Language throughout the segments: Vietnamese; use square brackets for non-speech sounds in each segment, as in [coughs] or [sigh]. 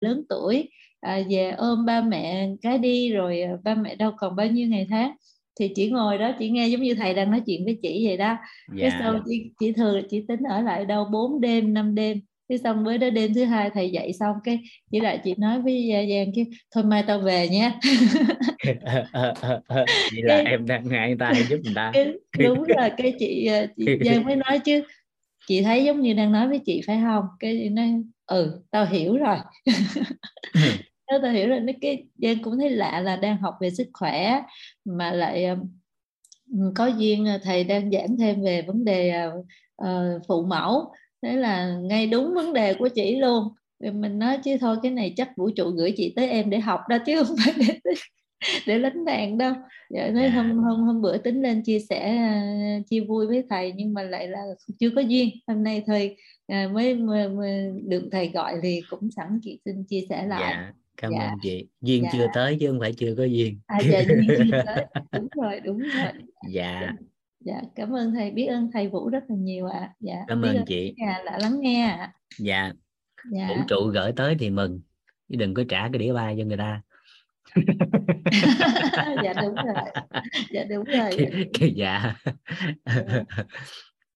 lớn tuổi à, về ôm ba mẹ cái đi rồi à, ba mẹ đâu còn bao nhiêu ngày tháng. Thì chỉ ngồi đó chỉ nghe giống như thầy đang nói chuyện với chị vậy đó. Dạ. cái sau chị, chị thường chị tính ở lại đâu 4 đêm 5 đêm. Cái xong với đó đêm thứ hai thầy dậy xong cái chỉ lại chị nói với Giang chứ thôi mai tao về nhé. [laughs] Vậy là em đang ngại ta giúp người ta. đúng rồi cái chị à, chị Giang mới nói chứ chị thấy giống như đang nói với chị phải không? Cái nói ừ tao hiểu rồi. [laughs] Thế tao hiểu rồi. Cái Giang cũng thấy lạ là đang học về sức khỏe mà lại um, có duyên à, thầy đang giảng thêm về vấn đề uh, phụ mẫu. Thế là ngay đúng vấn đề của chị luôn. Mình nói chứ thôi cái này chắc vũ trụ gửi chị tới em để học đó chứ không phải để [laughs] để lánh nạn đâu dạ nói yeah. Dạ. hôm hôm hôm bữa tính lên chia sẻ uh, chia vui với thầy nhưng mà lại là chưa có duyên hôm nay thôi uh, mới, mới, mới được thầy gọi thì cũng sẵn chị xin chia sẻ lại dạ, cảm dạ. ơn chị duyên dạ. chưa tới chứ không phải chưa có duyên à dạ duyên chưa tới [laughs] đúng rồi đúng rồi dạ dạ cảm ơn thầy biết ơn thầy vũ rất là nhiều ạ à. dạ cảm ơn chị dạ đã lắng nghe ạ à. dạ. dạ vũ trụ gửi tới thì mừng chứ đừng có trả cái đĩa bay cho người ta [laughs] dạ đúng rồi. Dạ đúng rồi dạ, dạ. [laughs]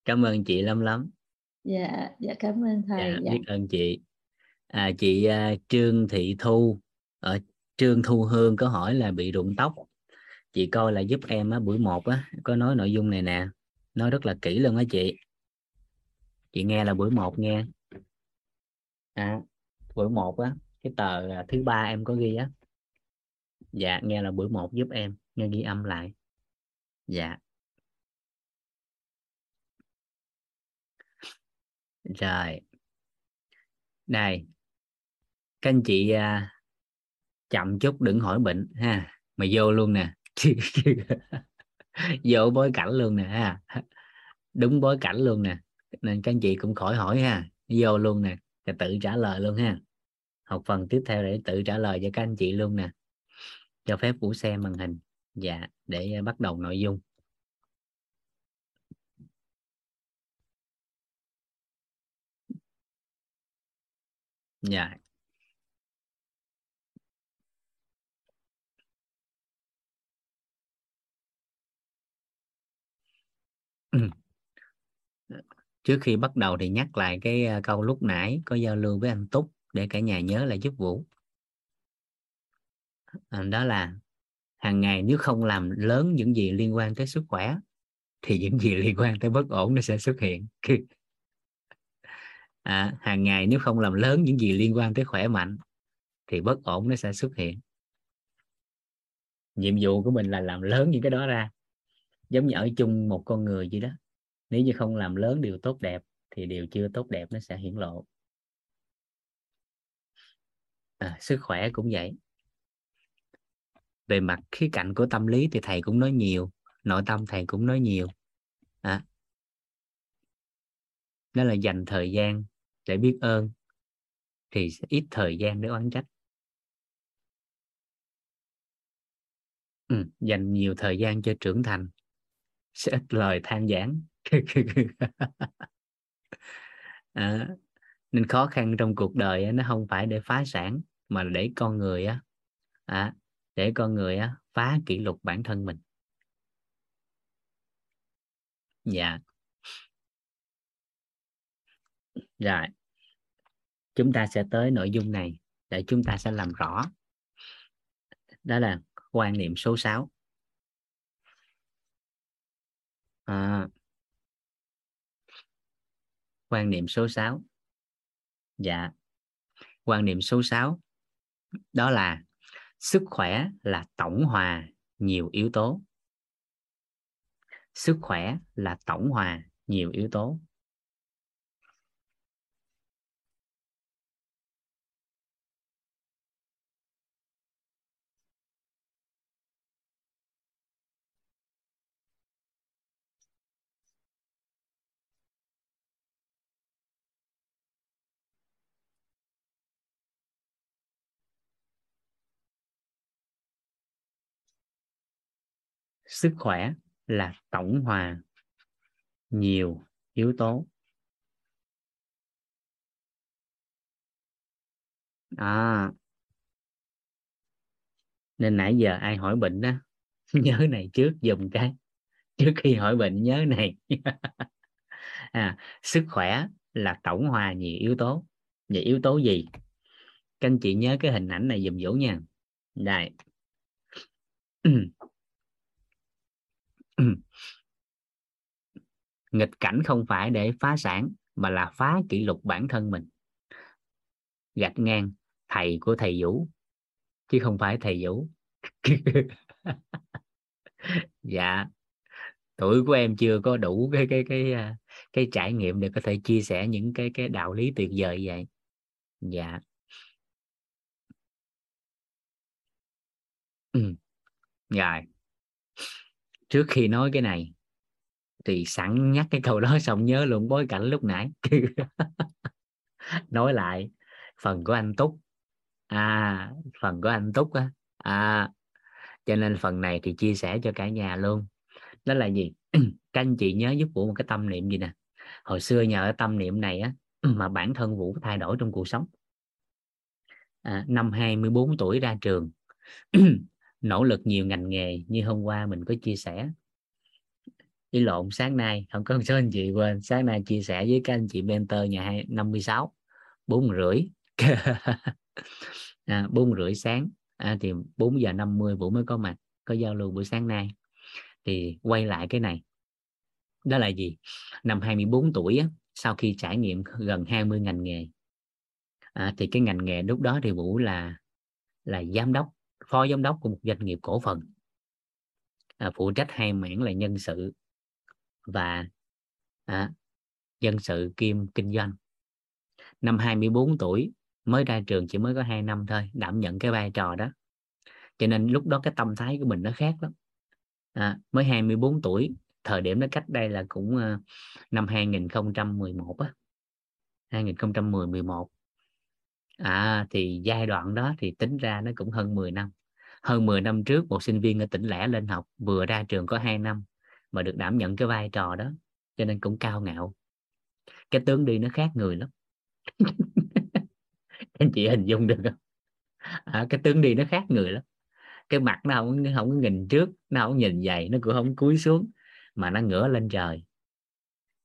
cảm ơn chị lắm lắm. Dạ dạ cảm ơn thầy dạ, dạ. biết ơn chị. À, chị uh, Trương Thị Thu ở Trương Thu Hương có hỏi là bị rụng tóc. Chị coi là giúp em á buổi một á có nói nội dung này nè. Nói rất là kỹ luôn á chị. Chị nghe là buổi một nghe à, buổi một á cái tờ thứ ba em có ghi á dạ nghe là buổi một giúp em nghe ghi âm lại. Dạ. Rồi. Này, các anh chị uh, chậm chút đừng hỏi bệnh ha. Mà vô luôn nè. [laughs] Vô bối cảnh luôn nè ha. Đúng bối cảnh luôn nè. Nên các anh chị cũng khỏi hỏi ha. Vô luôn nè tự trả lời luôn ha. Học phần tiếp theo để tự trả lời cho các anh chị luôn nè cho phép vũ xem màn hình. Dạ để ờ, bắt đầu nội dung. Dạ. Trước khi bắt đầu thì nhắc lại cái ờ, câu lúc nãy có giao lưu với anh Túc để cả nhà nhớ lại giúp Vũ. Ờ, đó là hàng ngày nếu không làm lớn những gì liên quan tới sức khỏe thì [laughs] những gì liên quan tới bất ổn nó sẽ xuất hiện. [laughs] À, hàng ngày nếu không làm lớn những gì liên quan tới khỏe mạnh thì bất ổn nó sẽ xuất hiện. Nhiệm vụ của mình là làm lớn những cái đó ra. Giống như ở chung một con người vậy đó nếu như không làm lớn điều tốt đẹp thì điều chưa tốt đẹp nó sẽ hiển lộ. À, sức khỏe cũng vậy về mặt khía cạnh của tâm lý thì thầy cũng nói nhiều nội tâm thầy cũng nói nhiều. À, đó là dành thời gian để biết ơn thì sẽ ít thời gian để oán trách. Ừ, dành nhiều thời gian cho trưởng thành sẽ ít lời than giảng. [laughs] À, nên khó khăn trong cuộc đời nó không phải để phá sản mà để con người á. À, để con người á phá kỷ lục bản thân mình. Dạ. Rồi. Chúng ta sẽ tới nội dung này để chúng ta sẽ làm rõ. Đó là quan niệm số 6 à, quan niệm số 6 dạ. Quan niệm số 6 đó là sức khỏe là tổng hòa nhiều yếu tố. Sức khỏe là tổng hòa nhiều yếu tố. Sức khỏe là tổng hòa nhiều yếu tố. À. nên nãy giờ ai hỏi bệnh đó? [laughs] Nhớ này trước dùng cái. Trước khi hỏi bệnh nhớ này. [laughs] À, sức khỏe là tổng hòa nhiều yếu tố. Và yếu tố gì? Các anh chị nhớ cái hình ảnh này dùm vũ nha. Đây. [clears throat] [clears throat] nghịch cảnh không phải để phá sản, mà là phá kỷ lục bản thân mình. Gạch ngang, thầy của thầy vũ. Chứ không phải thầy vũ. [laughs] Dạ. Tuổi của em chưa có đủ cái cái cái à, cái trải nghiệm để có thể chia sẻ những cái cái đạo lý tuyệt vời vậy. Dạ. Ừ. [clears throat] rồi trước khi nói cái này thì sẵn nhắc cái câu đó [laughs] xong nhớ luôn bối cảnh lúc nãy. [laughs] Nói lại phần của anh túc. À phần của anh túc á. À cho nên phần này thì chia sẻ cho cả nhà luôn. Đó là gì? [clears throat] Các anh chị nhớ giúp vũ một cái tâm niệm gì nè? Hồi xưa nhờ tâm niệm này á [clears throat] mà bản thân vũ thay đổi trong cuộc sống. À, năm 24 tuổi ra trường [clears throat] nỗ lực nhiều ngành nghề như hôm qua mình có chia sẻ. Ý lộn sáng nay không có một số anh chị quên sáng nay chia sẻ với các anh chị mentor nhà hai năm mươi sáu bốn rưỡi. [laughs] À, bốn rưỡi sáng à, thì bốn giờ 50 Vũ mới có mặt có giao lưu buổi sáng nay. Thì quay lại cái này đó là gì? Năm 24 tuổi á, sau khi trải nghiệm gần 20 ngành nghề. À, thì cái ngành nghề lúc đó thì Vũ là là giám đốc phó giám đốc của một doanh nghiệp cổ phần à, phụ trách hai mảng là nhân sự và à, dân sự kim kinh doanh. Năm 24 tuổi mới ra trường chỉ mới có 2 năm thôi đảm nhận cái vai trò đó. Cho nên lúc đó cái tâm thái của mình nó khác lắm. À, mới 24 tuổi thời điểm nó cách đây là cũng uh, năm 2011 á. 2010 11 à thì giai đoạn đó thì tính ra nó cũng hơn 10 năm. Hơn 10 năm trước một sinh viên ở tỉnh lẻ lên học vừa ra trường có 2 năm mà được đảm nhận cái vai trò đó cho nên cũng cao ngạo. Cái tướng đi nó khác người lắm. [laughs] Anh chị hình dung được không? À, cái tướng đi nó khác người lắm. Cái mặt nó không không có nhìn trước nó không nhìn dày nó cũng không cúi xuống mà nó ngửa lên trời.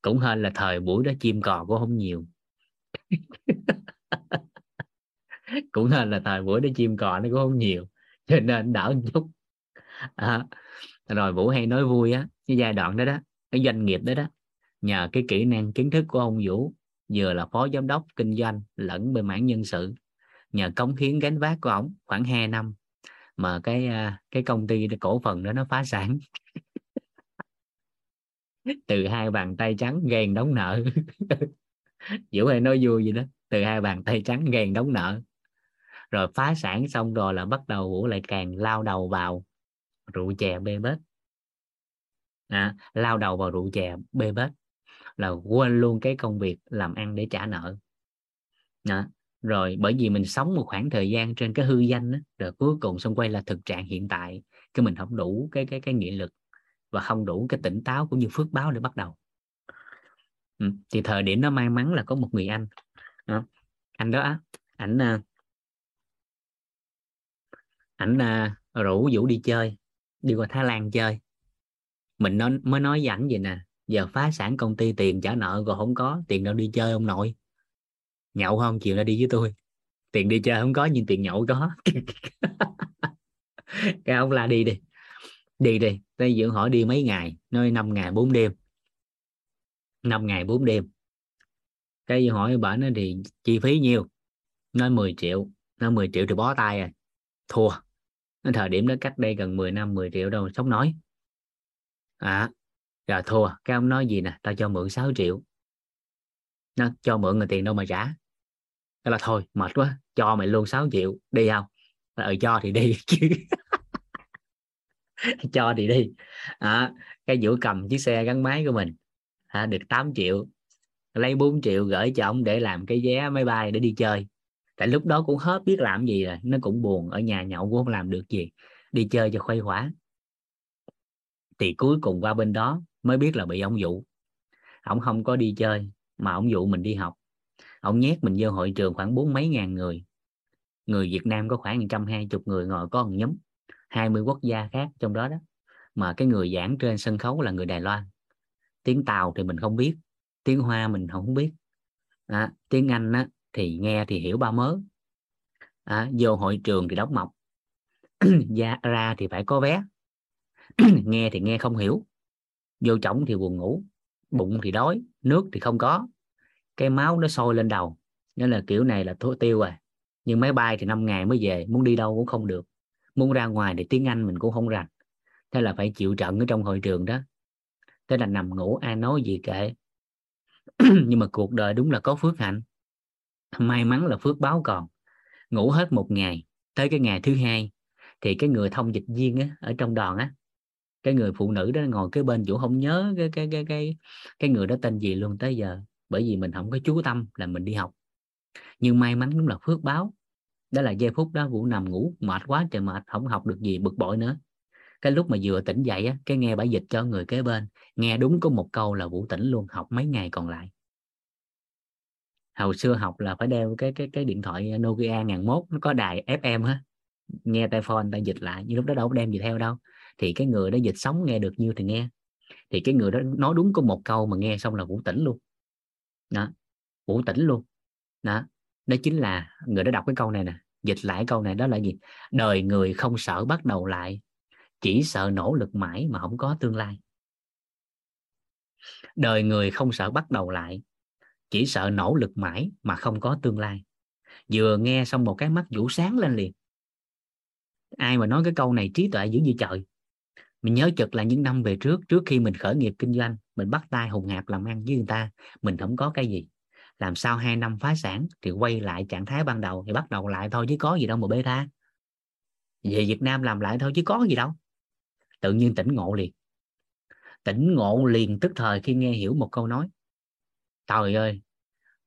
Cũng hơn là thời buổi đó chim cò cũng không nhiều. [laughs] [laughs] cũng nên là thời buổi để chim cò nó cũng không nhiều cho nên đỡ một chút. À, rồi vũ hay nói vui á cái giai đoạn đó đó cái doanh nghiệp đó đó nhờ cái kỹ năng kiến thức của ông vũ vừa là phó giám đốc kinh doanh lẫn bên mảng nhân sự nhờ cống hiến gánh vác của ông khoảng 2 năm mà cái à, cái công ty cổ phần đó nó phá sản. [laughs] Từ hai bàn tay trắng ghen đóng nợ. [laughs] Vũ hay nói vui gì đó từ hai bàn tay trắng ghen đóng nợ rồi phá sản xong rồi là bắt đầu vũ lại càng lao đầu vào rượu chè bê bết à, lao đầu vào rượu chè bê bết là quên luôn cái công việc làm ăn để trả nợ à, rồi bởi vì mình sống một khoảng thời gian trên cái hư danh đó, rồi cuối cùng xong quay là thực trạng hiện tại cái mình không đủ cái cái cái nghị lực và không đủ cái tỉnh táo cũng như phước báo để bắt đầu ừ. thì thời điểm đó may mắn là có một người anh đó. anh đó ảnh à, ảnh uh, rủ vũ đi chơi đi qua Thái Lan chơi. Mình nó mới nói với ảnh vậy nè giờ phá sản công ty tiền trả nợ còn không có tiền đâu đi chơi ông nội. Nhậu không? Chiều ra đi với tôi. Tiền đi chơi không có nhưng tiền nhậu có. [laughs] Cái ông la đi đi. Đi đi tây dưỡng hỏi đi mấy ngày? Nói 5 ngày 4 đêm. 5 ngày 4 đêm. Cái dưỡng hỏi bà nó thì chi phí nhiêu? Nói 10 triệu. Nói 10 triệu thì bó tay rồi. Thua nó thời điểm đó cách đây gần 10 năm 10 triệu đâu sống nói. À rồi thua cái ông nói gì nè tao cho mượn 6 triệu. Nó cho mượn người tiền đâu mà trả. Cái là thôi mệt quá cho mày luôn 6 triệu đi không? Là ừ ờ, cho thì đi [laughs] chứ. Cho thì đi. À, cái vũ cầm chiếc xe gắn máy của mình à, được 8 triệu lấy 4 triệu gửi cho ông để làm cái vé máy bay để đi chơi tại lúc đó cũng hết biết làm gì rồi nó cũng buồn ở nhà nhậu cũng không làm được gì đi chơi cho khuây khỏa. Thì cuối cùng qua bên đó mới biết là bị ông dụ ông không có đi chơi mà ông dụ mình đi học. Ông nhét mình vô hội trường khoảng bốn mấy ngàn người. Người Việt Nam có khoảng 120 người ngồi có một nhóm 20 quốc gia khác trong đó đó. Mà cái người giảng trên sân khấu là người Đài Loan. Tiếng Tàu thì mình không biết tiếng Hoa mình không biết. À, tiếng Anh á, thì nghe thì hiểu ba mớ. À, vô hội trường thì đóng mọc. [clears throat] Ra, ra thì phải có vé. [clears throat] Nghe thì nghe không hiểu. Vô chổng thì buồn ngủ. Bụng thì đói. Nước thì không có. Cái máu nó sôi lên đầu. Nên là kiểu này là thua tiêu rồi. nhưng máy bay thì 5 ngày mới về. Muốn đi đâu cũng không được. Muốn ra ngoài thì tiếng Anh mình cũng không rành. Thế là phải chịu trận ở trong hội trường đó. Thế là nằm ngủ ai nói gì kệ. [clears throat] Nhưng mà cuộc đời đúng là có phước hạnh may mắn là phước báo còn. Ngủ hết một ngày tới cái ngày thứ hai thì cái người thông dịch viên á, ở trong đoàn á cái người phụ nữ đó ngồi cái bên chủ không nhớ cái cái cái cái cái người đó tên gì luôn tới giờ bởi vì mình không có chú tâm là mình đi học. Nhưng may mắn đúng là phước báo. Đó là giây phút đó vũ nằm ngủ mệt quá trời mệt không học được gì bực bội nữa. Cái lúc mà vừa tỉnh dậy á cái nghe bả dịch cho người kế bên nghe đúng có một câu là vũ tỉnh luôn học mấy ngày còn lại hồi xưa học là phải đeo cái cái cái điện thoại Nokia ngàn mốt, nó có đài FM á, nghe tai phone ta dịch lại, nhưng lúc đó đâu có đem gì theo đâu. Thì cái người đó dịch sống nghe được nhiêu thì nghe. Thì cái người đó nói đúng có một câu mà nghe xong là vũ tỉnh luôn. Đó, vũ tỉnh luôn. Đó đó chính là người đó đọc cái câu này nè, dịch lại câu này đó là gì? Đời người không sợ bắt đầu lại, chỉ sợ nỗ lực mãi mà không có tương lai. Đời người không sợ bắt đầu lại chỉ sợ nỗ lực mãi mà không có tương lai. Vừa nghe xong một cái mắt vũ sáng lên liền. Ai mà nói cái câu này trí tuệ dữ như trời. Mình nhớ chật là những năm về trước trước khi mình khởi nghiệp kinh doanh, mình bắt tay hùng hạp làm ăn với người ta, mình không có cái gì. Làm sao hai năm phá sản thì quay lại trạng thái ban đầu thì bắt đầu lại thôi chứ có gì đâu mà bê tha. Về Việt Nam làm lại thôi chứ có gì đâu. Tự nhiên tỉnh ngộ liền. Tỉnh ngộ liền tức thời khi nghe hiểu một câu nói trời ơi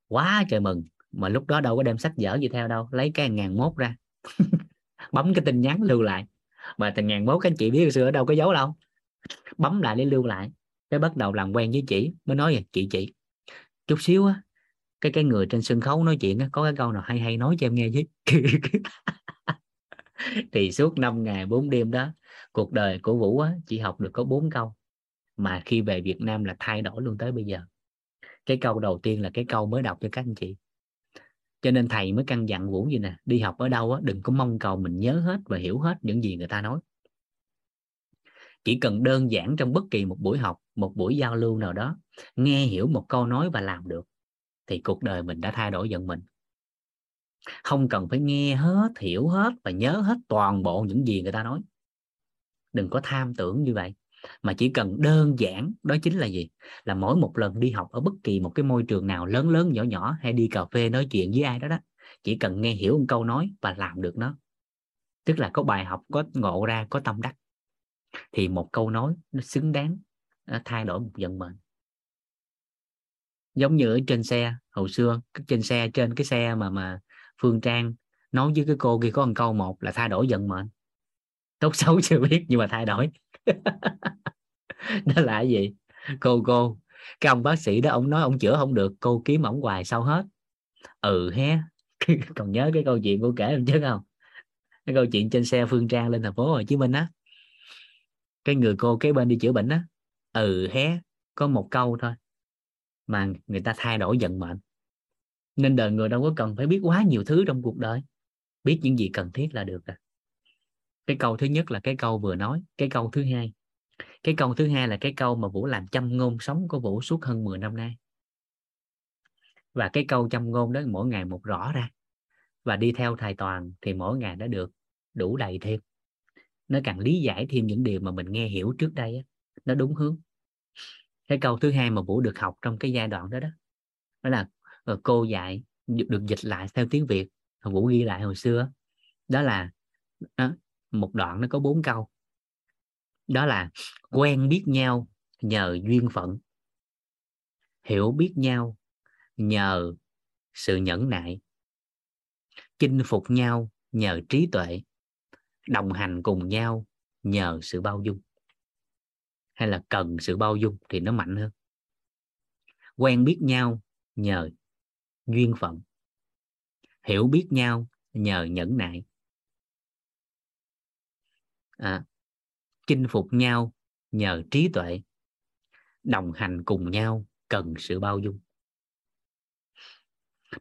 quá trời mừng. Mà lúc đó đâu có đem sách vở gì theo đâu lấy cái ngàn mốt ra. [laughs] Bấm cái tin nhắn lưu lại. Mà từ ngàn mốt các anh chị biết xưa ở đâu có dấu đâu. Bấm lại để lưu lại. Cái bắt đầu làm quen với chị mới nói vậy chị chị. Chút xíu á cái cái người trên sân khấu nói chuyện á có cái câu nào hay hay nói cho em nghe chứ [laughs] thì suốt 5 ngày 4 đêm đó cuộc đời của Vũ á, chỉ học được có 4 câu. Mà khi về Việt Nam là thay đổi luôn tới bây giờ cái câu đầu tiên là cái câu mới đọc cho các anh chị. Cho nên thầy mới căn dặn Vũ gì nè, đi học ở đâu á, đừng có mong cầu mình nhớ hết và hiểu hết những gì người ta nói. Chỉ cần đơn giản trong bất kỳ một buổi học, một buổi giao lưu nào đó, nghe hiểu một câu nói và làm được, thì cuộc đời mình đã thay đổi dần mình. Không cần phải nghe hết, hiểu hết và nhớ hết toàn bộ những gì người ta nói. Đừng có tham tưởng như vậy mà chỉ cần đơn giản đó chính là gì? Là mỗi một lần đi học ở bất kỳ một cái môi trường nào, lớn lớn, nhỏ nhỏ, hay đi cà phê nói chuyện với ai đó đó, chỉ cần nghe hiểu một câu nói và làm được nó. Tức là có bài học, có ngộ ra, có tâm đắc. Thì một câu nói nó xứng đáng, nó thay đổi một vận mệnh. Giống như ở trên xe, hồi xưa trên xe, trên cái xe mà mà phương trang nói với cái cô kia có một câu, một là thay đổi vận mệnh. Tốt xấu chưa biết, nhưng mà thay đổi. [laughs] đó là gì? Cô cô. Cái ông bác sĩ đó, ông nói ông chữa không được, cô kiếm ổng hoài sao hết. Ừ hé. [laughs] Còn nhớ cái câu chuyện cô kể không chứ không? Cái câu chuyện trên xe phương trang lên thành phố hồ chí minh á. Cái người cô kế bên đi chữa bệnh á. Ừ hé. Có một câu thôi. Mà người ta thay đổi vận mệnh. Nên đời người đâu có cần phải biết quá nhiều thứ trong cuộc đời. Biết những gì cần thiết là được rồi cái câu thứ nhất là cái câu vừa nói cái câu thứ hai. Cái câu thứ hai là cái câu mà vũ làm châm ngôn sống của vũ suốt hơn 10 năm nay. Và cái câu châm ngôn đó mỗi ngày một rõ ra. Và đi theo thầy toàn thì mỗi ngày nó được đủ đầy thêm. Nó càng lý giải thêm những điều mà mình nghe hiểu trước đây á, nó đúng hướng. Cái câu thứ hai mà vũ được học trong cái giai đoạn đó đó đó là ờ, cô dạy được dịch lại theo tiếng việt. Vũ ghi lại hồi xưa đó là đó, một đoạn nó có bốn câu. Đó là quen biết nhau nhờ duyên phận, hiểu biết nhau nhờ sự nhẫn nại, chinh phục nhau nhờ trí tuệ, đồng hành cùng nhau nhờ sự bao dung. Hay là cần sự bao dung thì nó mạnh hơn. Quen biết nhau nhờ duyên phận, hiểu biết nhau nhờ nhẫn nại à, chinh phục nhau nhờ trí tuệ đồng hành cùng nhau cần sự bao dung.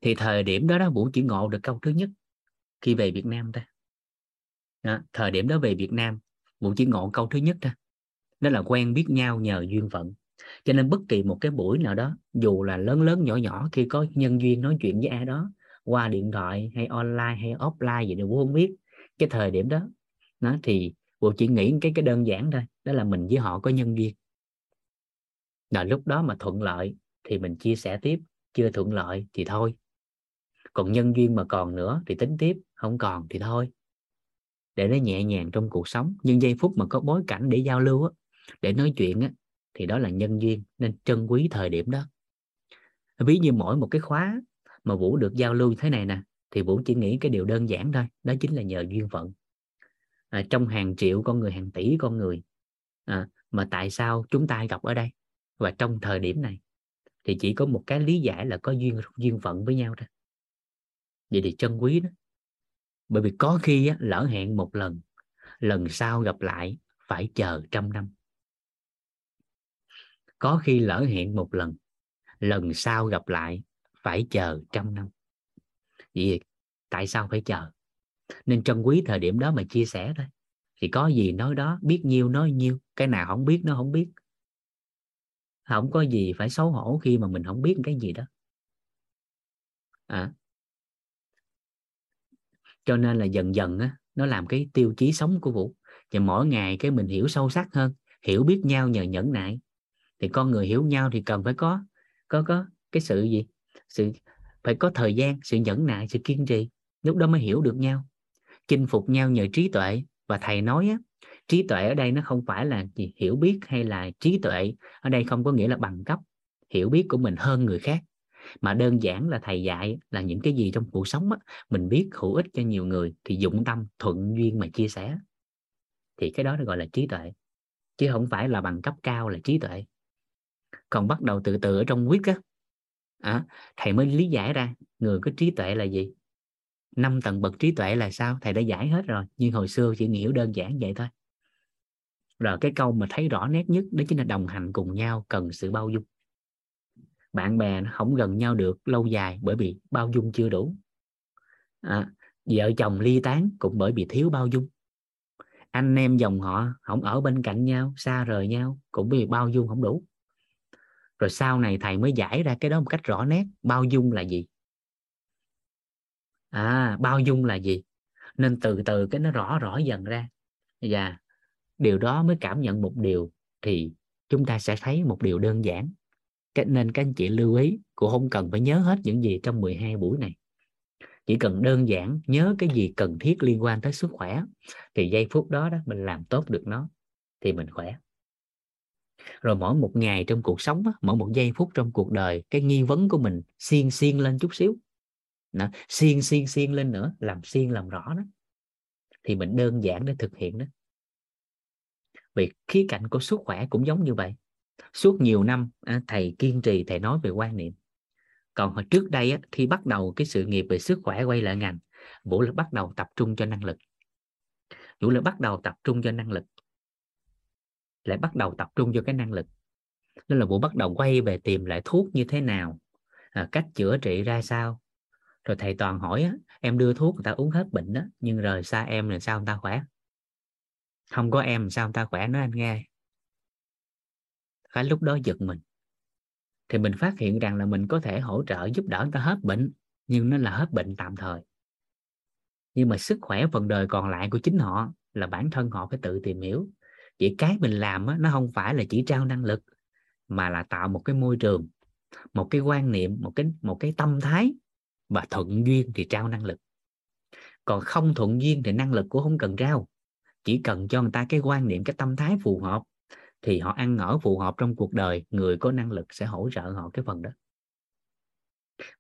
Thì thời điểm đó đó vũ chỉ ngộ được câu thứ nhất khi về Việt Nam ta. Đó, thời điểm đó về Việt Nam vũ chỉ ngộ câu thứ nhất ta đó là quen biết nhau nhờ duyên phận. Cho nên bất kỳ một cái buổi nào đó dù là lớn lớn nhỏ nhỏ khi có nhân duyên nói chuyện với ai đó qua điện thoại hay online hay offline gì đều vũ không biết cái thời điểm đó nó thì vũ chỉ nghĩ cái cái đơn giản thôi đó là mình với họ có nhân duyên. Là lúc đó mà thuận lợi thì mình chia sẻ tiếp chưa thuận lợi thì thôi. Còn nhân duyên mà còn nữa thì tính tiếp không còn thì thôi. Để nó nhẹ nhàng trong cuộc sống nhưng giây phút mà có bối cảnh để giao lưu á, để nói chuyện á, thì đó là nhân duyên nên trân quý thời điểm đó. Ví như mỗi một cái khóa mà vũ được giao lưu như thế này nè thì vũ chỉ nghĩ cái điều đơn giản thôi đó chính là nhờ duyên phận à, trong hàng triệu con người hàng tỷ con người à, mà tại sao chúng ta gặp ở đây? Và trong thời điểm này thì chỉ có một cái lý giải là có duyên duyên phận với nhau thôi. Vậy thì chân quý đó. Bởi vì có khi á, lỡ hẹn một lần lần sau gặp lại phải chờ trăm năm. Có khi lỡ hẹn một lần lần sau gặp lại phải chờ trăm năm. Vậy tại sao phải chờ? Nên trân quý thời điểm đó mà chia sẻ thôi. Thì có gì nói đó biết nhiêu nói nhiêu cái nào không biết nó không biết. Không có gì phải xấu hổ khi mà mình không biết cái gì đó. À. cho nên là dần dần á, nó làm cái tiêu chí sống của vũ. Và mỗi ngày cái mình hiểu sâu sắc hơn hiểu biết nhau nhờ nhẫn nại. Thì con người hiểu nhau thì cần phải có có có cái sự gì? Sự phải có thời gian sự nhẫn nại sự kiên trì. Lúc đó mới hiểu được nhau chinh phục nhau nhờ trí tuệ. Và thầy nói á, trí tuệ ở đây nó không phải là gì hiểu biết hay là trí tuệ. Ở đây không có nghĩa là bằng cấp hiểu biết của mình hơn người khác. Mà đơn giản là thầy dạy là những cái gì trong cuộc sống á, mình biết hữu ích cho nhiều người thì dụng tâm thuận duyên mà chia sẻ. Thì cái đó gọi là trí tuệ chứ không phải là bằng cấp cao là trí tuệ. Còn bắt đầu từ từ ở trong quyết á à, thầy mới lý giải ra người có trí tuệ là gì năm tầng bậc trí tuệ là sao? Thầy đã giải hết rồi nhưng hồi xưa chỉ hiểu đơn giản vậy thôi. Rồi cái câu mà thấy rõ nét nhất đó chính là đồng hành cùng nhau cần sự bao dung. Bạn bè nó không gần nhau được lâu dài bởi vì bao dung chưa đủ. À, vợ chồng ly tán cũng bởi vì thiếu bao dung. Anh em dòng họ không ở bên cạnh nhau xa rời nhau cũng vì bao dung không đủ. Rồi sau này thầy mới giải ra cái đó một cách rõ nét bao dung là gì? À bao dung là gì? Nên từ từ cái nó rõ rõ dần ra. Và điều đó mới cảm nhận một điều thì chúng ta sẽ thấy một điều đơn giản. Cái, nên các anh chị lưu ý cũng không cần phải nhớ hết những gì trong 12 buổi này. Chỉ cần đơn giản nhớ cái gì cần thiết liên quan tới sức khỏe thì giây phút đó đó mình làm tốt được nó thì mình khỏe. Rồi mỗi một ngày trong cuộc sống mỗi một giây phút trong cuộc đời, cái nghi vấn của mình xiên xiên lên chút xíu đó, xiên xiên xiên lên nữa làm xiên làm rõ đó. Thì mình đơn giản để thực hiện đó. Vì khía cạnh của sức khỏe cũng giống như vậy. Suốt nhiều năm thầy kiên trì thầy nói về quan niệm. Còn hồi trước đây khi bắt đầu cái sự nghiệp về sức khỏe quay lại ngành vũ là bắt đầu tập trung cho năng lực. Vũ là bắt đầu tập trung cho năng lực. Lại bắt đầu tập trung cho cái năng lực. Nên là vũ bắt đầu quay về tìm lại thuốc như thế nào à, cách chữa trị ra sao rồi thầy toàn hỏi á, em đưa thuốc người ta uống hết bệnh đó nhưng rời xa em là sao người ta khỏe? Không có em sao người ta khỏe nói anh nghe. Phải lúc đó giật mình. Thì mình phát hiện rằng là mình có thể hỗ trợ giúp đỡ người ta hết bệnh nhưng nó là hết bệnh tạm thời. Nhưng mà sức khỏe phần đời còn lại của chính họ là bản thân họ phải tự tìm hiểu. Chỉ cái mình làm á, nó không phải là chỉ trao năng lực mà là tạo một cái môi trường một cái quan niệm một cái một cái tâm thái và thuận duyên thì trao năng lực. Còn không thuận duyên thì năng lực cũng không cần trao. Chỉ cần cho người ta cái quan niệm, cái tâm thái phù hợp, thì họ ăn ở phù hợp trong cuộc đời, người có năng lực sẽ hỗ trợ họ cái phần đó.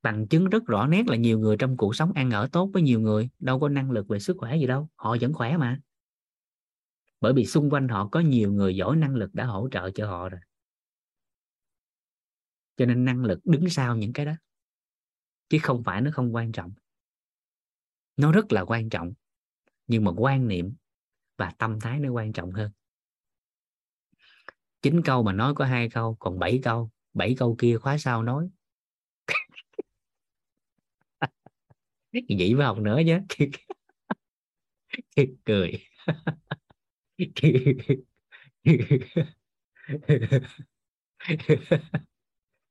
Bằng chứng rất rõ nét là nhiều người trong cuộc sống ăn ở tốt với nhiều người, đâu có năng lực về sức khỏe gì đâu, họ vẫn khỏe mà. Bởi vì xung quanh họ có nhiều người giỏi năng lực đã hỗ trợ cho họ rồi. Cho nên năng lực đứng sau những cái đó chứ không phải nó không quan trọng. Nó rất là quan trọng, nhưng mà quan niệm và tâm thái nó quan trọng hơn. Chín câu mà nói có hai câu, còn bảy câu bảy câu kia khóa sau nói. [laughs] Vậy mới học nữa nhé cười.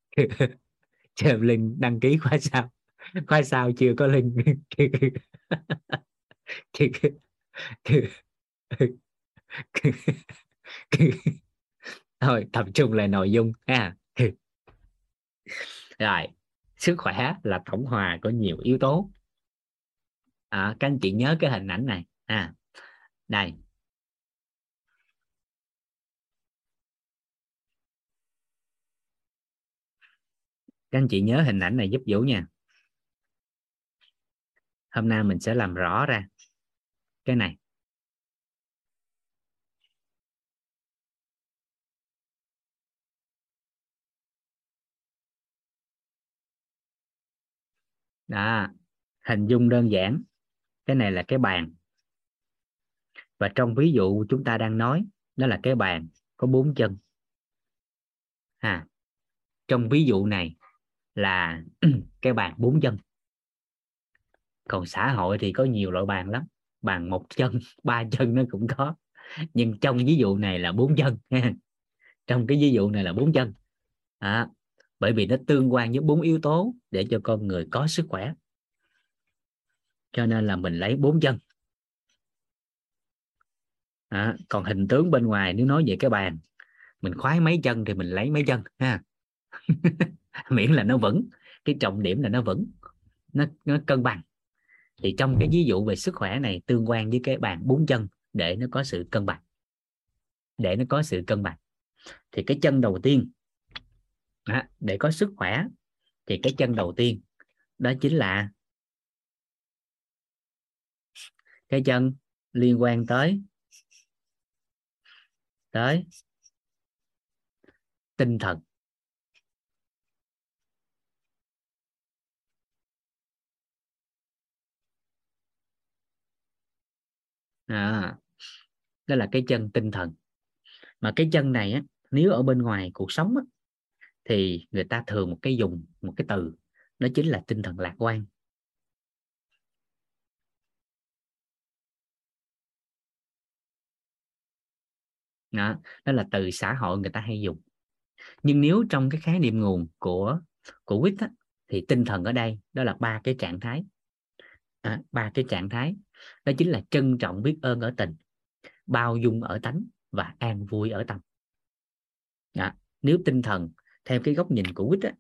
[laughs] chờ linh đăng ký khóa sau khóa sau chưa có linh? Thôi tập trung lại nội dung ha. Rồi sức khỏe là tổng hòa của nhiều yếu tố. À, các anh chị nhớ cái hình ảnh này. À đây. Các anh chị nhớ hình ảnh này giúp vũ nha. Hôm nay mình sẽ làm rõ ra. Cái này. Đó hình dung đơn giản. Cái này là cái bàn. Và trong ví dụ chúng ta đang nói đó là cái bàn có bốn chân. À, trong ví dụ này là [clears throat] cái bàn bốn chân. Còn xã hội thì có nhiều loại bàn lắm bàn một chân [laughs] ba chân nó cũng có. Nhưng trong ví dụ này là bốn chân. Trong cái ví dụ này là bốn chân. [laughs] À, bởi vì nó tương quan với bốn yếu tố để cho con người có sức khỏe. Cho nên là mình lấy bốn chân. À, còn hình tướng bên ngoài nếu nói về cái bàn mình khoái mấy chân thì mình lấy mấy chân ha. [laughs] [laughs] miễn là nó vững cái trọng điểm là nó vững nó, nó cân bằng. Thì trong cái ví dụ về sức khỏe này tương quan với cái bàn bốn chân để nó có sự cân bằng để nó có sự cân bằng. Thì cái chân đầu tiên đó, để có sức khỏe thì cái chân đầu tiên đó chính là cái chân liên quan tới tới tinh thần. À, đó là cái chân tinh thần. Mà cái chân này á, nếu ở bên ngoài cuộc sống á, thì người ta thường một cái dùng một cái từ đó chính là tinh thần lạc quan. Đó, đó là từ xã hội người ta hay dùng. Nhưng nếu trong cái khái niệm nguồn của của quýt thì tinh thần ở đây đó là ba cái trạng thái. À, ba cái trạng thái đó chính là trân trọng biết ơn ở tình bao dung ở tánh và an vui ở tâm đó. nếu tinh thần theo cái góc nhìn của quýt á,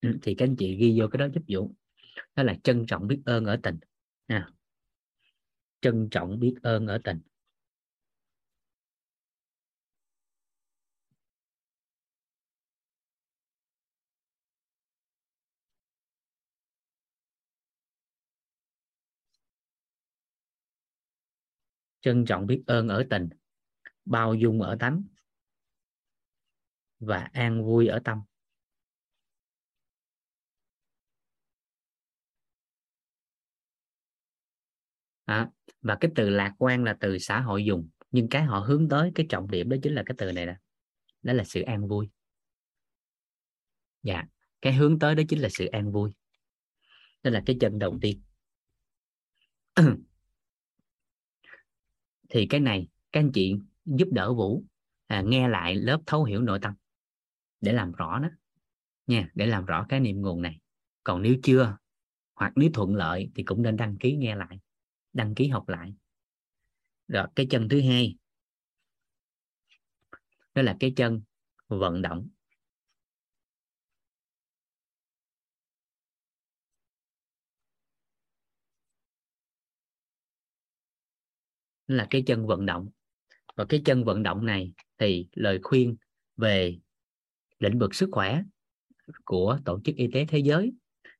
ừ, thì các anh chị ghi vô cái đó giúp vụ đó là trân trọng biết ơn ở tình à. trân trọng biết ơn ở tình trân trọng biết ơn ở tình bao dung ở tánh và an vui ở tâm. À, và cái từ lạc quan là từ xã hội dùng nhưng cái họ hướng tới cái trọng điểm đó chính là cái từ này nè đó là sự an vui. Dạ cái hướng tới đó chính là sự an vui. Đó là cái chân đầu tiên. [clears throat] thì cái này các anh chị giúp đỡ vũ à, nghe lại lớp thấu hiểu nội tâm để làm rõ nó nha để làm rõ cái niệm nguồn này. Còn nếu chưa hoặc nếu thuận lợi thì cũng nên đăng ký nghe lại đăng ký học lại. Rồi cái chân thứ hai đó là cái chân vận động. Là cái chân vận động. Và cái chân vận động này thì lời khuyên về lĩnh vực sức khỏe của tổ chức y tế thế giới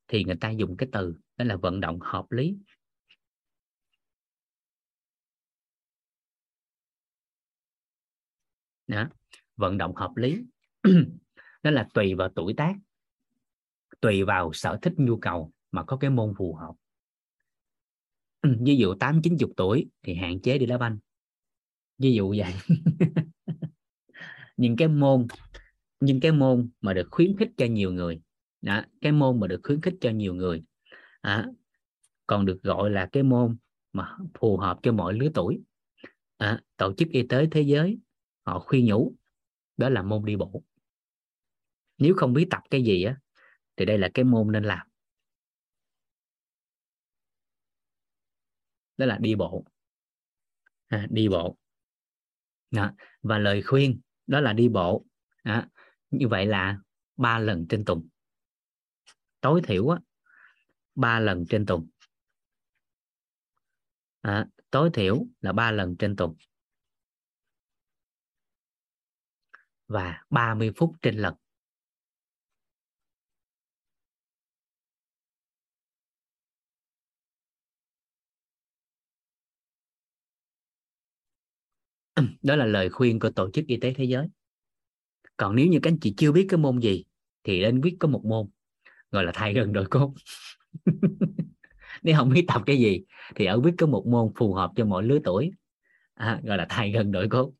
thì người ta dùng cái từ đó là vận động hợp lý. Đó. vận động hợp lý. [clears throat] Đó là tùy vào tuổi tác, tùy vào sở thích, nhu cầu mà có cái môn phù hợp. Ừ, ví dụ tám chín chục tuổi thì hạn chế đi đá banh. Ví dụ vậy. [laughs] Những cái môn những cái môn mà được khuyến khích cho nhiều người. Đó, cái môn mà được khuyến khích cho nhiều người. À, còn được gọi là cái môn mà phù hợp cho mọi lứa tuổi. À, tổ chức y tế thế giới họ khuyên nhủ đó là môn đi bộ. Nếu không biết tập cái gì á thì đây là cái môn nên làm. Đó là đi bộ. À, đi bộ. Đó. và lời khuyên đó là đi bộ. Đó. như vậy là ba lần trên tuần. Tối thiểu á ba lần trên tuần. À, tối thiểu là ba lần trên tuần. Và 30 phút trên lần. [clears throat] đó là lời khuyên của tổ chức y tế thế giới. Còn nếu như các anh chị chưa biết cái môn gì thì nên biết có một môn gọi là thay gần đổi cốt. [laughs] Nếu không biết tập cái gì thì ở biết có một môn phù hợp cho mỗi lứa tuổi. À, gọi là thay gần đổi cốt.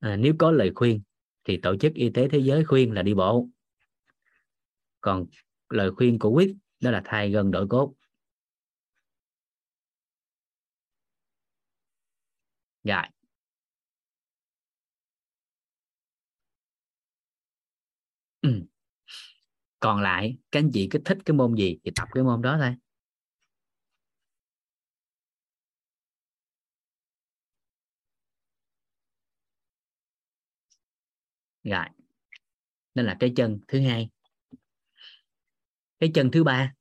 À, nếu có lời khuyên thì tổ chức y tế thế giới khuyên là đi bộ. Còn lời khuyên của quyết đó là thay gần đổi cốt. Rồi. Ừ. còn lại, các anh chị cứ thích cái môn gì thì tập cái môn đó thôi. Rồi. Nên là cái chân thứ hai. Cái chân thứ ba.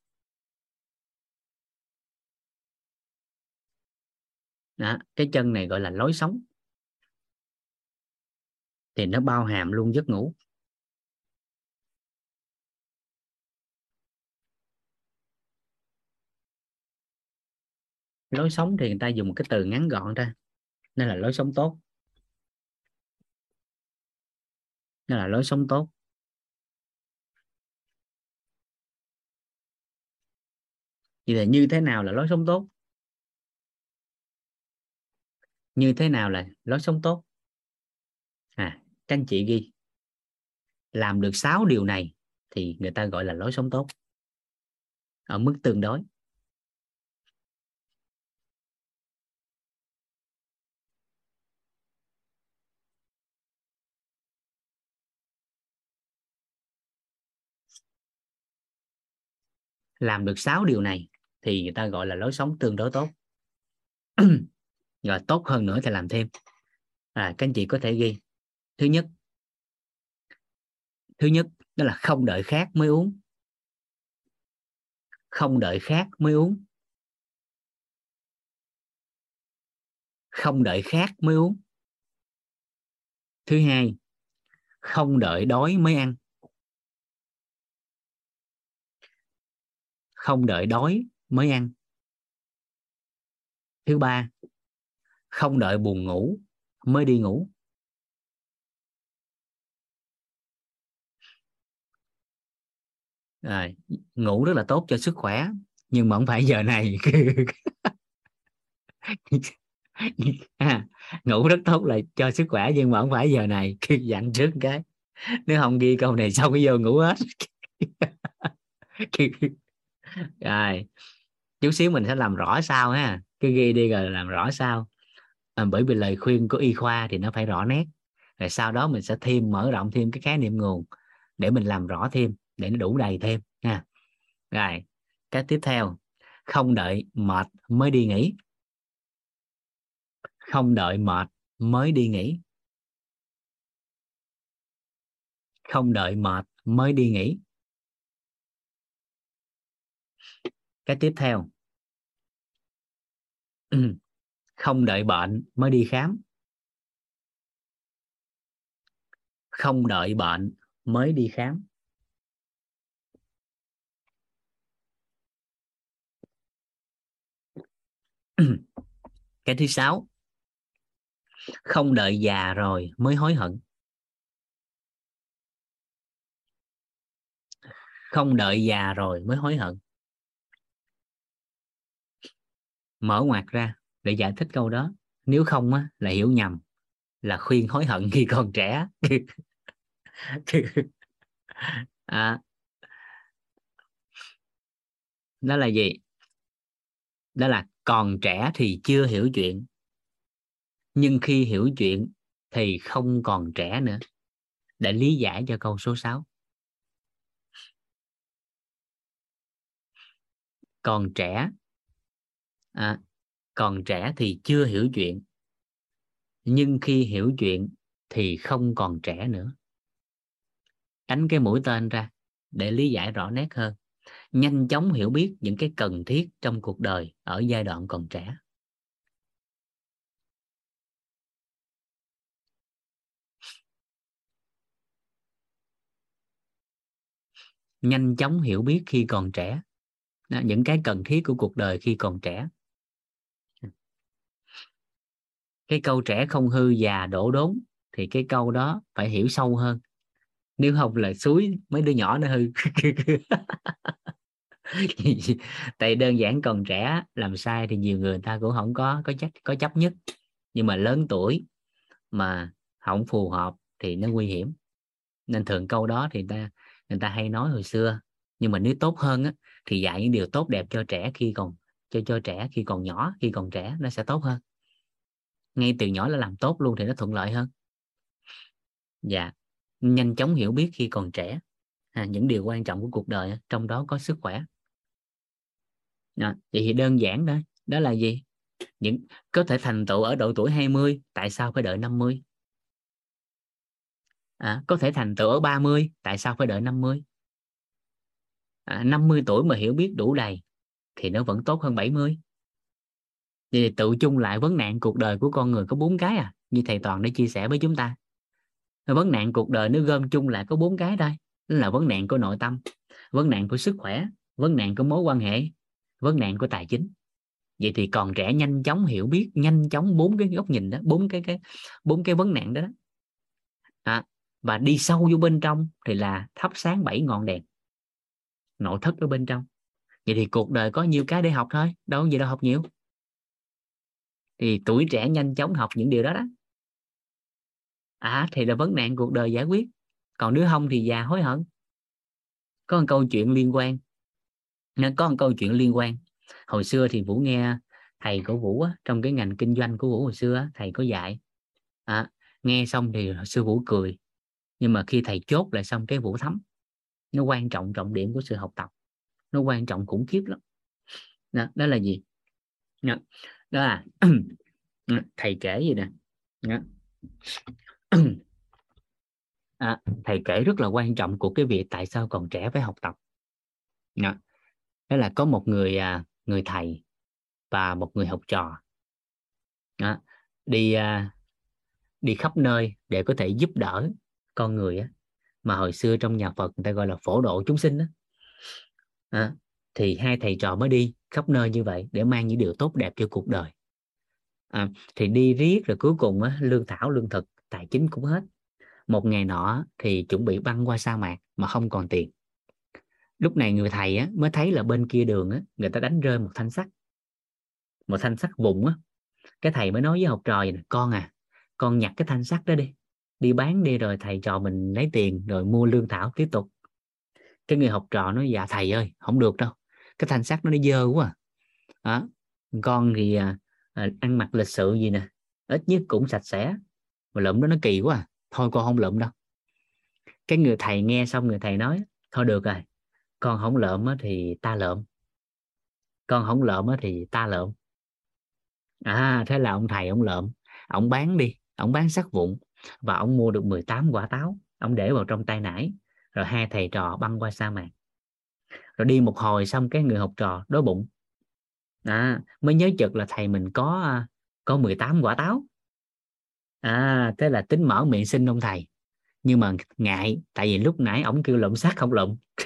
Đó, cái chân này gọi là lối sống. Thì nó bao hàm luôn giấc ngủ. Lối sống thì người ta dùng một cái từ ngắn gọn ra nên là lối sống tốt. Nên là lối sống tốt. Vậy là như thế nào là lối sống tốt? Như thế nào là lối sống tốt? À các anh chị ghi. Làm được 6 điều này thì người ta gọi là lối sống tốt. Ở mức tương đối. Làm được 6 điều này thì người ta gọi là lối sống tương đối tốt. [clears throat] rồi tốt hơn nữa thì làm thêm. À, các anh chị có thể ghi. Thứ nhất thứ nhất đó là không đợi khác mới uống. Không đợi khác mới uống. Không đợi khác mới uống. Thứ hai không đợi đói mới ăn. Không đợi đói mới ăn. Thứ ba không đợi buồn ngủ mới đi ngủ. À, ngủ rất là tốt cho sức khỏe nhưng mà không phải giờ này. [laughs] À, ngủ rất tốt là cho sức khỏe nhưng mà không phải giờ này. [laughs] Dặn trước cái. Nếu không ghi câu này xong cái vô ngủ hết. [laughs] Rồi chút xíu mình sẽ làm rõ sao ha. Cứ ghi đi rồi làm rõ sao à, bởi vì lời khuyên của y khoa thì nó phải rõ nét. Rồi sau đó mình sẽ thêm mở rộng thêm cái khái niệm nguồn để mình làm rõ thêm để nó đủ đầy thêm nha rồi cái tiếp theo không đợi mệt mới đi nghỉ. Không đợi mệt mới đi nghỉ. Không đợi mệt mới đi nghỉ. Cái tiếp theo. [clears throat] không đợi bệnh mới đi khám. Không đợi bệnh mới đi khám. [clears throat] Cái thứ sáu. Không đợi già rồi mới hối hận. Không đợi già rồi mới hối hận. Mở ngoặt ra để giải thích câu đó. Nếu không á, là hiểu nhầm là khuyên hối hận khi còn trẻ. [laughs] À, đó là gì? Đó là còn trẻ thì chưa hiểu chuyện nhưng khi hiểu chuyện thì không còn trẻ nữa. Để lý giải cho câu số 6 còn trẻ à, còn trẻ thì chưa hiểu chuyện. Nhưng khi hiểu chuyện thì không còn trẻ nữa. Đánh cái mũi tên ra, để lý giải rõ nét hơn. Nhanh chóng hiểu biết những cái cần thiết trong cuộc đời ở giai đoạn còn trẻ. Nhanh chóng hiểu biết khi còn trẻ, những cái cần thiết của cuộc đời khi còn trẻ. Cái câu trẻ không hư già đổ đốn thì cái câu đó phải hiểu sâu hơn. Nếu không là suối mấy đứa nhỏ nó hư. [laughs] Tại đơn giản còn trẻ làm sai thì nhiều người ta cũng không có có chấp có chấp nhất. Nhưng mà lớn tuổi mà không phù hợp thì nó nguy hiểm. Nên thường câu đó thì ta người ta hay nói hồi xưa. Nhưng mà nếu tốt hơn á, thì dạy những điều tốt đẹp cho trẻ khi còn cho cho trẻ khi còn nhỏ khi còn trẻ nó sẽ tốt hơn ngay từ nhỏ là làm tốt luôn thì nó thuận lợi hơn. Dạ nhanh chóng hiểu biết khi còn trẻ. À, những điều quan trọng của cuộc đời trong đó có sức khỏe. Đó, vậy thì đơn giản đó đó là gì? Những có thể thành tựu ở độ tuổi 20 tại sao phải đợi 50 à, có thể thành tựu ở 30 tại sao phải đợi 50 à, 50 tuổi mà hiểu biết đủ đầy thì nó vẫn tốt hơn 70 thì tự chung lại vấn nạn cuộc đời của con người có bốn cái à? Như thầy toàn đã chia sẻ với chúng ta. Vấn nạn cuộc đời nó gom chung lại có bốn cái thôi. Đó là vấn nạn của nội tâm vấn nạn của sức khỏe vấn nạn của mối quan hệ vấn nạn của tài chính. Vậy thì còn trẻ nhanh chóng hiểu biết nhanh chóng bốn cái góc nhìn đó bốn cái cái bốn cái vấn nạn đó, đó. À, và đi sâu vô bên trong thì là thắp sáng bảy ngọn đèn. Nội thất ở bên trong. Vậy thì cuộc đời có nhiều cái để học thôi. Đâu gì đâu học nhiều thì tuổi trẻ nhanh chóng học những điều đó đó. À thì là vấn nạn cuộc đời giải quyết. Còn nếu không thì già hối hận. Có một câu chuyện liên quan. Có một câu chuyện liên quan. Hồi xưa thì vũ nghe thầy của vũ á, trong cái ngành kinh doanh của vũ hồi xưa á, thầy có dạy. À, nghe xong thì sư vũ cười. Nhưng mà khi thầy chốt lại xong cái vũ thấm. Nó quan trọng trọng điểm của sự học tập. Nó quan trọng khủng khiếp lắm. Đó, đó là gì? Đó, đó là [clears throat] thầy kể gì nè. [clears throat] À, thầy kể rất là quan trọng của cái việc tại sao còn trẻ phải học tập. Đó, đó là có một người à, người thầy và một người học trò. Đó, đi à, đi khắp nơi để có thể giúp đỡ con người á, mà hồi xưa trong nhà Phật người ta gọi là phổ độ chúng sinh đó. À, thì hai thầy trò mới đi khắp nơi như vậy để mang những điều tốt đẹp cho cuộc đời. À, thì đi riết rồi cuối cùng á, lương thảo lương thực tài chính cũng hết. Một ngày nọ thì chuẩn bị băng qua sa mạc mà không còn tiền. Lúc này người thầy á, mới thấy là bên kia đường á, người ta đánh rơi một thanh sắt. Một thanh sắt vụn á. Cái thầy mới nói với học trò vậy này, con à con nhặt cái thanh sắt đó đi. Đi bán đi rồi thầy trò mình lấy tiền rồi mua lương thảo tiếp tục. Cái người học trò nói dạ thầy ơi không được đâu cái thanh sắt nó dơ quá à. đó. con thì à, à, ăn mặc lịch sự gì nè ít nhất cũng sạch sẽ. Mà lụm đó nó kỳ quá à. thôi con không lụm đâu. Cái người thầy nghe xong người thầy nói thôi được rồi con không lượm thì ta lợm, con không lượm thì ta lợm, à thế là ông thầy ông lợm, ông bán đi ông bán sắt vụn và ông mua được 18 quả táo. Ông để vào trong tay nải rồi hai thầy trò băng qua sa mạc rồi đi một hồi xong cái người học trò đói bụng. À, mới nhớ chực là thầy mình có à, có 18 quả táo. À thế là tính mở miệng xin ông thầy. Nhưng mà ngại tại vì lúc nãy ổng kêu lụm sắt không lụm [laughs]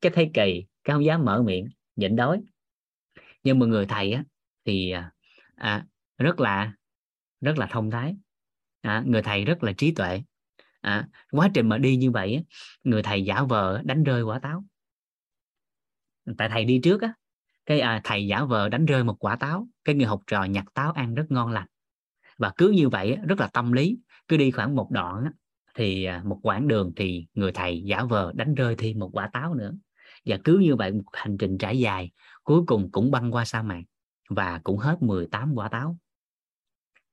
cái thấy kỳ cái không dám mở miệng nhịn đói. Nhưng mà người thầy á thì à, à, rất là rất là thông thái. À, người thầy rất là trí tuệ. À, quá trình mà đi như vậy á, người thầy giả vờ đánh rơi quả táo tại thầy đi trước á cái à, thầy giả vờ đánh rơi một quả táo cái người học trò nhặt táo ăn rất ngon lành. Và cứ như vậy rất là tâm lý cứ đi khoảng một đoạn thì à, một quãng đường thì người thầy giả vờ đánh rơi thêm một quả táo nữa. Và cứ như vậy một hành trình trải dài cuối cùng cũng băng qua sa mạc và cũng hết 18 quả táo.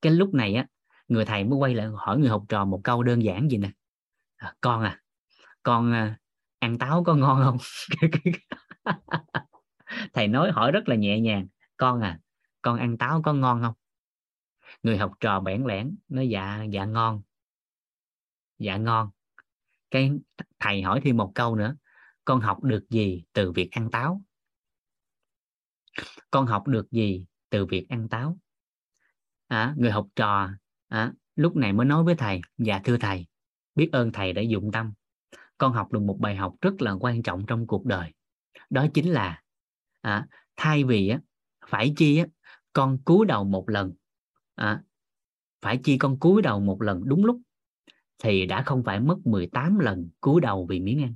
Cái lúc này á người thầy mới quay lại hỏi người học trò một câu đơn giản gì nè. À, con à con à, ăn táo có ngon không? [laughs] [laughs] thầy nói hỏi rất là nhẹ nhàng. Con à con ăn táo có ngon không? Người học trò bẽn lẽn nói dạ dạ ngon. Dạ ngon. Cái thầy hỏi thêm một câu nữa. Con học được gì từ việc ăn táo? Con học được gì từ việc ăn táo? À, người học trò à, lúc này mới nói với thầy dạ thưa thầy biết ơn thầy đã dụng tâm. Con học được một bài học rất là quan trọng trong cuộc đời đó chính là à, thay vì á, phải chi á, con cúi đầu một lần à, phải chi con cúi đầu một lần đúng lúc thì đã không phải mất 18 lần cúi đầu vì miếng ăn.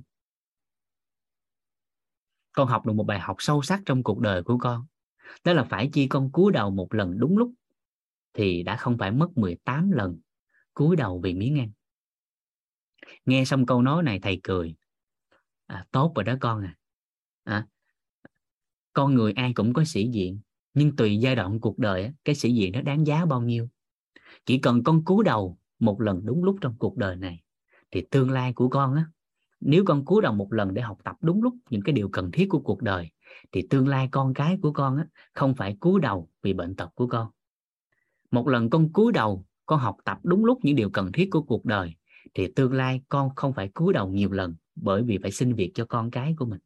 Con học được một bài học sâu sắc trong cuộc đời của con đó là phải chi con cúi đầu một lần đúng lúc thì đã không phải mất 18 lần cúi đầu vì miếng ăn. Nghe xong câu nói này thầy cười. À, tốt rồi đó con à à con người ai cũng có sĩ diện, nhưng tùy giai đoạn cuộc đời cái sĩ diện nó đáng giá bao nhiêu. Chỉ cần con cúi đầu một lần đúng lúc trong cuộc đời này, thì tương lai của con á, nếu con cúi đầu một lần để học tập đúng lúc những cái điều cần thiết của cuộc đời, thì tương lai con cái của con á, không phải cúi đầu vì bệnh tật của con. Một lần con cúi đầu, con học tập đúng lúc những điều cần thiết của cuộc đời, thì tương lai con không phải cúi đầu nhiều lần bởi vì phải xin việc cho con cái của mình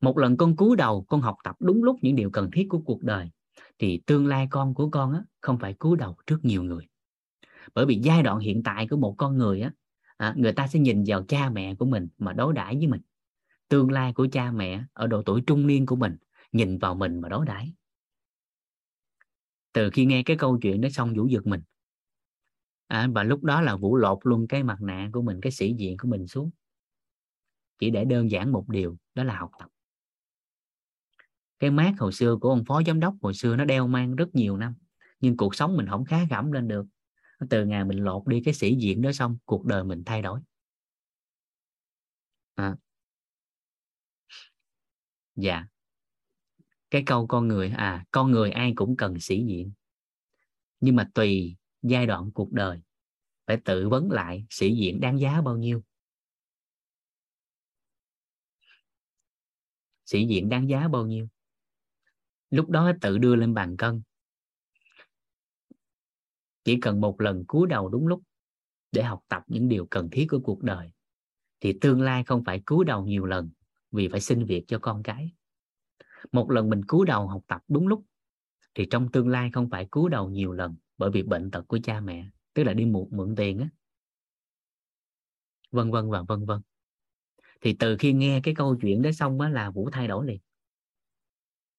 một lần con cúi đầu con học tập đúng lúc những điều cần thiết của cuộc đời thì tương lai con của con á, không phải cúi đầu trước nhiều người. Bởi vì giai đoạn hiện tại của một con người á à, người ta sẽ nhìn vào cha mẹ của mình mà đối đãi với mình. Tương lai của cha mẹ ở độ tuổi trung niên của mình nhìn vào mình mà đối đãi. Từ khi nghe cái câu chuyện đó xong vũ giật mình. À, và lúc đó là vũ lột luôn cái mặt nạ của mình cái sĩ diện của mình xuống. Chỉ để đơn giản một điều đó là học tập cái mát hồi xưa của ông phó giám đốc hồi xưa nó đeo mang rất nhiều năm, nhưng cuộc sống mình không khá gẫm lên được. Từ ngày mình lột đi cái sĩ diện đó xong, cuộc đời mình thay đổi. À. dạ. Cái câu con người à con người ai cũng cần sĩ diện. Nhưng mà tùy giai đoạn cuộc đời, phải tự vấn lại sĩ diện đáng giá bao nhiêu. Sĩ diện đáng giá bao nhiêu? Lúc đó tự đưa lên bàn cân. Chỉ cần một lần cúi đầu đúng lúc để học tập những điều cần thiết của cuộc đời, thì tương lai không phải cúi đầu nhiều lần vì phải xin việc cho con cái. Một lần mình cúi đầu học tập đúng lúc, thì trong tương lai không phải cúi đầu nhiều lần bởi vì bệnh tật của cha mẹ, tức là đi mượn mượn tiền á. Vân vân và vân vân. Thì từ khi nghe cái câu chuyện đó xong á là vũ thay đổi liền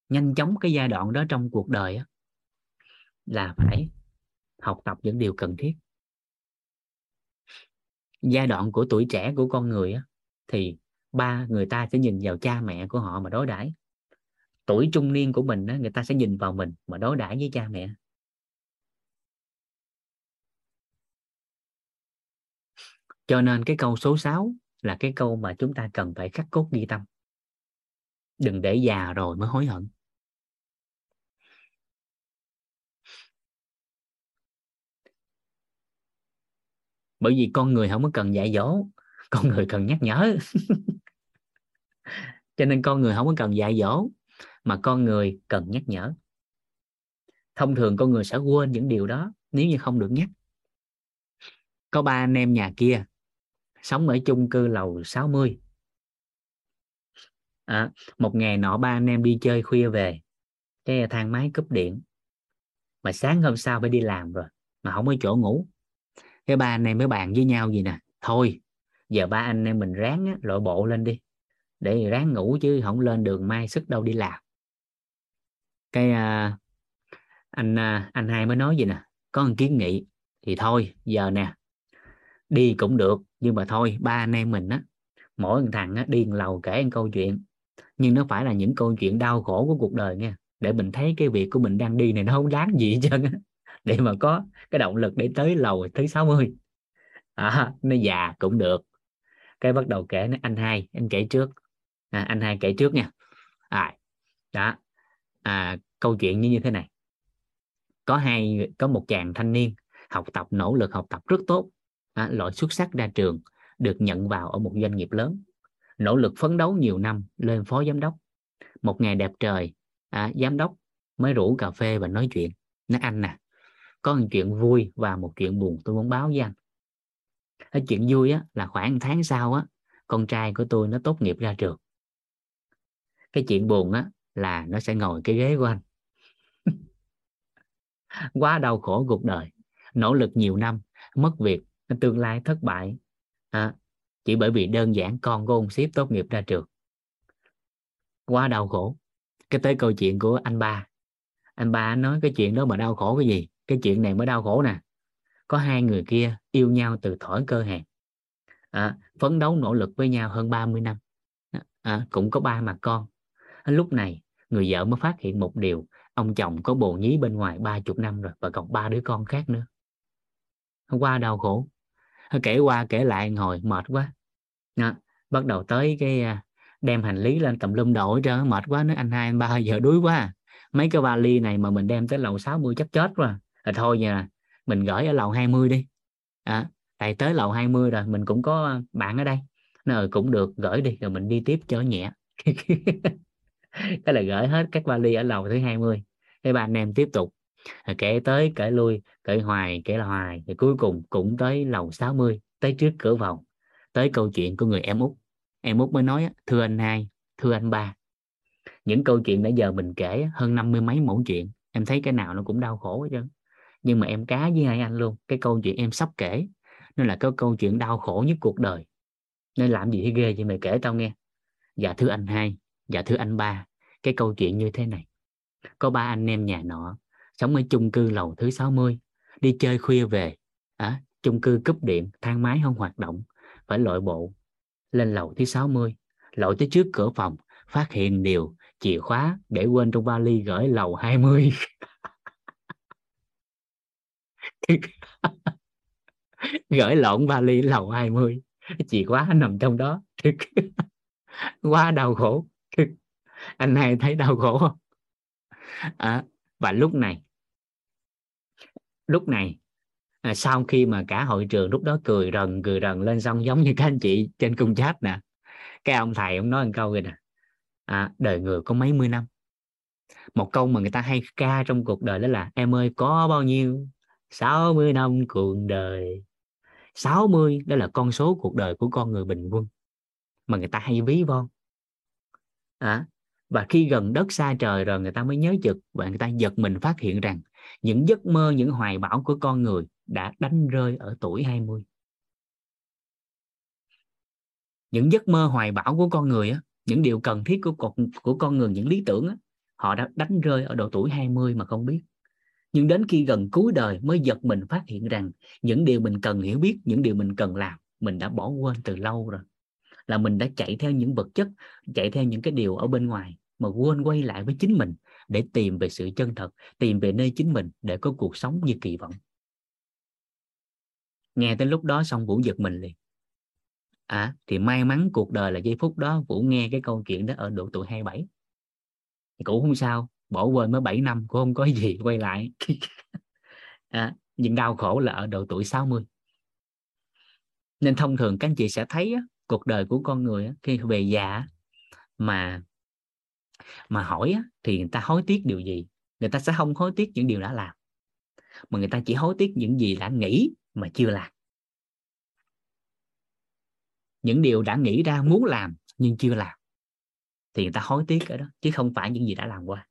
nhanh chóng cái giai đoạn đó trong cuộc đời á là phải học tập những điều cần thiết. Giai đoạn của tuổi trẻ của con người á, thì ba người ta sẽ nhìn vào cha mẹ của họ mà đối đãi. Tuổi trung niên của mình á, người ta sẽ nhìn vào mình mà đối đãi với cha mẹ. Cho nên cái câu số 6 là cái câu mà chúng ta cần phải khắc cốt ghi tâm. Đừng để già rồi mới hối hận. Bởi vì con người không có cần dạy dỗ con người cần nhắc nhở. [laughs] Cho nên con người không có cần dạy dỗ mà con người cần nhắc nhở. Thông thường con người sẽ quên những điều đó nếu như không được nhắc. Có ba anh em nhà kia sống ở chung cư lầu 60 à, một ngày nọ ba anh em đi chơi khuya về cái thang máy cúp điện. Mà sáng hôm sau phải đi làm rồi mà không có chỗ ngủ cái ba anh em mới bàn với nhau gì nè? Thôi giờ ba anh em mình ráng á, lội bộ lên đi. Để ráng ngủ chứ không lên đường mai sức đâu đi làm. Cái à, anh à, anh hai mới nói gì nè? Có một kiến nghị. Thì thôi giờ nè đi cũng được nhưng mà thôi ba anh em mình á mỗi thằng á, đi một lầu kể một câu chuyện. Nhưng nó phải là những câu chuyện đau khổ của cuộc đời nha để mình thấy cái việc của mình đang đi này nó không đáng gì hết trơn á để mà có cái động lực để tới lầu thứ 60 à, nó già cũng được. Cái bắt đầu kể nó anh hai anh kể trước. À, anh hai kể trước nha. À, đó. À, câu chuyện như như thế này. Có hai có một chàng thanh niên học tập nỗ lực học tập rất tốt. À, loại xuất sắc ra trường được nhận vào ở một doanh nghiệp lớn. Nỗ lực phấn đấu nhiều năm lên phó giám đốc. Một ngày đẹp trời à, giám đốc mới rủ cà phê và nói chuyện. Nói anh nè có một chuyện vui và một chuyện buồn tôi muốn báo với anh. Cái chuyện vui á là khoảng tháng sau á con trai của tôi nó tốt nghiệp ra trường. Cái chuyện buồn á là nó sẽ ngồi cái ghế của anh. [laughs] Quá đau khổ cuộc đời. Nỗ lực nhiều năm mất việc tương lai thất bại. À, chỉ bởi vì đơn giản con của ông ship tốt nghiệp ra trường. Quá đau khổ. Cái tới câu chuyện của anh ba. Anh ba nói cái chuyện đó mà đau khổ cái gì? Cái chuyện này mới đau khổ nè. Có hai người kia yêu nhau từ thổi cơ hàng, à, phấn đấu nỗ lực với nhau hơn 30 năm. À, à, cũng có ba mặt con. À, lúc này người vợ mới phát hiện một điều. Ông chồng có bồ nhí bên ngoài ba chục năm rồi và còn ba đứa con khác nữa. Qua đau khổ. À, kể qua kể lại ngồi mệt quá. À, bắt đầu tới cái đem hành lý lên tầm lum đổi hết mệt quá. Nói anh hai anh ba giờ đuối quá mấy cái vali này mà mình đem tới lầu 60 chắc chết quá là thôi nha mình gửi ở lầu 20 đi. À, tại tới lầu 20 rồi mình cũng có bạn ở đây nó cũng được gửi đi rồi mình đi tiếp cho nhẹ. [laughs] Cái là gửi hết các vali ở lầu thứ 20 cái ba anh em tiếp tục kể tới kể lui kể hoài kể là hoài thì cuối cùng cũng tới lầu 60 tới trước cửa phòng tới câu chuyện của người em út. Em út mới nói thưa anh hai thưa anh ba. Những câu chuyện nãy giờ mình kể hơn năm mươi mấy mẫu chuyện em thấy cái nào nó cũng đau khổ hết trơn nhưng mà em cá với hai anh luôn cái câu chuyện em sắp kể nó là cái câu chuyện đau khổ nhất cuộc đời. Nên làm gì thì ghê vậy mày kể tao nghe. Dạ thưa anh hai dạ thưa anh ba cái câu chuyện như thế này. Có ba anh em nhà nọ sống ở chung cư lầu thứ 60 đi chơi khuya về. À, chung cư cúp điện thang máy không hoạt động phải lội bộ lên lầu thứ 60 lội tới trước cửa phòng phát hiện điều chìa khóa để quên trong vali gửi lầu 20 [laughs] [laughs] gửi lộn vali lầu 20 chìa khóa nằm trong đó. [laughs] Quá đau khổ. [laughs] Anh hai thấy đau khổ không? À, và lúc này lúc này à, sau khi mà cả hội trường lúc đó cười rần cười rần lên xong giống như các anh chị trên cung chat nè. Cái ông thầy ông nói một câu rồi nè. À, đời người có mấy mươi năm. Một câu mà người ta hay ca trong cuộc đời đó là em ơi có bao nhiêu 60 năm cuộc đời. 60 đó là con số cuộc đời của con người bình quân mà người ta hay ví von. À, và khi gần đất xa trời rồi người ta mới nhớ chực và người ta giật mình phát hiện rằng những giấc mơ những hoài bão của con người đã đánh rơi ở tuổi 20 những giấc mơ hoài bão của con người á, những điều cần thiết của con, của con người những lý tưởng á, họ đã đánh rơi ở độ tuổi 20 mà không biết nhưng đến khi gần cuối đời mới giật mình phát hiện rằng những điều mình cần hiểu biết, những điều mình cần làm, mình đã bỏ quên từ lâu rồi. Là mình đã chạy theo những vật chất, chạy theo những cái điều ở bên ngoài mà quên quay lại với chính mình để tìm về sự chân thật, tìm về nơi chính mình để có cuộc sống như kỳ vọng. Nghe tới lúc đó xong vũ giật mình liền. À thì may mắn cuộc đời là giây phút đó vũ nghe cái câu chuyện đó ở độ tuổi 27 cũng không sao bỏ quên mới 7 năm cũng không có gì quay lại. [laughs] À, nhưng đau khổ là ở độ tuổi 60 nên thông thường các anh chị sẽ thấy á, cuộc đời của con người á, khi về già mà mà hỏi á, thì người ta hối tiếc điều gì? Người ta sẽ không hối tiếc những điều đã làm mà người ta chỉ hối tiếc những gì đã nghĩ mà chưa làm. Những điều đã nghĩ ra muốn làm nhưng chưa làm thì người ta hối tiếc ở đó chứ không phải những gì đã làm qua.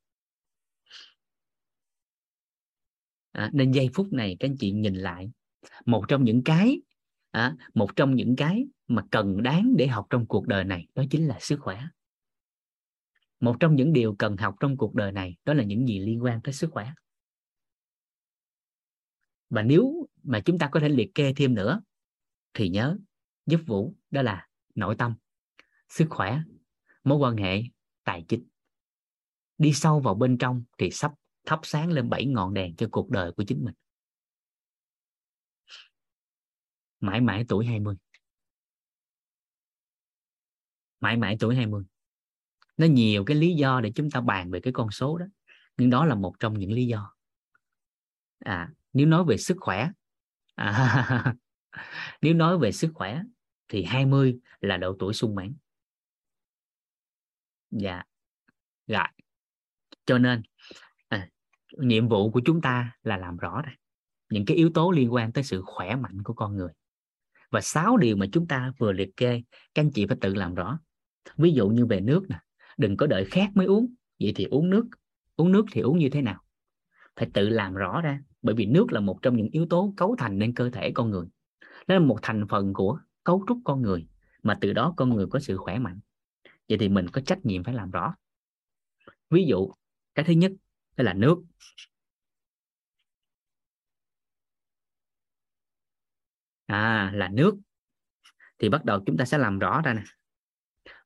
À, nên giây phút này các anh chị nhìn lại. Một trong những cái à, một trong những cái mà cần đáng để học trong cuộc đời này đó chính là sức khỏe. Một trong những điều cần học trong cuộc đời này đó là những gì liên quan tới sức khỏe. Và nếu mà chúng ta có thể liệt kê thêm nữa thì nhớ giúp vũ đó là nội tâm sức khỏe mối quan hệ tài chính. Đi sâu vào bên trong thì sắp thắp sáng lên bảy ngọn đèn cho cuộc đời của chính mình. Mãi mãi tuổi 20 mãi mãi tuổi 20 nó nhiều cái lý do để chúng ta bàn về cái con số đó nhưng đó là một trong những lý do. À nếu nói về sức khỏe à, [laughs] nếu nói về sức khỏe thì 20 là độ tuổi sung mãn. Dạ. Rồi. Cho nên nhiệm vụ của chúng ta là làm rõ ra những cái yếu tố liên quan tới sự khỏe mạnh của con người. Và sáu điều mà chúng ta vừa liệt kê, các anh chị phải tự làm rõ. Ví dụ như về nước nè, đừng có đợi khác mới uống. Vậy thì uống nước uống nước thì uống như thế nào? Phải tự làm rõ ra, bởi vì nước là một trong những yếu tố cấu thành nên cơ thể con người. Nó là một thành phần của cấu trúc con người, mà từ đó con người có sự khỏe mạnh. Vậy thì mình có trách nhiệm phải làm rõ. Ví dụ, cái thứ nhất tức là nước. À là nước. Thì bắt đầu chúng ta sẽ làm rõ ra nè.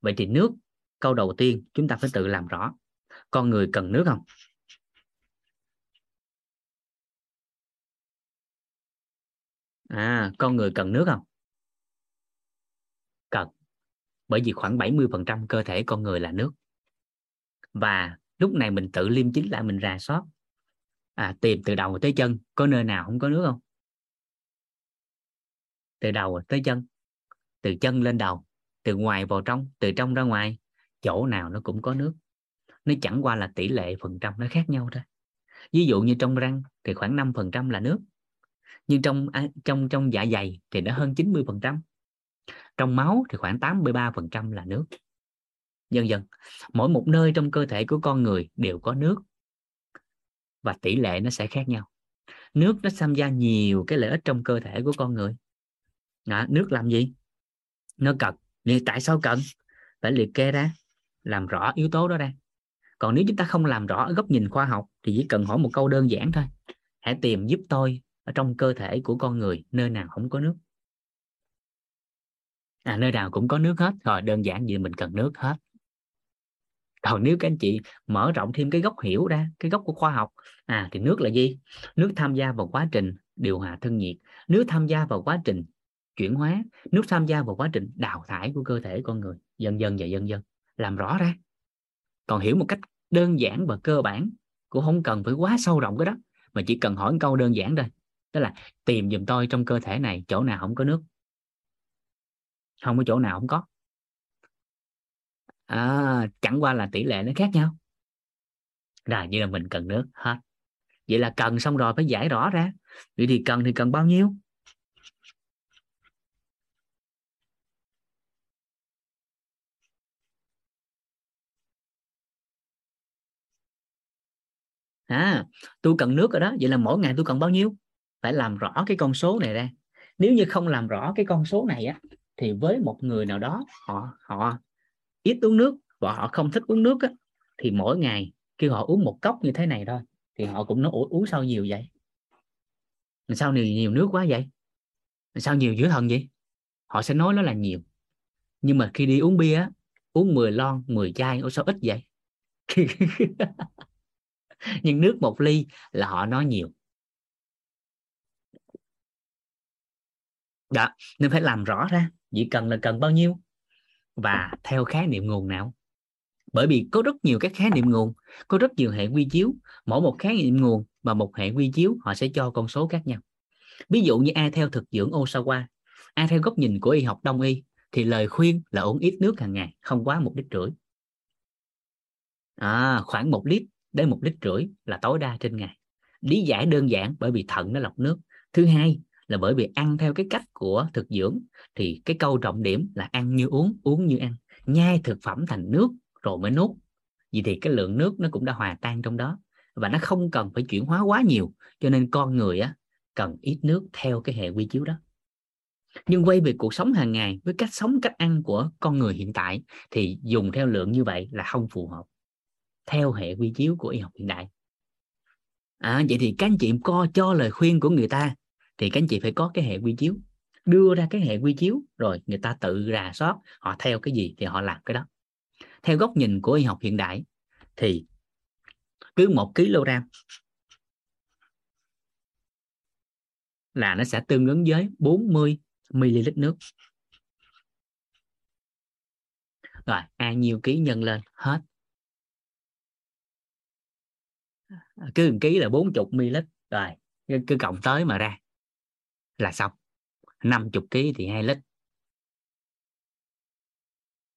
Vậy thì nước, câu đầu tiên chúng ta phải tự làm rõ. Con người cần nước không? À con người cần nước không? Cần. Bởi vì khoảng 70% cơ thể con người là nước. Và lúc này mình tự liêm chính lại mình rà soát à, tìm từ đầu tới chân có nơi nào không có nước không? Từ đầu tới chân từ chân lên đầu từ ngoài vào trong từ trong ra ngoài chỗ nào nó cũng có nước. Nó chẳng qua là tỷ lệ phần trăm nó khác nhau thôi. Ví dụ như trong răng thì khoảng 5% là nước nhưng trong à, trong trong dạ dày thì nó hơn 90% trong máu thì khoảng 83% là nước dần dần mỗi một nơi trong cơ thể của con người đều có nước. Và tỷ lệ nó sẽ khác nhau. Nước nó tham gia nhiều cái lợi ích trong cơ thể của con người. Đó, nước làm gì? Nó cần. Nhưng tại sao cần? Phải liệt kê ra làm rõ yếu tố đó ra. Còn nếu chúng ta không làm rõ ở góc nhìn khoa học thì chỉ cần hỏi một câu đơn giản thôi. Hãy tìm giúp tôi ở trong cơ thể của con người nơi nào không có nước. À nơi nào cũng có nước hết. Rồi đơn giản gì mình cần nước hết còn nếu các anh chị mở rộng thêm cái góc hiểu ra, cái góc của khoa học à thì nước là gì? Nước tham gia vào quá trình điều hòa thân nhiệt. Nước tham gia vào quá trình chuyển hóa. Nước tham gia vào quá trình đào thải của cơ thể con người, dần dần và dần dần. Làm rõ ra. Còn hiểu một cách đơn giản và cơ bản cũng không cần phải quá sâu rộng cái đó, mà chỉ cần hỏi một câu đơn giản thôi. Đó là tìm giùm tôi trong cơ thể này, chỗ nào không có nước. Không có chỗ nào không có à, chẳng qua là tỷ lệ nó khác nhau. Rồi như là mình cần nước hết. Vậy là cần xong rồi phải giải rõ ra. Vậy thì cần thì cần bao nhiêu? À tôi cần nước rồi đó. Vậy là mỗi ngày tôi cần bao nhiêu? Phải làm rõ cái con số này ra. Nếu như không làm rõ cái con số này á thì với một người nào đó họ họ ít uống nước và họ không thích uống nước á, thì mỗi ngày kêu họ uống một cốc như thế này thôi thì họ cũng nói uống sao nhiều vậy? Sao nhiều nhiều nước quá vậy? Sao nhiều dữ thần vậy? Họ sẽ nói nó là nhiều. Nhưng mà khi đi uống bia á, uống 10 lon 10 chai uống sao ít vậy? [laughs] Nhưng nước một ly là họ nói nhiều. Đó nên phải làm rõ ra chỉ cần là cần bao nhiêu và theo khái niệm nguồn nào? Bởi vì có rất nhiều các khái niệm nguồn có rất nhiều hệ quy chiếu. Mỗi một khái niệm nguồn và một hệ quy chiếu họ sẽ cho con số khác nhau. Ví dụ như ai theo thực dưỡng Osawa. Ai theo góc nhìn của y học đông y thì lời khuyên là uống ít nước hàng ngày không quá một lít rưỡi. À, khoảng một lít đến một lít rưỡi là tối đa trên ngày. Lý giải đơn giản bởi vì thận nó lọc nước. Thứ hai là bởi vì ăn theo cái cách của thực dưỡng. Thì cái câu trọng điểm là ăn như uống uống như ăn. Nhai thực phẩm thành nước rồi mới nuốt. Vì thì cái lượng nước nó cũng đã hòa tan trong đó. Và nó không cần phải chuyển hóa quá nhiều. Cho nên con người á cần ít nước theo cái hệ quy chiếu đó. Nhưng quay về cuộc sống hàng ngày với cách sống cách ăn của con người hiện tại thì dùng theo lượng như vậy là không phù hợp. Theo hệ quy chiếu của y học hiện đại. À, vậy thì các anh chị co cho lời khuyên của người ta thì các anh chị phải có cái hệ quy chiếu. Đưa ra cái hệ quy chiếu, rồi người ta tự rà soát họ theo cái gì thì họ làm cái đó. Theo góc nhìn của y học hiện đại thì cứ một kg là nó sẽ tương ứng với 40 ml nước. Rồi bao nhiêu ký nhân lên, hết. Cứ một ký là 40 ml rồi, cứ cộng tới mà ra là xong. 50 ký thì 2 lít.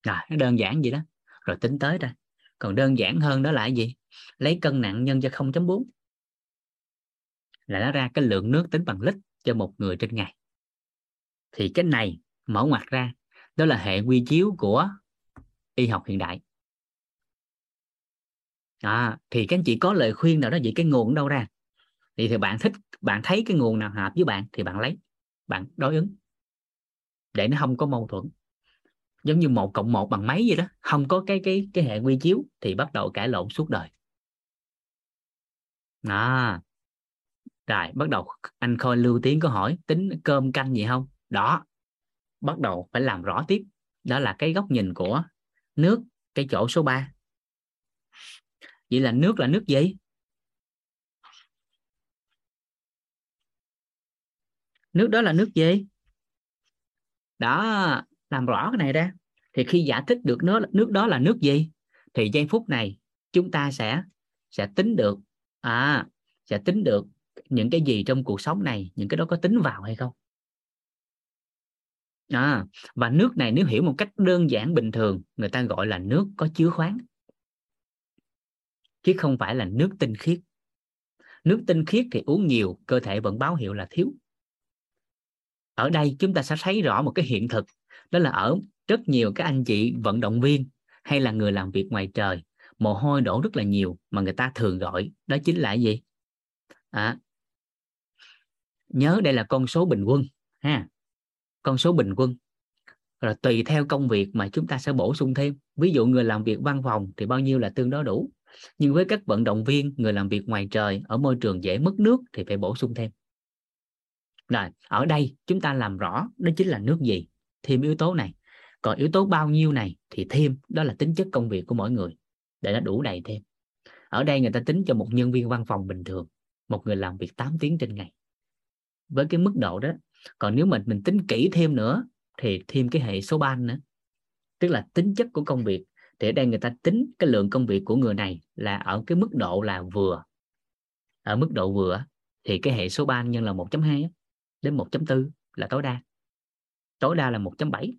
Rồi nó đơn giản vậy đó. Rồi tính tới ra. Còn đơn giản hơn đó là cái gì? Lấy cân nặng nhân cho 0.4 là nó ra cái lượng nước tính bằng lít cho một người trên ngày. Thì cái này mở ngoặt ra đó là hệ quy chiếu của y học hiện đại. À, thì các anh chị có lời khuyên nào đó vậy cái nguồn đâu ra. Thì thì bạn thích bạn thấy cái nguồn nào hợp với bạn thì bạn lấy, bạn đối ứng. Để nó không có mâu thuẫn. Giống như một cộng một bằng mấy vậy đó, không có cái cái cái hệ quy chiếu thì bắt đầu cãi lộn suốt đời. À rồi, bắt đầu anh khôi lưu tiến có hỏi, tính cơm canh gì không? Đó. Bắt đầu phải làm rõ tiếp. Đó là cái góc nhìn của nước, cái chỗ số 3 vậy là nước là nước gì? Nước đó là nước gì? Đó làm rõ cái này ra. Thì khi giải thích được nó nước đó là nước gì thì giây phút này chúng ta sẽ sẽ tính được à sẽ tính được những cái gì trong cuộc sống này những cái đó có tính vào hay không. À, và nước này nếu hiểu một cách đơn giản bình thường người ta gọi là nước có chứa khoáng. Chứ không phải là nước tinh khiết. Nước tinh khiết thì uống nhiều cơ thể vẫn báo hiệu là thiếu ở đây chúng ta sẽ thấy rõ một cái hiện thực đó là ở rất nhiều các anh chị vận động viên hay là người làm việc ngoài trời mồ hôi đổ rất là nhiều mà người ta thường gọi đó chính là gì? À, nhớ đây là con số bình quân ha con số bình quân. Rồi tùy theo công việc mà chúng ta sẽ bổ sung thêm. Ví dụ người làm việc văn phòng thì bao nhiêu là tương đối đủ nhưng với các vận động viên người làm việc ngoài trời ở môi trường dễ mất nước thì phải bổ sung thêm rồi, ở đây chúng ta làm rõ đó chính là nước gì, thêm yếu tố này. Còn yếu tố bao nhiêu này thì thêm, đó là tính chất công việc của mỗi người. Để nó đủ đầy thêm. Ở đây người ta tính cho một nhân viên văn phòng bình thường, một người làm việc 8 tiếng trên ngày. Với cái mức độ đó, còn nếu mình mình tính kỹ thêm nữa thì thêm cái hệ số ban nữa. Tức là tính chất của công việc. Thì ở đây người ta tính cái lượng công việc của người này là ở cái mức độ là vừa. Ở mức độ vừa thì cái hệ số ban nhân là 1.2 đến 1.4 là tối đa. Tối đa là 1.7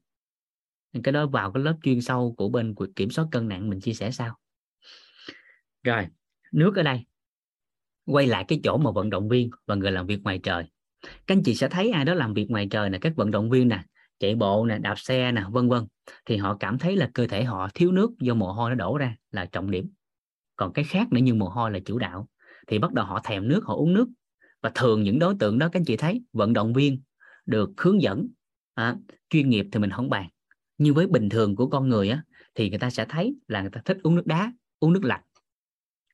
cái đó vào cái lớp chuyên sâu của bên kiểm soát cân nặng mình chia sẻ sau. Rồi, nước ở đây. Quay lại cái chỗ mà vận động viên và người làm việc ngoài trời. Các anh chị sẽ thấy ai đó làm việc ngoài trời là các vận động viên nè, chạy bộ nè, đạp xe nè, vân vân. Thì họ cảm thấy là cơ thể họ thiếu nước do mồ hôi nó đổ ra là trọng điểm. Còn cái khác nữa như mồ hôi là chủ đạo. Thì bắt đầu họ thèm nước, họ uống nước và thường những đối tượng đó các anh chị thấy vận động viên được hướng dẫn à, chuyên nghiệp thì mình không bàn. Như với bình thường của con người á thì người ta sẽ thấy là người ta thích uống nước đá uống nước lạnh.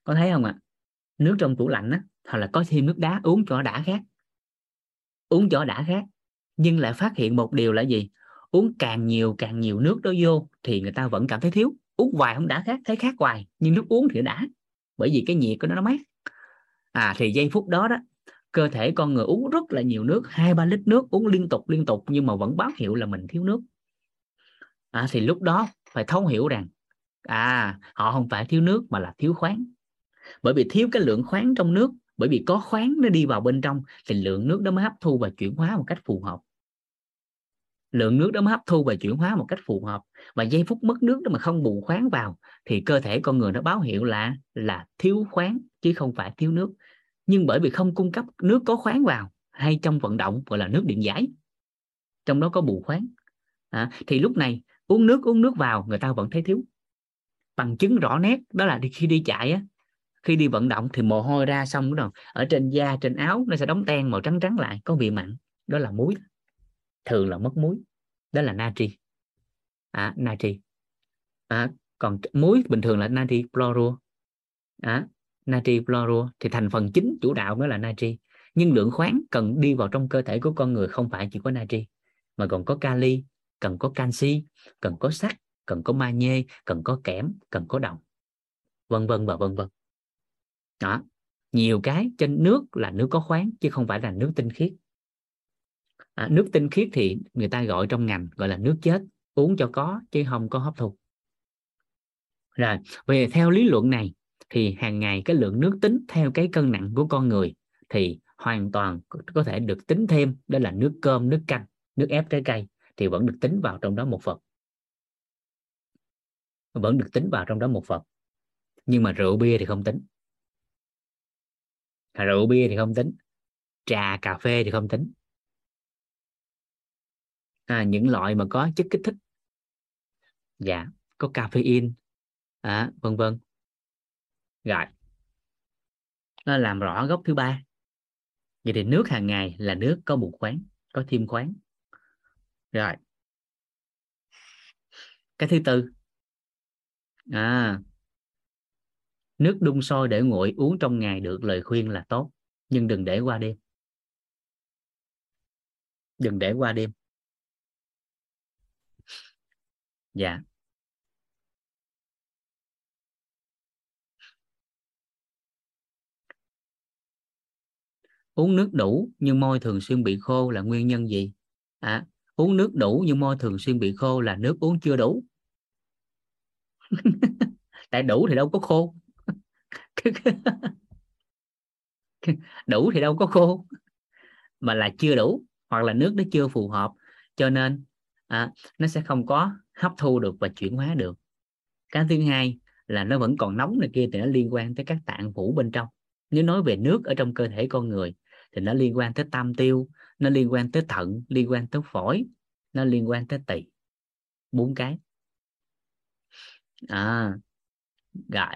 Có thấy không ạ? Nước trong tủ lạnh á hoặc là có thêm nước đá uống cho đã khác. Uống cho đã khác. Nhưng lại phát hiện một điều là gì? Uống càng nhiều càng nhiều nước đó vô thì người ta vẫn cảm thấy thiếu. Uống hoài không đã khác thấy khác hoài. Nhưng nước uống thì đã. Bởi vì cái nhiệt của nó nó mát. À thì giây phút đó đó cơ thể con người uống rất là nhiều nước hai ba lít nước uống liên tục liên tục nhưng mà vẫn báo hiệu là mình thiếu nước. À, thì lúc đó phải thấu hiểu rằng à họ không phải thiếu nước mà là thiếu khoáng. Bởi vì thiếu cái lượng khoáng trong nước bởi vì có khoáng nó đi vào bên trong thì lượng nước đó mới hấp thu và chuyển hóa một cách phù hợp. Lượng nước đó mới hấp thu và chuyển hóa một cách phù hợp. Và giây phút mất nước đó mà không bù khoáng vào thì cơ thể con người nó báo hiệu là là thiếu khoáng chứ không phải thiếu nước nhưng bởi vì không cung cấp nước có khoáng vào hay trong vận động gọi là nước điện giải trong đó có bù khoáng. À, thì lúc này uống nước uống nước vào người ta vẫn thấy thiếu. Bằng chứng rõ nét đó là khi đi chạy á khi đi vận động thì mồ hôi ra xong rồi ở trên da trên áo nó sẽ đóng ten màu trắng trắng lại có vị mặn đó là muối. Thường là mất muối đó là natri. À, natri. À, còn muối bình thường là natri chlorua. À, natri chlorua thì thành phần chính chủ đạo mới là natri. Nhưng lượng khoáng cần đi vào trong cơ thể của con người không phải chỉ có natri mà còn có kali cần có canxi cần có sắt cần có magie cần có kẽm cần có đồng. Vân vân và vân vân. Đó. Nhiều cái trên nước là nước có khoáng chứ không phải là nước tinh khiết. À, nước tinh khiết thì người ta gọi trong ngành gọi là nước chết uống cho có chứ không có hấp thu. Rồi về theo lý luận này thì hàng ngày cái lượng nước tính theo cái cân nặng của con người thì hoàn toàn có thể được tính thêm đó là nước cơm nước canh nước ép trái cây thì vẫn được tính vào trong đó một phần. Vẫn được tính vào trong đó một phần. Nhưng mà rượu bia thì không tính. À, rượu bia thì không tính. Trà cà phê thì không tính. À, những loại mà có chất kích thích. Dạ có caffeine à, vân vân rồi. Nó làm rõ gốc thứ ba. Vậy thì nước hàng ngày là nước có bột khoáng, có thêm khoáng. Rồi. Cái thứ tư. À. Nước đun sôi để nguội uống trong ngày được lời khuyên là tốt, nhưng đừng để qua đêm. Đừng để qua đêm. Dạ. Uống nước đủ nhưng môi thường xuyên bị khô là nguyên nhân gì? À, uống nước đủ nhưng môi thường xuyên bị khô là nước uống chưa đủ. [laughs] Tại đủ thì đâu có khô. [laughs] Đủ thì đâu có khô mà là chưa đủ hoặc là nước nó chưa phù hợp. Cho nên à, nó sẽ không có hấp thu được và chuyển hóa được. Cái thứ hai là nó vẫn còn nóng này kia thì nó liên quan tới các tạng phủ bên trong. Nếu nói về nước ở trong cơ thể con người thì nó liên quan tới tam tiêu nó liên quan tới thận liên quan tới phổi nó liên quan tới tỳ. Bốn cái. À rồi.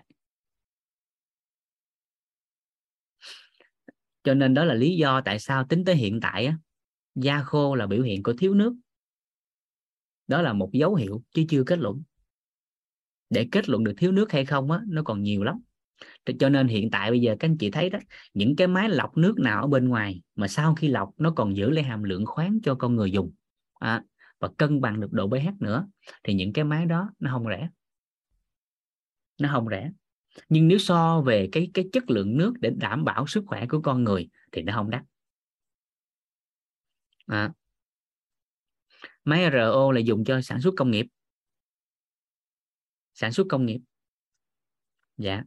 Cho nên đó là lý do tại sao tính tới hiện tại á, da khô là biểu hiện của thiếu nước. Đó là một dấu hiệu chứ chưa kết luận. Để kết luận được thiếu nước hay không á nó còn nhiều lắm cho nên hiện tại bây giờ các anh chị thấy đó những cái máy lọc nước nào ở bên ngoài mà sau khi lọc nó còn giữ lấy hàm lượng khoáng cho con người dùng à, và cân bằng được độ pH nữa thì những cái máy đó nó không rẻ. Nó không rẻ. Nhưng nếu so về cái cái chất lượng nước để đảm bảo sức khỏe của con người thì nó không đắt. À. máy RO là dùng cho sản xuất công nghiệp. Sản xuất công nghiệp. Dạ.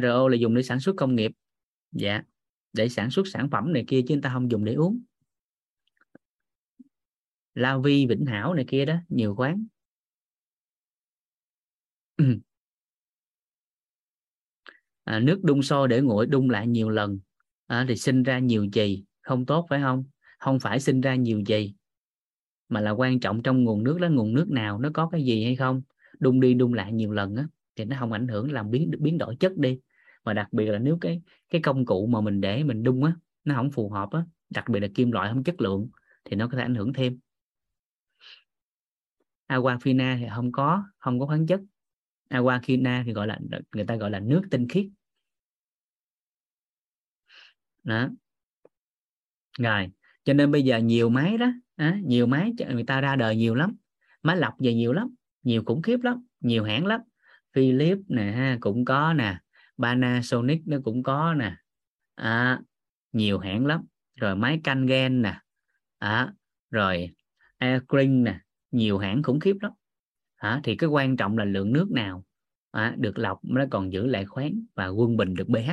RO là dùng để sản xuất công nghiệp. Dạ để sản xuất sản phẩm này kia chứ người ta không dùng để uống. La Vi Vĩnh Hảo này kia đó nhiều quán. [clears throat] À, nước đun sôi để nguội đun lại nhiều lần. À, thì sinh ra nhiều gì không tốt phải không? Không phải sinh ra nhiều gì mà là quan trọng trong nguồn nước đó nguồn nước nào nó có cái gì hay không? Đun đi đun lại nhiều lần á thì nó không ảnh hưởng làm biến biến đổi chất đi. Và đặc biệt là nếu cái cái công cụ mà mình để mình đun á, nó không phù hợp á, đặc biệt là kim loại không chất lượng, thì nó có thể ảnh hưởng thêm. Aquafina thì không có không có khoáng chất. Aquafina thì gọi là, người ta gọi là nước tinh khiết. Đó. Rồi, cho nên bây giờ nhiều máy đó, á, nhiều máy, người ta ra đời nhiều lắm. Máy lọc về nhiều lắm, nhiều khủng khiếp lắm, nhiều hãng lắm. Philips nè ha cũng có nè. Panasonic nó cũng có nè. À, nhiều hãng lắm. Rồi máy canh gen nè. À, rồi Airclean nè. Nhiều hãng khủng khiếp lắm. À, thì cái quan trọng là lượng nước nào à, được lọc nó còn giữ lại khoáng và quân bình được pH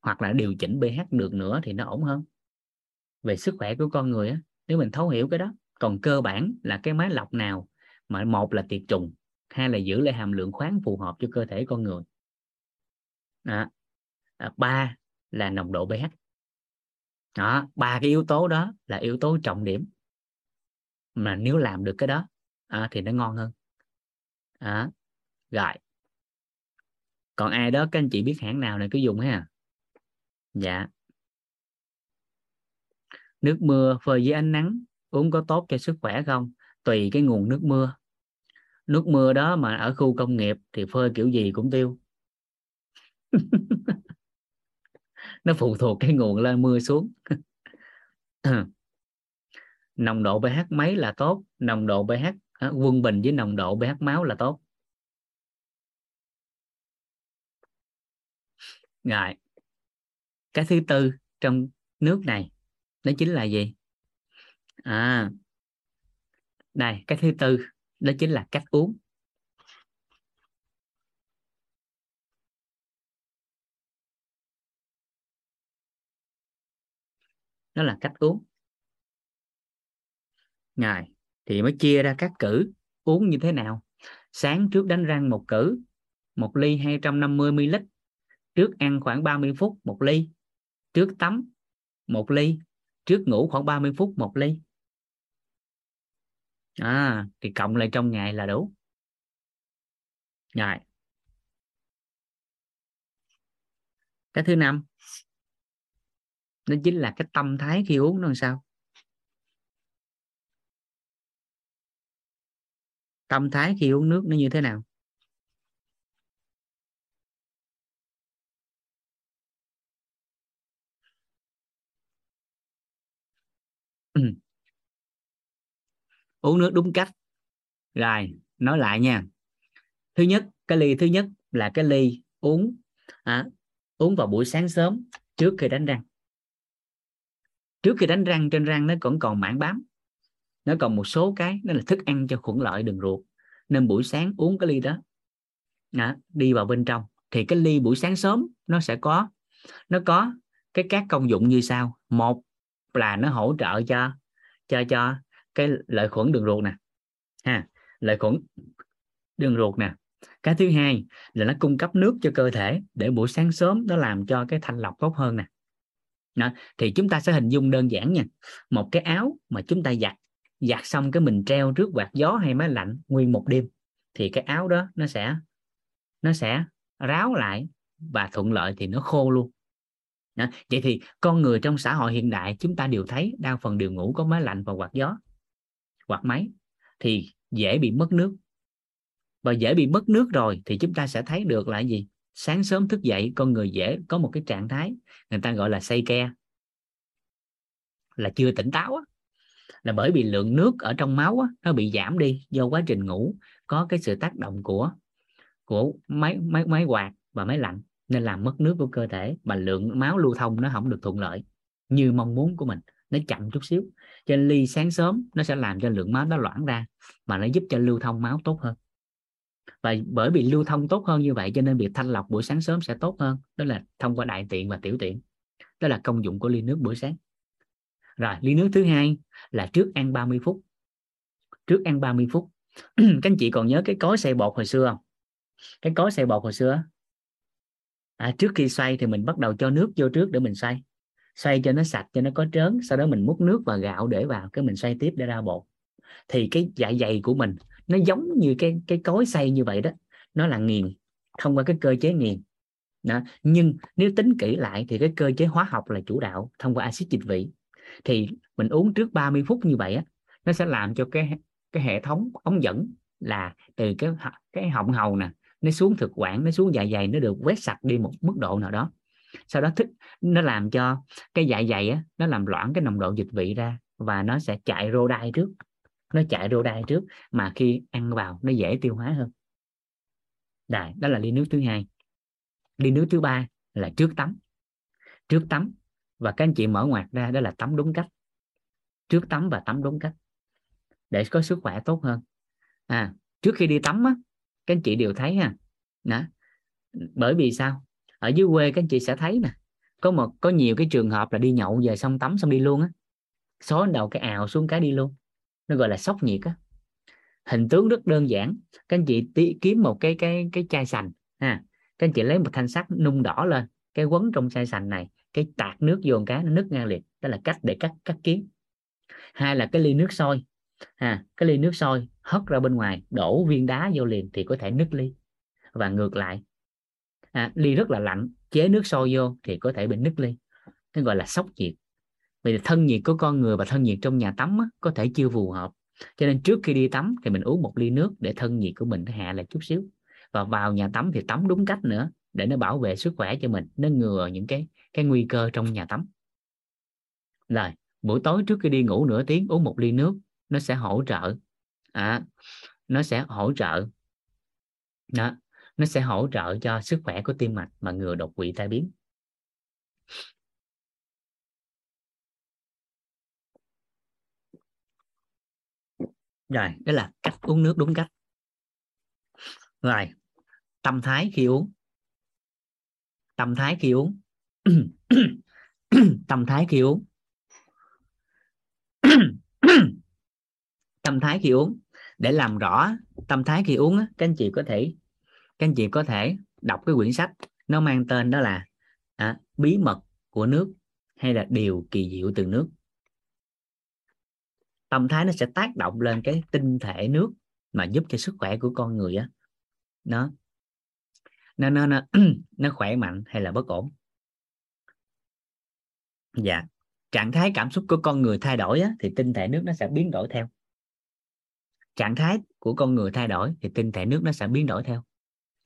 hoặc là điều chỉnh pH được nữa thì nó ổn hơn. Về sức khỏe của con người á nếu mình thấu hiểu cái đó còn cơ bản là cái máy lọc nào mà một là tiệt trùng hai là giữ lại hàm lượng khoáng phù hợp cho cơ thể con người? Đó. À, ba là nồng độ pH. Đó ba cái yếu tố đó là yếu tố trọng điểm. Mà nếu làm được cái đó à, thì nó ngon hơn. À, rồi. Còn ai đó các anh chị biết hãng nào này cứ dùng ha? Dạ. Nước mưa phơi dưới ánh nắng uống có tốt cho sức khỏe không? Tùy cái nguồn nước mưa nước mưa đó mà ở khu công nghiệp thì phơi kiểu gì cũng tiêu. [laughs] Nó phụ thuộc cái nguồn lên mưa xuống. [clears throat] Nồng độ pH mấy là tốt, nồng độ pH à, quân bình với nồng độ pH máu là tốt. Rồi, cái thứ tư trong nước này, đó chính là gì? À đây, cái thứ tư đó chính là cách uống. Đó là cách uống. Ngài thì mới chia ra các cử uống như thế nào. Sáng trước đánh răng một cử, một ly 250 ml. Trước ăn khoảng 30 phút một ly. Trước tắm một ly. Trước ngủ khoảng 30 phút một ly à thì cộng lại trong ngày là đủ. Rồi. Cái thứ năm, nó chính là cái tâm thái khi uống nó làm sao? Tâm thái khi uống nước nó như thế nào? Ừ uống nước đúng cách. Rồi nói lại nha. Thứ nhất cái ly thứ nhất là cái ly uống à, uống vào buổi sáng sớm trước khi đánh răng. Trước khi đánh răng trên răng nó còn còn mảng bám. Nó còn một số cái nó là thức ăn cho khuẩn lợi đường ruột. Nên buổi sáng uống cái ly đó à, đi vào bên trong. Thì cái ly buổi sáng sớm nó sẽ có nó có cái các công dụng như sau. Một là nó hỗ trợ cho cho cho cái lợi khuẩn đường ruột nè, ha, lợi khuẩn đường ruột nè cái thứ hai là nó cung cấp nước cho cơ thể để buổi sáng sớm nó làm cho cái thanh lọc tốt hơn nè đó. thì chúng ta sẽ hình dung đơn giản nha, một cái áo mà chúng ta giặt giặt xong cái mình treo trước quạt gió hay máy lạnh nguyên một đêm, thì cái áo đó nó sẽ nó sẽ ráo lại và thuận lợi thì nó khô luôn đó. vậy thì con người trong xã hội hiện đại chúng ta đều thấy đa phần đều ngủ có máy lạnh và quạt gió quạt máy thì dễ bị mất nước. Và dễ bị mất nước rồi thì chúng ta sẽ thấy được là gì? Sáng sớm thức dậy con người dễ có một cái trạng thái người ta gọi là say ke là chưa tỉnh táo á. Là bởi vì lượng nước ở trong máu á, nó bị giảm đi do quá trình ngủ có cái sự tác động của của máy máy máy quạt và máy lạnh nên làm mất nước của cơ thể và lượng máu lưu thông nó không được thuận lợi như mong muốn của mình. Nó chậm chút xíu cho nên ly sáng sớm nó sẽ làm cho lượng máu nó loãng ra mà nó giúp cho lưu thông máu tốt hơn. Và bởi vì lưu thông tốt hơn như vậy cho nên việc thanh lọc buổi sáng sớm sẽ tốt hơn. Đó là thông qua đại tiện và tiểu tiện. Đó là công dụng của ly nước buổi sáng. Rồi ly nước thứ hai là trước ăn 30 phút. Trước ăn 30 phút. [clears throat] Các anh chị còn nhớ cái cối xay bột hồi xưa không? Cái cối xay bột hồi xưa à, trước khi xoay thì mình bắt đầu cho nước vô trước để mình xoay xoay cho nó sạch, cho nó có trớn, sau đó mình múc nước và gạo để vào, cái mình xoay tiếp để ra bột. Thì cái dạ dày của mình, nó giống như cái cái cối xay như vậy đó. Nó là nghiền, thông qua cái cơ chế nghiền. Đó. nhưng nếu tính kỹ lại thì cái cơ chế hóa học là chủ đạo thông qua axit dịch vị. Thì mình uống trước 30 phút như vậy á, nó sẽ làm cho cái cái hệ thống ống dẫn là từ cái cái họng hầu nè, nó xuống thực quản, nó xuống dạ dày, nó được quét sạch đi một mức độ nào đó sau đó thích nó làm cho cái dạ dày á nó làm loãng cái nồng độ dịch vị ra và nó sẽ chạy rô đai trước. Nó chạy rô đai trước mà khi ăn vào nó dễ tiêu hóa hơn. Đây, đó là ly nước thứ hai. Ly nước thứ ba là trước tắm. Trước tắm và các anh chị mở ngoặt ra đó là tắm đúng cách. Trước tắm và tắm đúng cách. Để có sức khỏe tốt hơn. À trước khi đi tắm á các anh chị đều thấy ha. Đó. bởi vì sao? Ở dưới quê các anh chị sẽ thấy nè có một có nhiều cái trường hợp là đi nhậu về xong tắm xong đi luôn á. Xóa đầu cái ào xuống cái đi luôn. Nó gọi là sốc nhiệt á. Hình tướng rất đơn giản các anh chị tí, kiếm một cái cái cái chai sành ha. Các anh chị lấy một thanh sắt nung đỏ lên cái quấn trong chai sành này cái tạt nước vô một cái nó nứt ngang liệt đó là cách để cắt cắt kiến hai là cái ly nước sôi ha. Cái ly nước sôi hất ra bên ngoài đổ viên đá vô liền thì có thể nứt ly. Và ngược lại à, ly rất là lạnh chế nước sôi vô thì có thể bị nứt ly. Cái gọi là sốc nhiệt. Vì thân nhiệt của con người và thân nhiệt trong nhà tắm á, có thể chưa phù hợp. Cho nên trước khi đi tắm thì mình uống một ly nước để thân nhiệt của mình hạ lại chút xíu. Và vào nhà tắm thì tắm đúng cách nữa để nó bảo vệ sức khỏe cho mình nó ngừa những cái cái nguy cơ trong nhà tắm. Rồi buổi tối trước khi đi ngủ nửa tiếng uống một ly nước nó sẽ hỗ trợ. À, nó sẽ hỗ trợ. Đó nó sẽ hỗ trợ cho sức khỏe của tim mạch mà ngừa đột quỵ tai biến. Rồi, đó là cách uống nước đúng cách. Rồi, tâm thái khi uống. Tâm thái khi uống. [coughs] Tâm thái khi uống. [coughs] Tâm thái khi uống. Để làm rõ tâm thái khi uống các anh chị có thể các anh chị có thể đọc cái quyển sách nó mang tên đó là à, bí mật của nước hay là điều kỳ diệu từ nước. Tâm thái nó sẽ tác động lên cái tinh thể nước mà giúp cho sức khỏe của con người á. Nó nó nó nó, [clears throat] nó khỏe mạnh hay là bất ổn. Dạ trạng thái cảm xúc của con người thay đổi á, thì tinh thể nước nó sẽ biến đổi theo. Trạng thái của con người thay đổi thì tinh thể nước nó sẽ biến đổi theo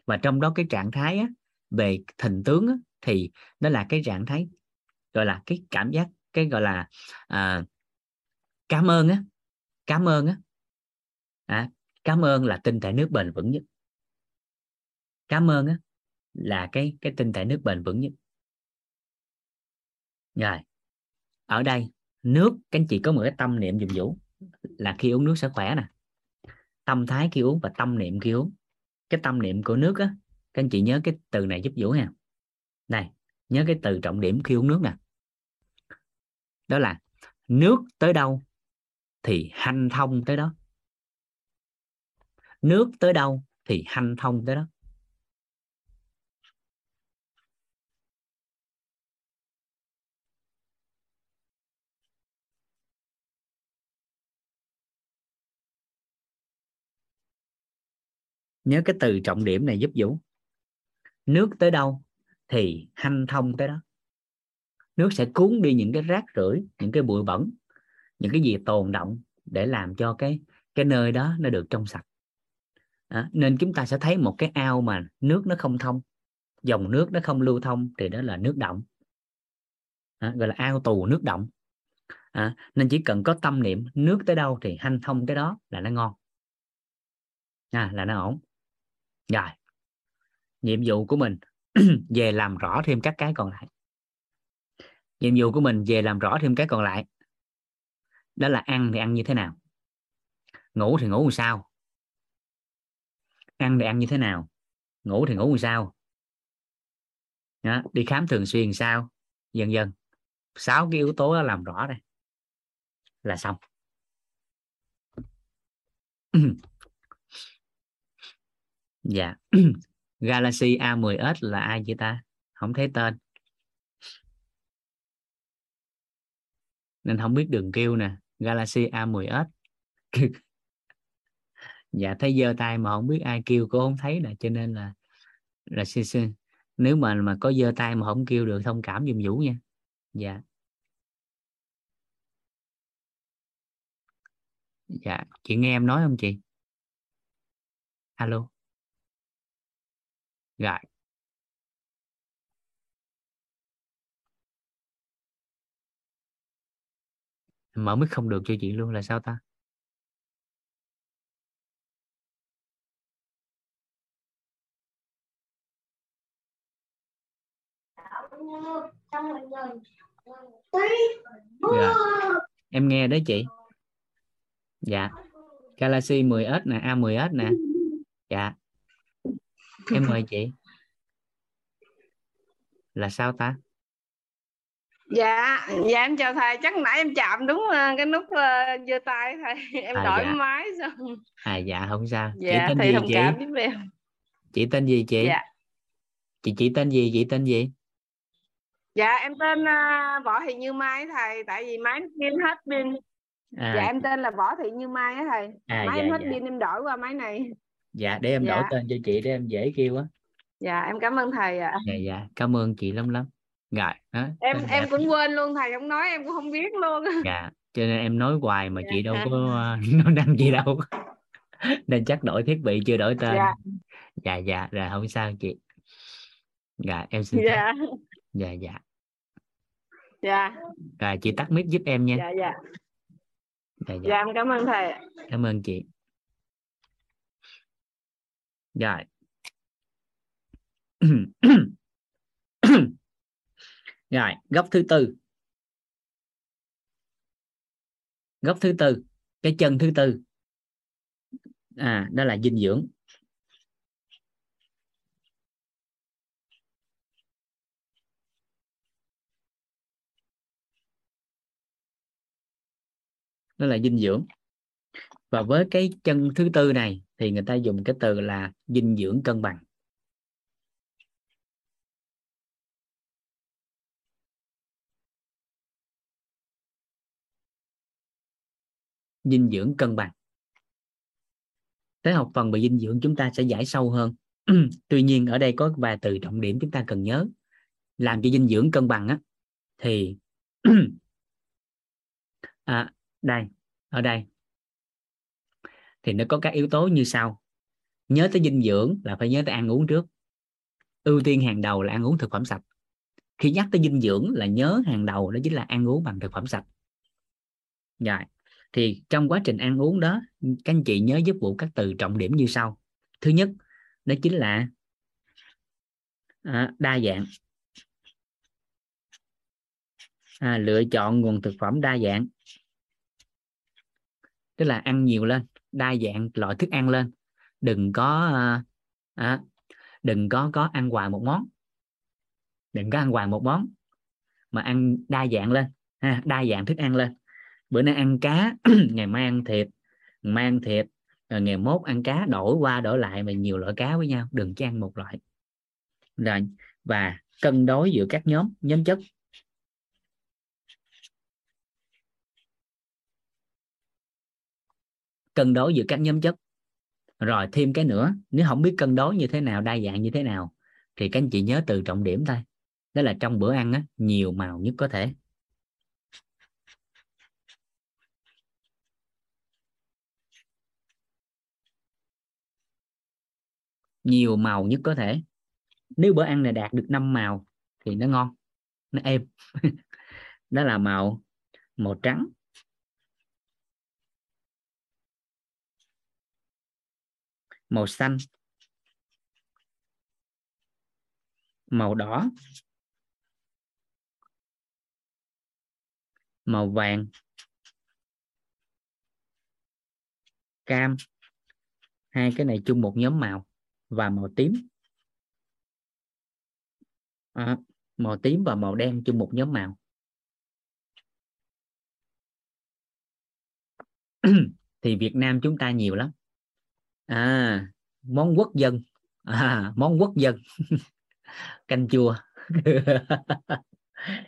và trong đó cái trạng thái á, về hình tướng á, thì nó là cái trạng thái gọi là cái cảm giác cái gọi là à, cảm ơn á cảm ơn á. À, cảm ơn là tinh thể nước bền vững nhất. Cảm ơn á là cái cái tinh thể nước bền vững nhất. Rồi ở đây nước các anh chị có một cái tâm niệm dùng vũ là khi uống nước sẽ khỏe nè. Tâm thái khi uống và tâm niệm khi uống cái tâm niệm của nước á các anh chị nhớ cái từ này giúp vũ nha, này nhớ cái từ trọng điểm khi uống nước nè. Đó là nước tới đâu thì hanh thông tới đó. Nước tới đâu thì hanh thông tới đó. Nhớ cái từ trọng điểm này giúp Vũ. Nước tới đâu thì hanh thông tới đó. Nước sẽ cuốn đi những cái rác rưởi những cái bụi bẩn những cái gì tồn động để làm cho cái cái nơi đó nó được trong sạch. À, nên chúng ta sẽ thấy một cái ao mà nước nó không thông dòng nước nó không lưu thông thì đó là nước động à, gọi là ao tù nước động à, nên chỉ cần có tâm niệm nước tới đâu thì hanh thông tới đó là nó ngon. À, là nó ổn rồi. Nhiệm vụ của mình [clears throat] về làm rõ thêm các cái còn lại. Nhiệm vụ của mình về làm rõ thêm cái còn lại. Đó là ăn thì ăn như thế nào? Ngủ thì ngủ làm sao? Ăn thì ăn như thế nào? Ngủ thì ngủ làm sao? Đó, đi khám thường xuyên sao? Dần dần sáu cái yếu tố đó làm rõ đây. Là xong. [clears throat] dạ. [clears throat] Galaxy A10s là ai vậy ta? Không thấy tên. Nên không biết đường kêu nè. Galaxy A10s [laughs] dạ thấy giơ tay mà không biết ai kêu, cô không thấy nè. Cho nên là là nếu mà mà có giơ tay mà không kêu được, thông cảm giùm vũ nha. Dạ. Dạ chị nghe em nói không chị? Alo rồi. Mở mic không được cho chị luôn là sao ta? Dạ. em nghe đấy chị. Dạ. Galaxy 10s nè A10s nè. Dạ em [laughs] mời chị. Là sao ta? Dạ dạ em chào thầy. Chắc nãy em chạm đúng ờ, cái nút uh, giơ tay thầy [laughs] em à, đổi dạ. máy xong. À dạ không sao. Dạ, chị tên thầy gì chị? cảm em. chị tên gì chị? Dạ. chị chị tên gì? Chị tên gì? Dạ em tên uh, võ thị như mai thầy. Tại vì máy pin hết pin. À. dạ em tên là võ thị như mai á thầy. À, máy dạ, em hết dạ. pin em đổi qua máy này dạ để em dạ. đổi tên cho chị để em dễ kêu á. Dạ em cảm ơn thầy ạ. Dạ dạ cảm ơn chị lắm lắm rồi đó em em dạ. cũng quên luôn thầy không nói em cũng không biết luôn. Dạ cho nên em nói hoài mà dạ. chị đâu có [laughs] nói năng gì đâu. [laughs] Nên chắc đổi thiết bị chưa đổi tên. Dạ. Dạ, dạ rồi không sao chị. Dạ em xin dạ. dạ dạ. Dạ. Rồi chị tắt mic giúp em nha. Dạ dạ. Dạ, dạ. dạ em cảm ơn thầy cảm ơn chị rồi. [clears throat] Rồi, góc thứ tư. Góc thứ tư, cái chân thứ tư. À đó là dinh dưỡng. Đó là dinh dưỡng. Và với cái chân thứ tư này thì người ta dùng cái từ là dinh dưỡng cân bằng. Dinh dưỡng cân bằng. Tới học phần về dinh dưỡng chúng ta sẽ giải sâu hơn. [clears throat] Tuy nhiên ở đây có vài từ trọng điểm chúng ta cần nhớ. Làm cho dinh dưỡng cân bằng á thì [clears throat] à, đây ở đây thì nó có các yếu tố như sau. Nhớ tới dinh dưỡng là phải nhớ tới ăn uống trước. Ưu tiên hàng đầu là ăn uống thực phẩm sạch. Khi nhắc tới dinh dưỡng là nhớ hàng đầu đó chính là ăn uống bằng thực phẩm sạch. Rồi thì trong quá trình ăn uống đó các anh chị nhớ giúp vụ các từ trọng điểm như sau. Thứ nhất đó chính là à, đa dạng. À, lựa chọn nguồn thực phẩm đa dạng. Tức là ăn nhiều lên đa dạng loại thức ăn lên. Đừng có à, à, đừng có có ăn hoài một món. Đừng có ăn hoài một món mà ăn đa dạng lên ha, đa dạng thức ăn lên. Bữa nay ăn cá [clears throat] ngày mai ăn thịt mai ăn thịt rồi ngày mốt ăn cá đổi qua đổi lại mà nhiều loại cá với nhau. Đừng chỉ ăn một loại. Rồi và cân đối giữa các nhóm nhóm chất. Cân đối giữa các nhóm chất. Rồi thêm cái nữa nếu không biết cân đối như thế nào đa dạng như thế nào thì các anh chị nhớ từ trọng điểm thôi. Đó là trong bữa ăn á, nhiều màu nhất có thể. Nhiều màu nhất có thể. Nếu bữa ăn này đạt được 5 màu thì nó ngon nó êm. [laughs] Đó là màu màu trắng màu xanh màu đỏ màu vàng cam. Hai cái này chung một nhóm màu và màu tím. À, màu tím và màu đen chung một nhóm màu. [clears throat] Thì Việt Nam chúng ta nhiều lắm à món quốc dân. À, món quốc dân. [laughs] Canh chua. [laughs]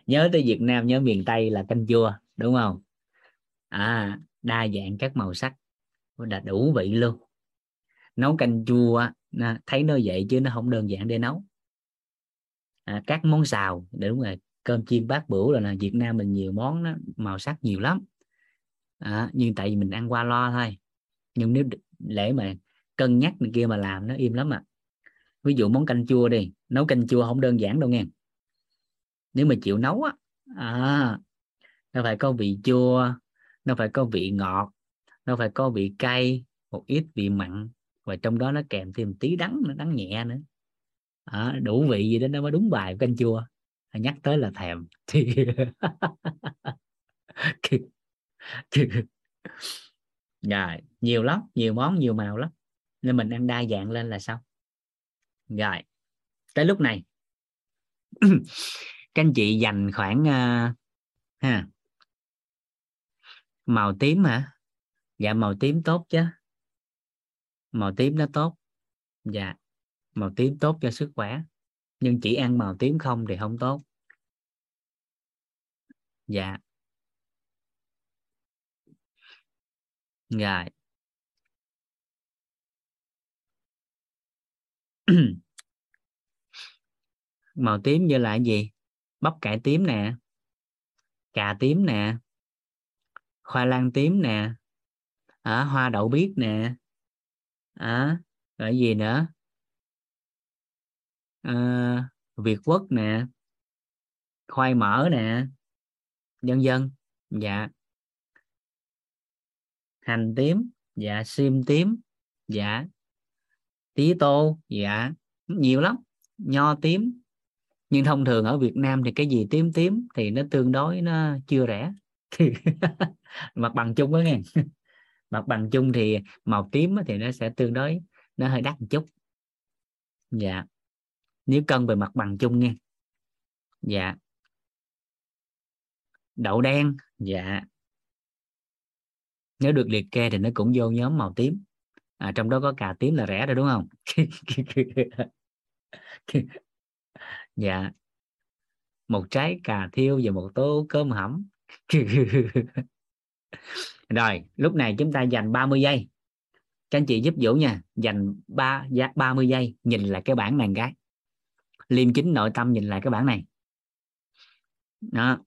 Nhớ tới Việt Nam nhớ miền Tây là canh chua đúng không? À đa dạng các màu sắc. Đã đủ vị luôn. Nấu canh chua thấy nó vậy chứ nó không đơn giản để nấu. À, các món xào để đúng rồi. Cơm chiên bát bửu là, là Việt Nam mình nhiều món đó, màu sắc nhiều lắm. À, nhưng tại vì mình ăn qua lo thôi. Nhưng nếu lễ mà cân nhắc này kia mà làm nó im lắm à. Ví dụ món canh chua đi nấu canh chua không đơn giản đâu nghe. Nếu mà chịu nấu á à, nó phải có vị chua nó phải có vị ngọt nó phải có vị cay một ít vị mặn và trong đó nó kèm thêm tí đắng nó đắng nhẹ nữa. À, đủ vị gì đó nó mới đúng bài canh chua. À, nhắc tới là thèm. [laughs] Thì yeah, nhiều lắm nhiều món nhiều màu lắm nên mình ăn đa dạng lên là sao? Rồi tới lúc này. [clears throat] Các anh chị dành khoảng uh, ha. Màu tím hả? Dạ màu tím tốt chứ. Màu tím nó tốt. Dạ màu tím tốt cho sức khỏe. Nhưng chỉ ăn màu tím không thì không tốt. Dạ. Rồi. [clears throat] màu tím như là gì? Bắp cải tím nè. Cà tím nè. Khoai lang tím nè. À, hoa đậu biếc nè. À, rồi gì nữa? À, việt quất nè. Khoai mỡ nè. Dân dân dạ. Hành tím. Dạ sim tím. Dạ tí tô dạ nhiều lắm, nho tím. Nhưng thông thường ở Việt Nam thì cái gì tím tím thì nó tương đối nó chưa rẻ. [laughs] Mặt bằng chung đó nghe. [laughs] Mặt bằng chung thì màu tím thì nó sẽ tương đối, nó hơi đắt một chút. Dạ nếu cân về mặt bằng chung nghe. Dạ. Đậu đen dạ. Nếu được liệt kê thì nó cũng vô nhóm màu tím à, trong đó có cà tím là rẻ rồi đúng không? [laughs] Dạ. Một trái cà thiêu và một tô cơm hẩm. [laughs] Rồi lúc này chúng ta dành 30 giây. Các anh chị giúp Vũ nha dành 3 30 giây nhìn lại cái bảng này cái liêm chính nội tâm nhìn lại cái bảng này. Đó.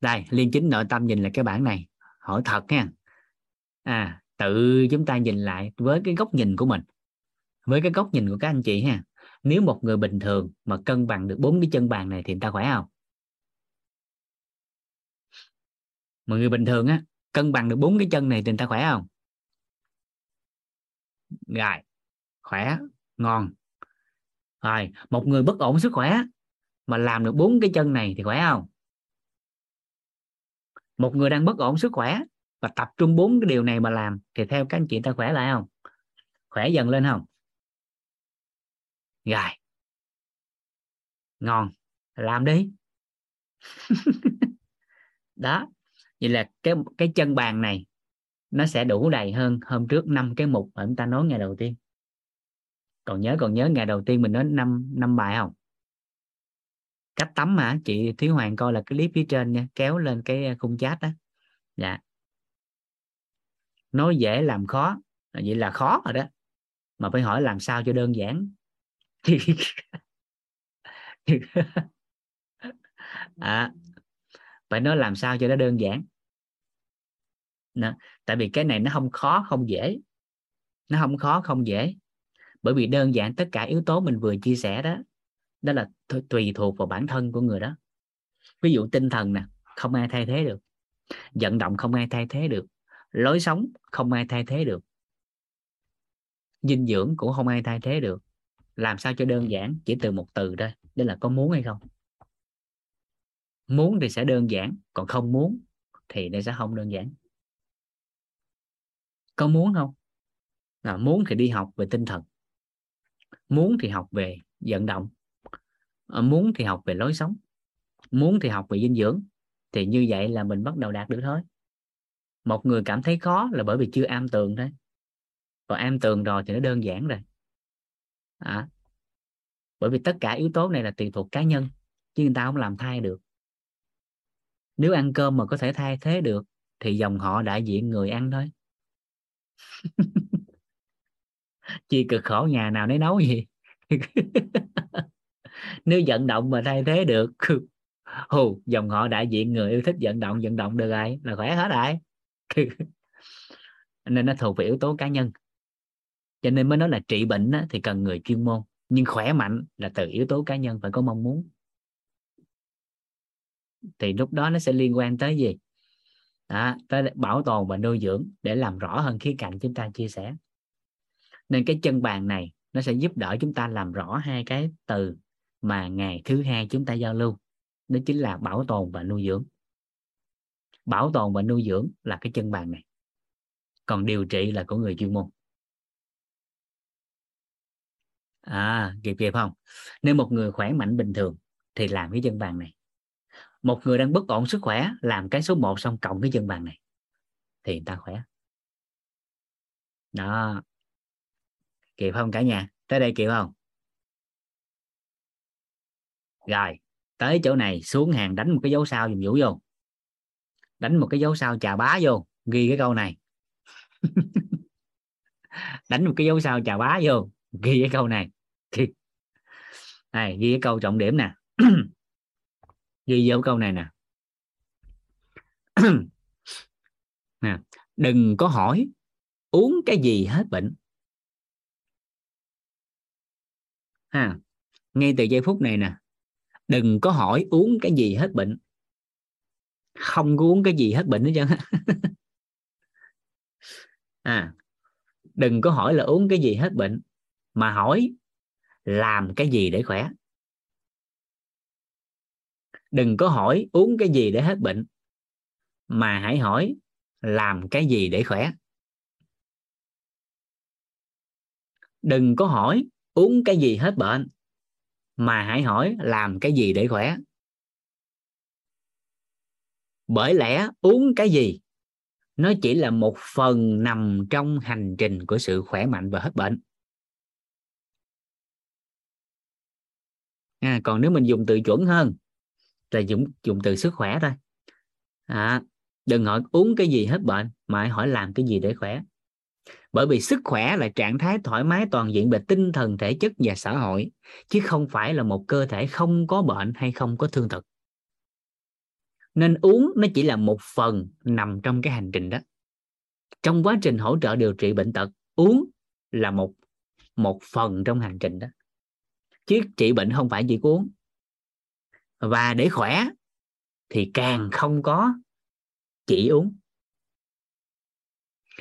Đây liêm chính nội tâm nhìn lại cái bảng này. Hỏi thật nha. À tự chúng ta nhìn lại với cái góc nhìn của mình, với cái góc nhìn của các anh chị ha. Nếu một người bình thường mà cân bằng được bốn cái chân bàn này thì người ta khỏe không? Mà người bình thường á, cân bằng được bốn cái chân này thì người ta khỏe không? Rồi, khỏe, ngon. Rồi, một người bất ổn sức khỏe mà làm được bốn cái chân này thì khỏe không? Một người đang bất ổn sức khỏe và tập trung bốn cái điều này mà làm, thì theo các anh chị ta khỏe lại không? Khỏe dần lên không? Rồi. Ngon. Làm đi. [laughs] Đó. Vậy là cái cái chân bàn này, nó sẽ đủ đầy hơn hôm trước năm cái mục mà chúng ta nói ngày đầu tiên. Còn nhớ còn nhớ ngày đầu tiên mình nói năm năm bài không? Cách tắm mà chị Thúy Hoàng coi là cái clip phía trên nha, kéo lên cái khung chat đó dạ nói dễ làm khó. Vậy là khó rồi đó. Mà phải hỏi làm sao cho đơn giản. [laughs] À, phải nói làm sao cho nó đơn giản. Đó. tại vì cái này nó không khó không dễ. Nó không khó không dễ. Bởi vì đơn giản tất cả yếu tố mình vừa chia sẻ đó đó là tùy thuộc vào bản thân của người đó. Ví dụ tinh thần nè không ai thay thế được. Vận động không ai thay thế được lối sống không ai thay thế được. Dinh dưỡng cũng không ai thay thế được. Làm sao cho đơn giản? Chỉ từ một từ thôi. Đó là có muốn hay không? Muốn thì sẽ đơn giản còn không muốn thì nó sẽ không đơn giản. Có muốn không? Là muốn thì đi học về tinh thần. Muốn thì học về vận động. À, muốn thì học về lối sống. Muốn thì học về dinh dưỡng. Thì như vậy là mình bắt đầu đạt được thôi một người cảm thấy khó là bởi vì chưa am tường thôi. Còn am tường rồi thì nó đơn giản rồi. À, bởi vì tất cả yếu tố này là tùy thuộc cá nhân chứ người ta không làm thay được. Nếu ăn cơm mà có thể thay thế được thì dòng họ đại diện người ăn thôi. [laughs] Chi cực khổ nhà nào nấy nấu gì. [laughs] Nếu vận động mà thay thế được [laughs] hù dòng họ đại diện người yêu thích vận động vận động được rồi là khỏe hết rồi. [laughs] nên nó thuộc về yếu tố cá nhân. Cho nên mới nói là trị bệnh á, thì cần người chuyên môn. Nhưng khỏe mạnh là từ yếu tố cá nhân phải có mong muốn. Thì lúc đó nó sẽ liên quan tới gì? Đó, tới bảo tồn và nuôi dưỡng để làm rõ hơn khía cạnh chúng ta chia sẻ. Nên cái chân bàn này nó sẽ giúp đỡ chúng ta làm rõ hai cái từ mà ngày thứ hai chúng ta giao lưu. Đó chính là bảo tồn và nuôi dưỡng bảo tồn và nuôi dưỡng là cái chân bàn này. Còn điều trị là của người chuyên môn. À kịp kịp không? Nếu một người khỏe mạnh bình thường thì làm cái chân bàn này. Một người đang bất ổn sức khỏe, làm cái số 1 xong cộng cái chân bàn này thì người ta khỏe. Đó. Kịp không cả nhà? Tới đây kịp không? Rồi, tới chỗ này, xuống hàng đánh một cái dấu sao dùm vũ vô đánh một cái dấu sao chà bá vô, ghi cái câu này. [laughs] Đánh một cái dấu sao chà bá vô, ghi cái câu này. Thì này, ghi cái câu trọng điểm nè. [clears throat] Ghi vô câu này nè. [clears throat] Nè, đừng có hỏi, uống cái gì hết bệnh? Ha, ngay từ giây phút này nè, đừng có hỏi uống cái gì hết bệnh? Không có uống cái gì hết bệnh hết trơn à đừng có hỏi là uống cái gì hết bệnh, mà hỏi làm cái gì để khỏe. Đừng có hỏi uống cái gì để hết bệnh, mà hãy hỏi làm cái gì để khỏe. Đừng có hỏi uống cái gì hết bệnh, mà hãy hỏi làm cái gì để khỏe bởi lẽ uống cái gì? Nó chỉ là một phần nằm trong hành trình của sự khỏe mạnh và hết bệnh. À, còn nếu mình dùng từ chuẩn hơn là dùng dùng từ sức khỏe thôi. À, đừng hỏi uống cái gì hết bệnh mà hãy hỏi làm cái gì để khỏe. Bởi vì sức khỏe là trạng thái thoải mái toàn diện về tinh thần thể chất và xã hội chứ không phải là một cơ thể không có bệnh hay không có thương tật nên uống nó chỉ là một phần nằm trong cái hành trình đó. Trong quá trình hỗ trợ điều trị bệnh tật, uống là một một phần trong hành trình đó. Chứ trị bệnh không phải chỉ uống. Và để khỏe thì càng không có chỉ uống.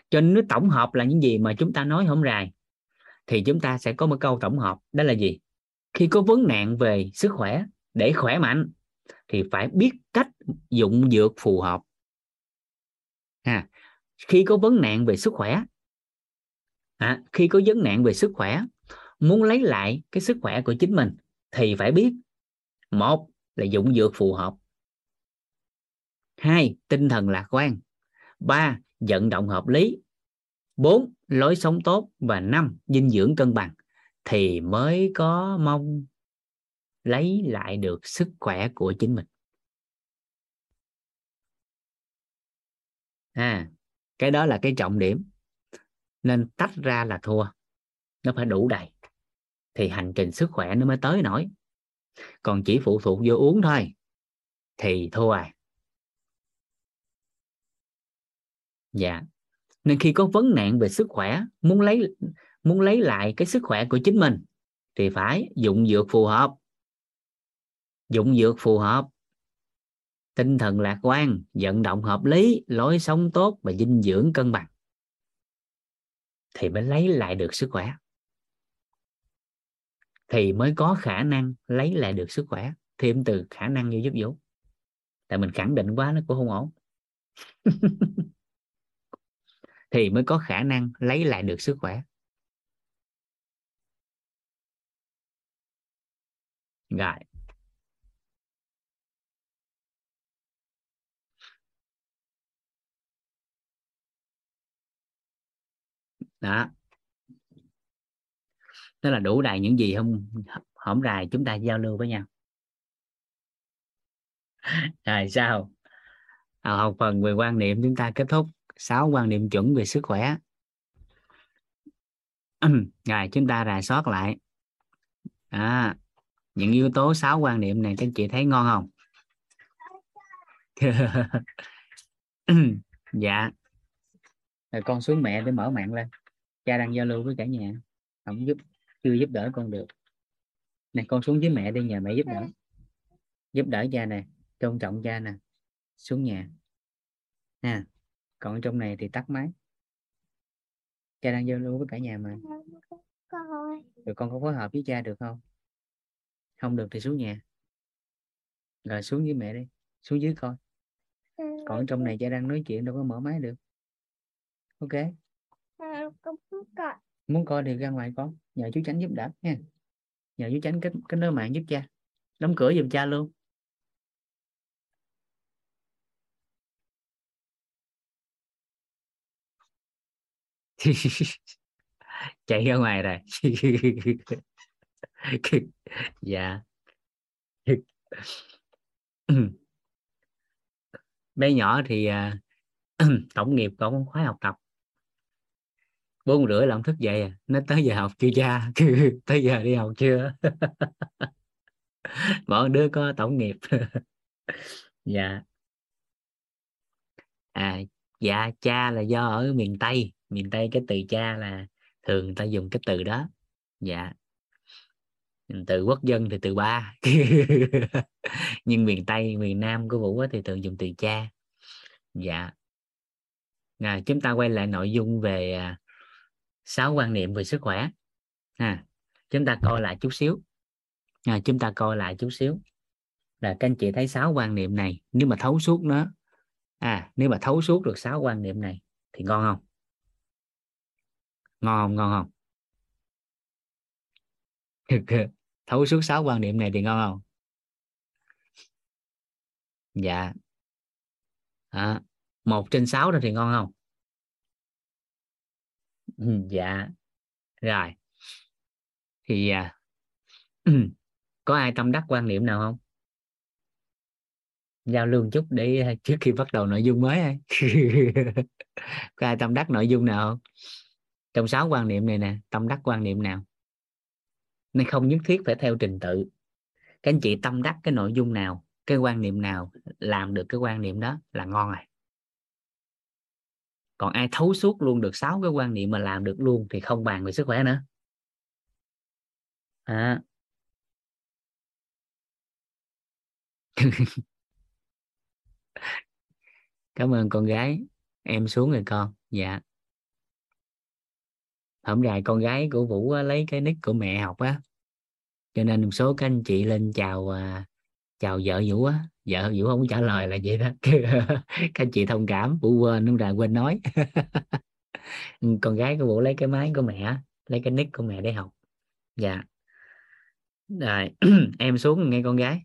Cho nên tổng hợp là những gì mà chúng ta nói hôm rày thì chúng ta sẽ có một câu tổng hợp, đó là gì? Khi có vấn nạn về sức khỏe, để khỏe mạnh thì phải biết cách dụng dược phù hợp. À, khi có vấn nạn về sức khỏe à, khi có vấn nạn về sức khỏe muốn lấy lại cái sức khỏe của chính mình thì phải biết một là dụng dược phù hợp hai tinh thần lạc quan ba vận động hợp lý bốn lối sống tốt và năm dinh dưỡng cân bằng thì mới có mong lấy lại được sức khỏe của chính mình. À cái đó là cái trọng điểm. Nên tách ra là thua. Nó phải đủ đầy. Thì hành trình sức khỏe nó mới tới nổi. Còn chỉ phụ thuộc vô uống thôi, thì thua à. Dạ. Nên khi có vấn nạn về sức khỏe, muốn lấy muốn lấy lại cái sức khỏe của chính mình, thì phải dụng dược phù hợp dụng dược phù hợp. Tinh thần lạc quan, vận động hợp lý, lối sống tốt và dinh dưỡng cân bằng. Thì mới lấy lại được sức khỏe. Thì mới có khả năng lấy lại được sức khỏe, thêm từ khả năng như giúp vũ. Tại mình khẳng định quá, nó cũng không ổn. [laughs] Thì mới có khả năng lấy lại được sức khỏe. Rồi. Đó. Tức là đủ đầy những gì không hổm rài chúng ta giao lưu với nhau. [laughs] Rồi sao? À, học phần về quan niệm chúng ta kết thúc. Sáu quan niệm chuẩn về sức khỏe. [clears throat] Rồi chúng ta rà soát lại. À, những yếu tố sáu quan niệm này các chị thấy ngon không? [laughs] Dạ. Rồi con xuống mẹ để mở mạng lên cha đang giao lưu với cả nhà. Không giúp chưa giúp đỡ con được. Này con xuống với mẹ đi nhờ mẹ giúp đỡ. Giúp đỡ cha nè tôn trọng cha nè xuống nhà. Ha còn trong này thì tắt máy. Cha đang giao lưu với cả nhà mà. Rồi con có phối hợp với cha được không? Không được thì xuống nhà. Rồi xuống với mẹ đi xuống dưới coi. Còn trong này cha đang nói chuyện đâu có mở máy được. Ok muốn coi thì ra ngoài con nhờ chú tránh giúp đỡ nha. Nhờ chú tránh kết kết nối mạng giúp cha. Đóng cửa giùm cha luôn. [laughs] Chạy ra ngoài rồi. [laughs] Dạ. [clears throat] Bé nhỏ thì uh, [clears throat] tổng nghiệp còn khóa học tập bốn rưỡi là ông thức dậy à? Nó tới giờ học chưa cha? [laughs] Tới giờ đi học chưa? [laughs] Bọn đứa có tổng nghiệp. [laughs] Dạ. À dạ cha là do ở miền tây. Miền tây cái từ cha là thường người ta dùng cái từ đó. Dạ. Từ quốc dân thì từ ba. Nhưng miền tây miền nam của vũ thì thường dùng từ cha. Dạ. À, chúng ta quay lại nội dung về à, sáu quan niệm về sức khỏe. À, chúng ta coi lại chút xíu. À, chúng ta coi lại chút xíu. Là các anh chị thấy sáu quan niệm này nếu mà thấu suốt nó à nếu mà thấu suốt được sáu quan niệm này thì ngon không? Ngon không? Ngon không? [laughs] Thấu suốt sáu quan niệm này thì ngon không? Dạ. À, một trên sáu đó thì ngon không? Ừ, dạ. Rồi. Thì à, [clears throat] có ai tâm đắc quan niệm nào không? Giao lưu chút để à, trước khi bắt đầu nội dung mới hay [laughs] có ai tâm đắc nội dung nào không? Trong sáu quan niệm này nè tâm đắc quan niệm nào? Nên không nhất thiết phải theo trình tự. Các anh chị tâm đắc cái nội dung nào cái quan niệm nào làm được cái quan niệm đó là ngon rồi còn ai thấu suốt luôn được sáu cái quan niệm mà làm được luôn thì không bàn về sức khỏe nữa. À. [laughs] cảm ơn con gái. Em xuống rồi con. Dạ. Hôm nay con gái của vũ lấy cái nick của mẹ học á. Cho nên một số các anh chị lên chào à, chào vợ vũ á vợ vũ không trả lời là vậy đó. [laughs] Các anh chị thông cảm vũ quên đúng rồi quên nói. [laughs] Ừ, con gái của vũ lấy cái máy của mẹ lấy cái nick của mẹ để học. Dạ. Rồi [clears throat] em xuống nghe con gái.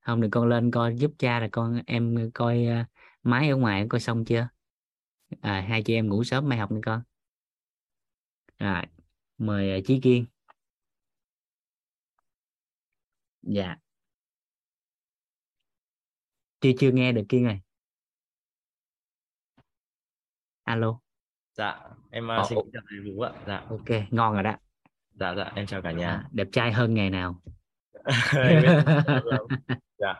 Không thì con lên coi giúp cha là con em coi ờ, máy ở ngoài coi xong chưa? À, hai chị em ngủ sớm mai học nữa con. Rồi mời trí chí kiên. Dạ chưa chưa nghe được kiên này alo. Dạ em uh, xin chào thầy vũ ạ. Dạ. Ok ngon rồi đó. Dạ dạ em chào cả nhà. À, đẹp trai hơn ngày nào. [laughs] [laughs] Dạ.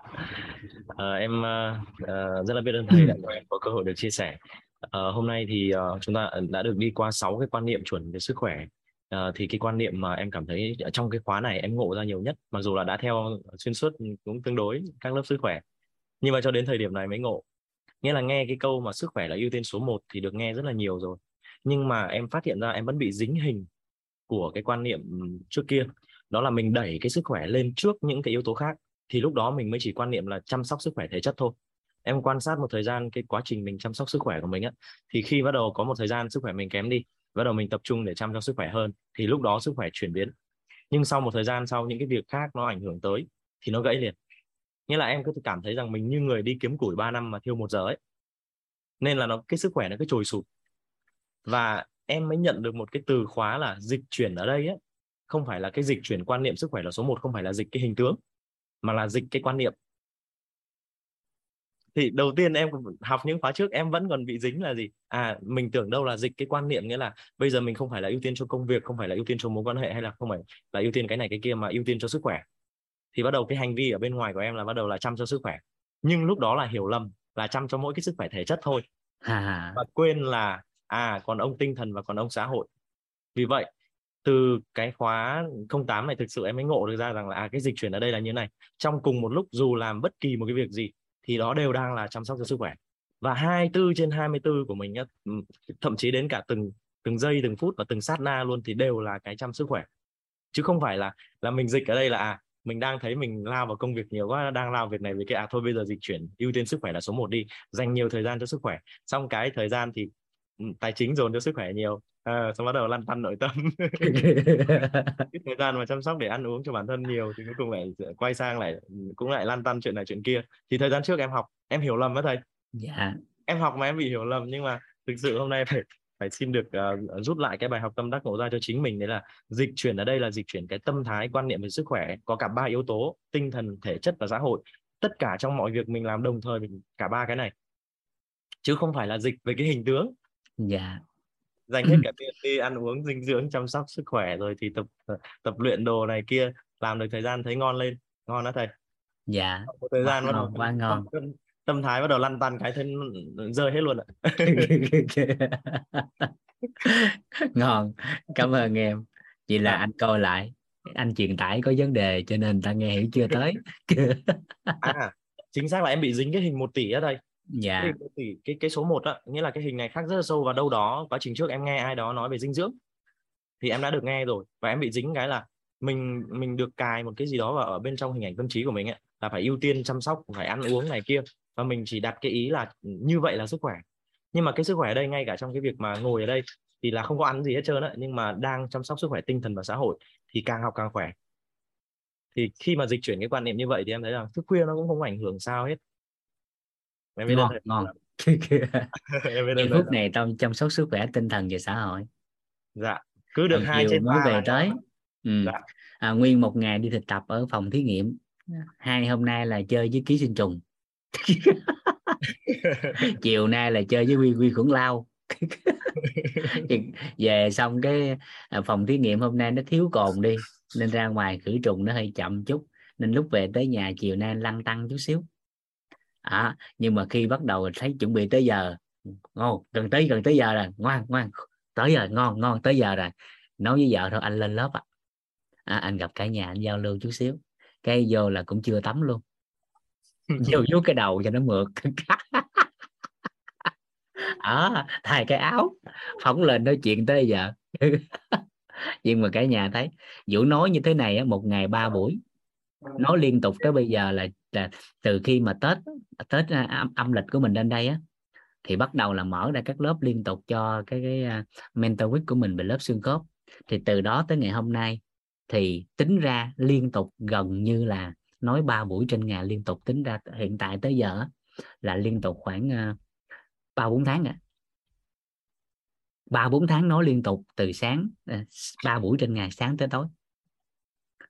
À, em uh, rất là biết ơn thầy đã cho em có cơ hội được chia sẻ. Uh, hôm nay thì uh, chúng ta đã được đi qua sáu cái quan niệm chuẩn về sức khỏe. Uh, thì cái quan niệm mà em cảm thấy trong cái khóa này em ngộ ra nhiều nhất mặc dù là đã theo xuyên suốt cũng tương đối các lớp sức khỏe nhưng mà cho đến thời điểm này mới ngộ. Nghĩa là nghe cái câu mà sức khỏe là ưu tiên số 1 thì được nghe rất là nhiều rồi. Nhưng mà em phát hiện ra em vẫn bị dính hình của cái quan niệm trước kia. Đó là mình đẩy cái sức khỏe lên trước những cái yếu tố khác. Thì lúc đó mình mới chỉ quan niệm là chăm sóc sức khỏe thể chất thôi. Em quan sát một thời gian cái quá trình mình chăm sóc sức khỏe của mình á, thì khi bắt đầu có một thời gian sức khỏe mình kém đi, bắt đầu mình tập trung để chăm sóc sức khỏe hơn, thì lúc đó sức khỏe chuyển biến. Nhưng sau một thời gian sau những cái việc khác nó ảnh hưởng tới, thì nó gãy liền nghĩa là em cứ cảm thấy rằng mình như người đi kiếm củi 3 năm mà thiêu một giờ ấy. Nên là nó, cái sức khỏe nó cứ trồi sụp và em mới nhận được một cái từ khóa là dịch chuyển ở đây ấy. Không phải là cái dịch chuyển quan niệm sức khỏe là số 1 không phải là dịch cái hình tướng, mà là dịch cái quan niệm. Thì đầu tiên em học những khóa trước, em vẫn còn bị dính là gì? À mình tưởng đâu là dịch cái quan niệm, nghĩa là bây giờ mình không phải là ưu tiên cho công việc, không phải là ưu tiên cho mối quan hệ, hay là không phải là ưu tiên cái này cái kia mà ưu tiên cho sức khỏe thì bắt đầu cái hành vi ở bên ngoài của em là bắt đầu là chăm cho sức khỏe. Nhưng lúc đó là hiểu lầm là chăm cho mỗi cái sức khỏe thể chất thôi. À. và quên là à còn ông tinh thần và còn ông xã hội. Vì vậy từ cái khóa 08 này thực sự em mới ngộ được ra rằng là à, cái dịch chuyển ở đây là như này. Trong cùng một lúc dù làm bất kỳ một cái việc gì thì đó đều đang là chăm sóc cho sức khỏe. Và 24 trên 24 của mình thậm chí đến cả từng từng giây từng phút và từng sát na luôn thì đều là cái chăm sức khỏe. Chứ không phải là là mình dịch ở đây là à mình đang thấy mình lao vào công việc nhiều quá đang lao việc này với cái à thôi bây giờ dịch chuyển ưu tiên sức khỏe là số 1 đi dành nhiều thời gian cho sức khỏe. Xong cái thời gian thì ừ, tài chính dồn cho sức khỏe nhiều. À, xong bắt đầu lăn tăn nội tâm. [laughs] Cái thời gian mà chăm sóc để ăn uống cho bản thân nhiều thì cuối cùng lại quay sang lại cũng lại lăn tăn chuyện này chuyện kia. Thì thời gian trước em học em hiểu lầm với thầy. Dạ. Em học mà em bị hiểu lầm nhưng mà thực sự hôm nay phải phải xin được uh, rút lại cái bài học tâm đắc ngộ ra cho chính mình. Đấy là dịch chuyển ở đây là dịch chuyển cái tâm thái quan niệm về sức khỏe có cả ba yếu tố tinh thần thể chất và xã hội. Tất cả trong mọi việc mình làm đồng thời mình cả ba cái này. Chứ không phải là dịch về cái hình tướng. Dạ. Dành hết cả tiền đi ăn uống dinh dưỡng chăm sóc sức khỏe rồi thì tập tập luyện đồ này kia làm được thời gian thấy ngon lên. Ngon đó thầy. Dạ. Một thời gian bắt đầu quá ngon tâm thái bắt đầu lăn tăn cái thân rơi hết luôn ạ. [laughs] Ngon cảm ơn em. Vậy là anh coi lại anh truyền tải có vấn đề cho nên ta nghe hiểu chưa tới. [laughs] À chính xác là em bị dính cái hình một tỷ ở đây dạ. Cái, tỷ, cái cái số 1 á nghĩa là cái hình này khác rất là sâu vào đâu đó quá trình trước em nghe ai đó nói về dinh dưỡng. Thì em đã được nghe rồi và em bị dính cái là mình mình được cài một cái gì đó vào ở bên trong hình ảnh tâm trí của mình ấy, là phải ưu tiên chăm sóc phải ăn uống này kia và mình chỉ đặt cái ý là như vậy là sức khỏe. Nhưng mà cái sức khỏe ở đây ngay cả trong cái việc mà ngồi ở đây thì là không có ăn gì hết trơn á nhưng mà đang chăm sóc sức khỏe tinh thần và xã hội thì càng học càng khỏe. Thì khi mà dịch chuyển cái quan niệm như vậy thì em thấy là thức khuya nó cũng không ảnh hưởng sao hết. Em biết ngon ngon. [laughs] [laughs] em phút này trong chăm sóc sức khỏe tinh thần và xã hội. Dạ cứ được hai trên mới về tới. ừ. dạ. à, nguyên một ngày đi thực tập ở phòng thí nghiệm. Hai hôm nay là chơi với ký sinh trùng [laughs] chiều nay là chơi với quy quy khuẩn lao [laughs] về xong cái à, phòng thí nghiệm hôm nay nó thiếu cồn đi nên ra ngoài khử trùng nó hơi chậm chút. Nên lúc về tới nhà chiều nay lăn tăng chút xíu. À, nhưng mà khi bắt đầu thấy chuẩn bị tới giờ ngon gần tới gần tới giờ rồi ngoan ngoan tới giờ ngon ngon tới giờ rồi. Nói với vợ thôi anh lên lớp à. à anh gặp cả nhà anh giao lưu chút xíu. Cái vô là cũng chưa tắm luôn Ừ. vô vuốt cái đầu cho nó mượt. À, [laughs] thay cái áo. Phóng lên nói chuyện tới giờ. [laughs] Nhưng mà cả nhà thấy vũ nói như thế này một ngày ba buổi. Nói liên tục tới bây giờ là, là từ khi mà tết tết à, âm, âm lịch của mình lên đây á thì bắt đầu là mở ra các lớp liên tục cho cái cái à, mentor week của mình về lớp xương khớp thì từ đó tới ngày hôm nay thì tính ra liên tục gần như là nói ba buổi trên ngày liên tục tính ra hiện tại tới giờ là liên tục khoảng à, ba bốn tháng ạ. Ba bốn tháng nói liên tục từ sáng ờ, ba buổi trên ngày sáng tới tối.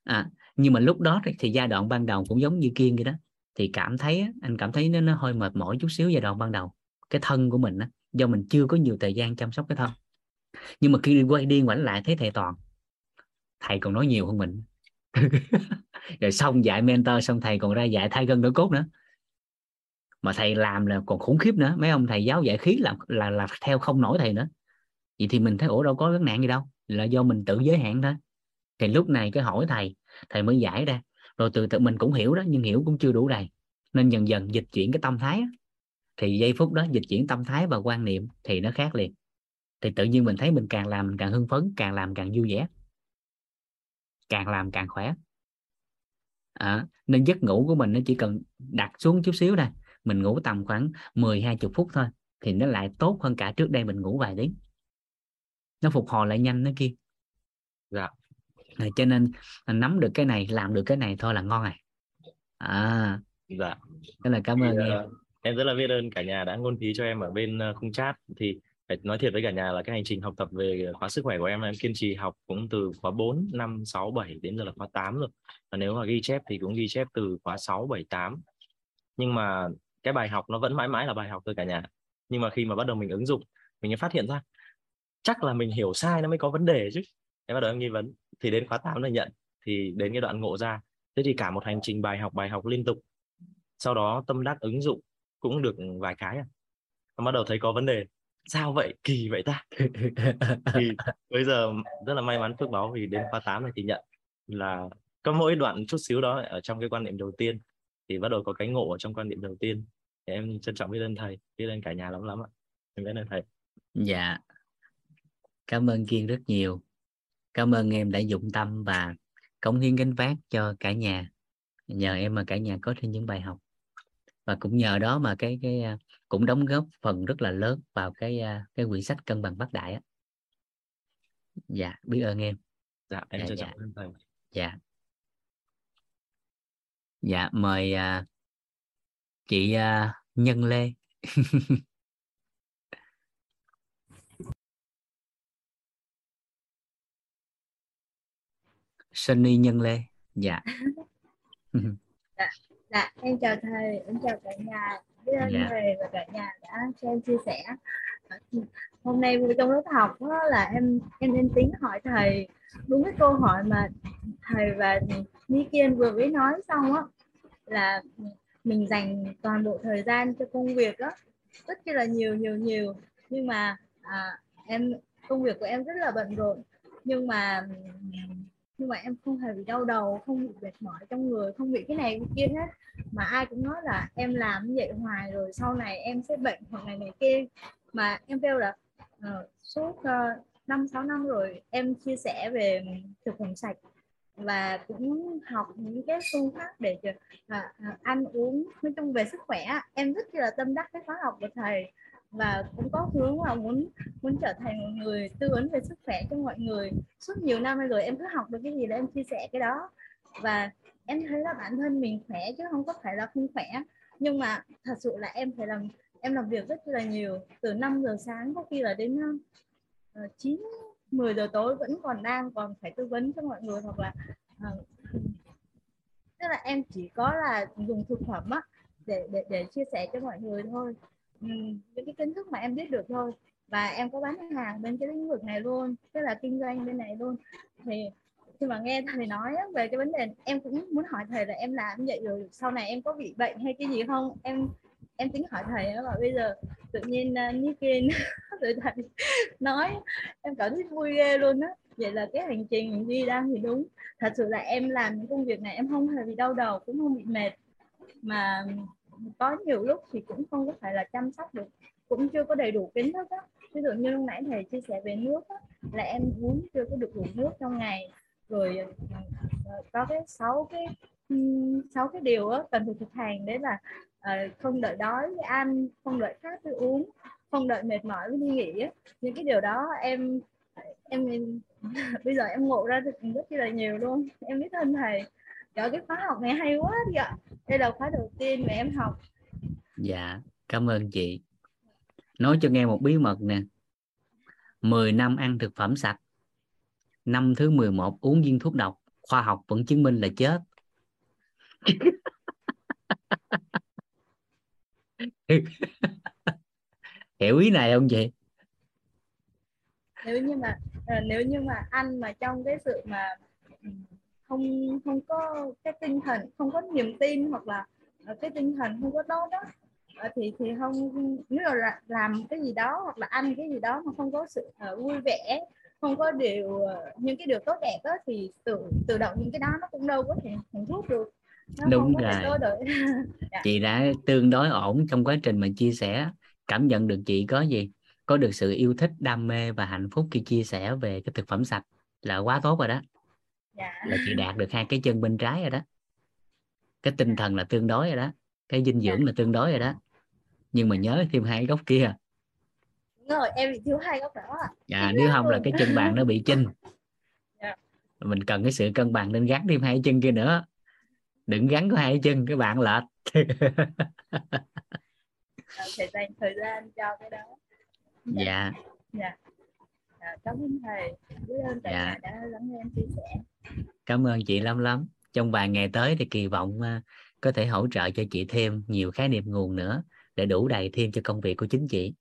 À, nhưng mà lúc đó thì giai đoạn ban đầu cũng giống như kiên vậy đó thì cảm thấy anh cảm thấy nó, nó hơi mệt mỏi chút xíu giai đoạn ban đầu. Cái thân của mình đó, do mình chưa có nhiều thời gian chăm sóc cái thân. Nhưng mà khi quay đi ngoảnh lại thấy thầy toàn. Thầy còn nói nhiều hơn mình. [laughs] rồi xong dạy mentor, xong thầy còn ra dạy thay gân đổi cốt nữa. Mà thầy làm là còn khủng khiếp nữa. Mấy ông thầy giáo dạy khí là là là theo không nổi thầy nữa. Vậy thì mình thấy, ủa, đâu có vấn nạn gì đâu. Là do mình tự giới hạn thôi. Thì lúc này cái hỏi thầy thầy mới giải ra. Rồi từ từ mình cũng hiểu đó, nhưng hiểu cũng chưa đủ đầy. Nên dần dần dịch chuyển cái tâm thái thì giây phút đó dịch chuyển tâm thái và quan niệm thì nó khác liền. Thì tự nhiên mình thấy mình càng làm mình càng hưng phấn, càng làm càng vui vẻ càng làm càng khỏe. À, nên giấc ngủ của mình nó chỉ cần đặt xuống chút xíu đây mình ngủ tầm khoảng 10 20 phút thôi thì nó lại tốt hơn cả trước đây mình ngủ vài tiếng. Nó phục hồi lại nhanh nó kia. Dạ. À, cho nên nắm được cái này làm được cái này thôi là ngon này à. Dạ. Thế là cảm ơn thì, em. uh, em rất là biết ơn cả nhà đã ngôn phí cho em ở bên uh, khung chat. Thì phải nói thiệt với cả nhà là cái hành trình học tập về khóa sức khỏe của em em kiên trì học cũng từ khóa 4, 5, 6, 7 đến giờ là khóa 8 rồi. Và nếu mà ghi chép thì cũng ghi chép từ khóa 6, 7, 8. Nhưng mà cái bài học nó vẫn mãi mãi là bài học thôi cả nhà. Nhưng mà khi mà bắt đầu mình ứng dụng, mình mới phát hiện ra chắc là mình hiểu sai nó mới có vấn đề chứ. Thế bắt đầu em nghi vấn thì đến khóa 8 là nhận thì đến cái đoạn ngộ ra. Thế thì cả một hành trình bài học bài học liên tục. Sau đó tâm đắc ứng dụng cũng được vài cái à. Bắt đầu thấy có vấn đề sao vậy? Kỳ vậy ta. Thì [laughs] bây giờ rất là may mắn phước báo vì đến khóa 8 này thì nhận là có mỗi đoạn chút xíu đó ở trong cái quan niệm đầu tiên. Thì bắt đầu có cái ngộ ở trong quan niệm đầu tiên. Thì em trân trọng biết ơn thầy biết ơn cả nhà lắm lắm ạ. Em biết ơn thầy. Dạ. Cảm ơn kiên rất nhiều. Cảm ơn em đã dụng tâm và cống hiến gánh vác cho cả nhà. Nhờ em mà cả nhà có thêm những bài học và cũng nhờ đó mà cái cái à, cũng đóng góp phần rất là lớn vào cái à, cái quyển sách cân bằng bát đại á. Dạ biết ơn em. Dạ em dạ, dạ. thầy dạ. Dạ mời uh, chị uh, Nhân Lê. [laughs] Sunny Nhân Lê. Dạ. [laughs] [laughs] Dạ dạ em chào thầy em chào cả nhà biết ơn dạ. thầy và cả nhà đã cho em chia sẻ. Hôm nay trong lớp học đó là em em lên tiếng hỏi thầy đúng cái câu hỏi mà thầy và Ni Kiên vừa mới nói xong á là mình dành toàn bộ thời gian cho công việc đó rất là nhiều nhiều nhiều. Nhưng mà à, em công việc của em rất là bận rộn. Nhưng mà nhưng mà em không hề bị đau đầu không bị mệt mỏi trong người không bị cái này cái kia hết. Mà ai cũng nói là em làm như vậy hoài rồi sau này em sẽ bệnh hoặc này này kia. Mà em kêu là uh, suốt ờ, năm uh, sáu năm rồi em chia sẻ về thực phẩm sạch và cũng học những cái phương pháp để uh, ăn uống. Nói chung về sức khỏe em rất là tâm đắc cái khóa học của thầy và cũng có hướng là muốn muốn trở thành một người tư vấn về sức khỏe cho mọi người. Suốt nhiều năm rồi em cứ học được cái gì là em chia sẻ cái đó. Và em thấy là bản thân mình khỏe chứ không có phải là không khỏe. Nhưng mà thật sự là em phải làm em làm việc rất là nhiều. Từ 5 giờ sáng có khi là đến uh, 9 10 giờ tối vẫn còn đang còn phải tư vấn cho mọi người hoặc là uh, tức là em chỉ có là dùng thực phẩm á để để để chia sẻ cho mọi người thôi. Ừ, những cái kiến thức mà em biết được thôi. Và em có bán hàng bên cái lĩnh vực này luôn tức là kinh doanh bên này luôn. Thì khi mà nghe thầy nói về cái vấn đề em cũng muốn hỏi thầy là em làm như vậy rồi sau này em có bị bệnh hay cái gì không? Em em tính hỏi thầy và bây giờ tự nhiên à, uh, Nikin [laughs] rồi thầy nói em cảm thấy vui ghê luôn á. Vậy là cái hành trình đi đang thì đúng. Thật sự là em làm những công việc này em không hề bị đau đầu cũng không bị mệt. Mà có nhiều lúc thì cũng không có phải là chăm sóc được cũng chưa có đầy đủ kiến thức á. Ví dụ như lúc nãy thầy chia sẻ về nước á, là em uống chưa có được đủ nước trong ngày rồi ờ, có cái sáu cái sáu cái điều á, cần phải thực hành đấy là uh, ờ, không đợi đói với ăn không đợi khát với uống không đợi mệt mỏi với đi nghỉ á. những cái điều đó em em, em [laughs] bây giờ em ngộ ra được rất là nhiều luôn. Em biết ơn thầy. Trời cái khóa học này hay quá đi ạ. Đây là khóa đầu tiên mà em học. Dạ, cảm ơn chị. Nói cho nghe một bí mật nè. 10 năm ăn thực phẩm sạch. Năm thứ 11 uống viên thuốc độc. Khoa học vẫn chứng minh là chết. [laughs] hiểu ý này không chị nếu như mà ờ, nếu như mà ăn mà trong cái sự mà không không có cái tinh thần không có niềm tin hoặc là ờ, cái tinh thần không có tốt đó ờ, thì thì không nếu là làm cái gì đó hoặc là ăn cái gì đó mà không có sự uh, vui vẻ không có điều uh, những cái điều tốt đẹp đó thì tự tự động những cái đó nó cũng đâu có thể thành thuốc được. Nó đúng rồi. [laughs] dạ. chị đã tương đối ổn trong quá trình mà chia sẻ. Cảm nhận được chị có gì có được sự yêu thích đam mê và hạnh phúc khi chia sẻ về cái thực phẩm sạch là quá tốt rồi đó dạ. là chị đạt được hai cái chân bên trái rồi đó. Cái tinh thần là tương đối rồi đó. Cái dinh dưỡng dạ. là tương đối rồi đó. Nhưng mà nhớ thêm hai góc kia. Đúng rồi em bị thiếu hai góc đó dạ nếu không là cái chân bàn nó bị chinh. [laughs] Dạ. mình cần cái sự cân bằng nên gắn thêm hai chân kia nữa. Đừng gắn có hai chân cái bạn lệch. Thầy dành thời gian cho cái đó. Dạ. Dạ, dạ. À, cảm ơn thầy. Biết ơn thầy dạ. đã lắng nghe em chia sẻ cảm ơn chị lắm lắm trong vài ngày tới thì kỳ vọng uh, có thể hỗ trợ cho chị thêm nhiều khái niệm nguồn nữa để đủ đầy thêm cho công việc của chính chị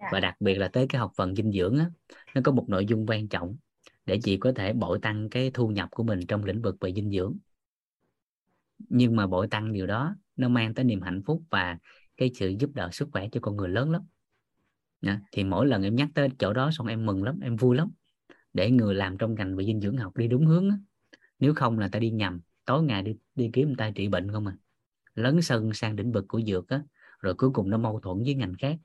dạ. và đặc biệt là tới cái học phần dinh dưỡng á, nó có một nội dung quan trọng để chị có thể bội tăng cái thu nhập của mình trong lĩnh vực về dinh dưỡng nhưng mà bội tăng điều đó nó mang tới niềm hạnh phúc và cái sự giúp đỡ sức khỏe cho con người lớn lắm Nha. thì mỗi lần em nhắc tới chỗ đó xong em mừng lắm em vui lắm để người làm trong ngành về dinh dưỡng học đi đúng hướng nếu không là ta đi nhầm tối ngày đi đi kiếm người ta trị bệnh không à. Lấn sân sang lĩnh vực của dược á rồi cuối cùng nó mâu thuẫn với ngành khác.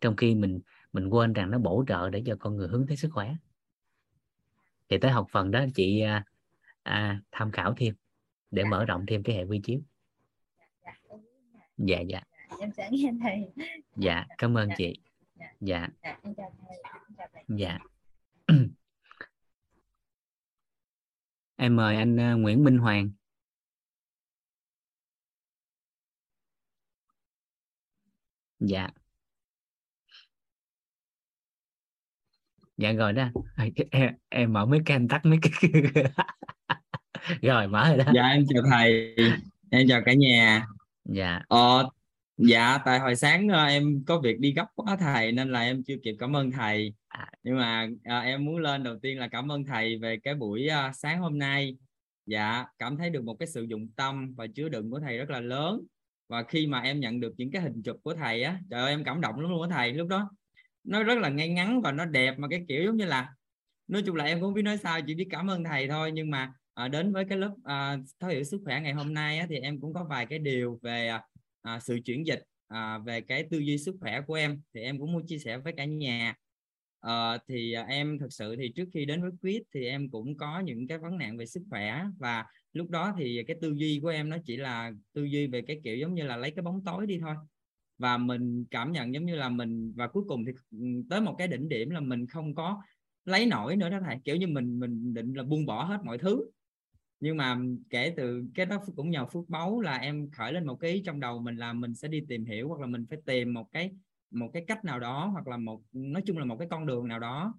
Trong khi mình mình quên rằng nó bổ trợ để cho con người hướng tới sức khỏe. Thì tới học phần đó chị à, à, tham khảo thêm để mở rộng thêm cái hệ quy chiếu. Dạ dạ. Em sẽ nghe thầy. Dạ cảm ơn chị. Dạ. Dạ em mời anh uh, Nguyễn Minh Hoàng. Dạ. Dạ rồi đó. Em, em mở mic em tắt mic. [laughs] Rồi mở rồi đó. Dạ em chào thầy. Em chào cả nhà. Dạ. Ờ, dạ tại hồi sáng uh, em có việc đi gấp quá thầy nên là em chưa kịp cảm ơn thầy. À. nhưng mà uh, em muốn lên đầu tiên là cảm ơn thầy về cái buổi uh, sáng hôm nay. Dạ cảm thấy được một cái sự dụng tâm và chứa đựng của thầy rất là lớn. Và khi mà em nhận được những cái hình chụp của thầy á trời ơi em cảm động lắm luôn á thầy. Lúc đó nó rất là ngay ngắn và nó đẹp mà cái kiểu giống như là nói chung là em cũng không biết nói sao chỉ biết cảm ơn thầy thôi. Nhưng mà à, đến với cái lớp à, thấu hiểu sức khỏe ngày hôm nay á, thì em cũng có vài cái điều về à, À, sự chuyển dịch à, về cái tư duy sức khỏe của em thì em cũng muốn chia sẻ với cả nhà. À, thì à, em thực sự thì trước khi đến với quýt thì em cũng có những cái vấn nạn về sức khỏe và lúc đó thì cái tư duy của em nó chỉ là tư duy về cái kiểu giống như là lấy cái bóng tối đi thôi. Và mình cảm nhận giống như là mình và cuối cùng thì ừ, tới một cái đỉnh điểm là mình không có lấy nổi nữa đó thầy. Kiểu như mình mình định là buông bỏ hết mọi thứ nhưng mà kể từ cái đó cũng nhờ phước báu là em khởi lên một cái ý trong đầu mình là mình sẽ đi tìm hiểu hoặc là mình phải tìm một cái một cái cách nào đó hoặc là một nói chung là một cái con đường nào đó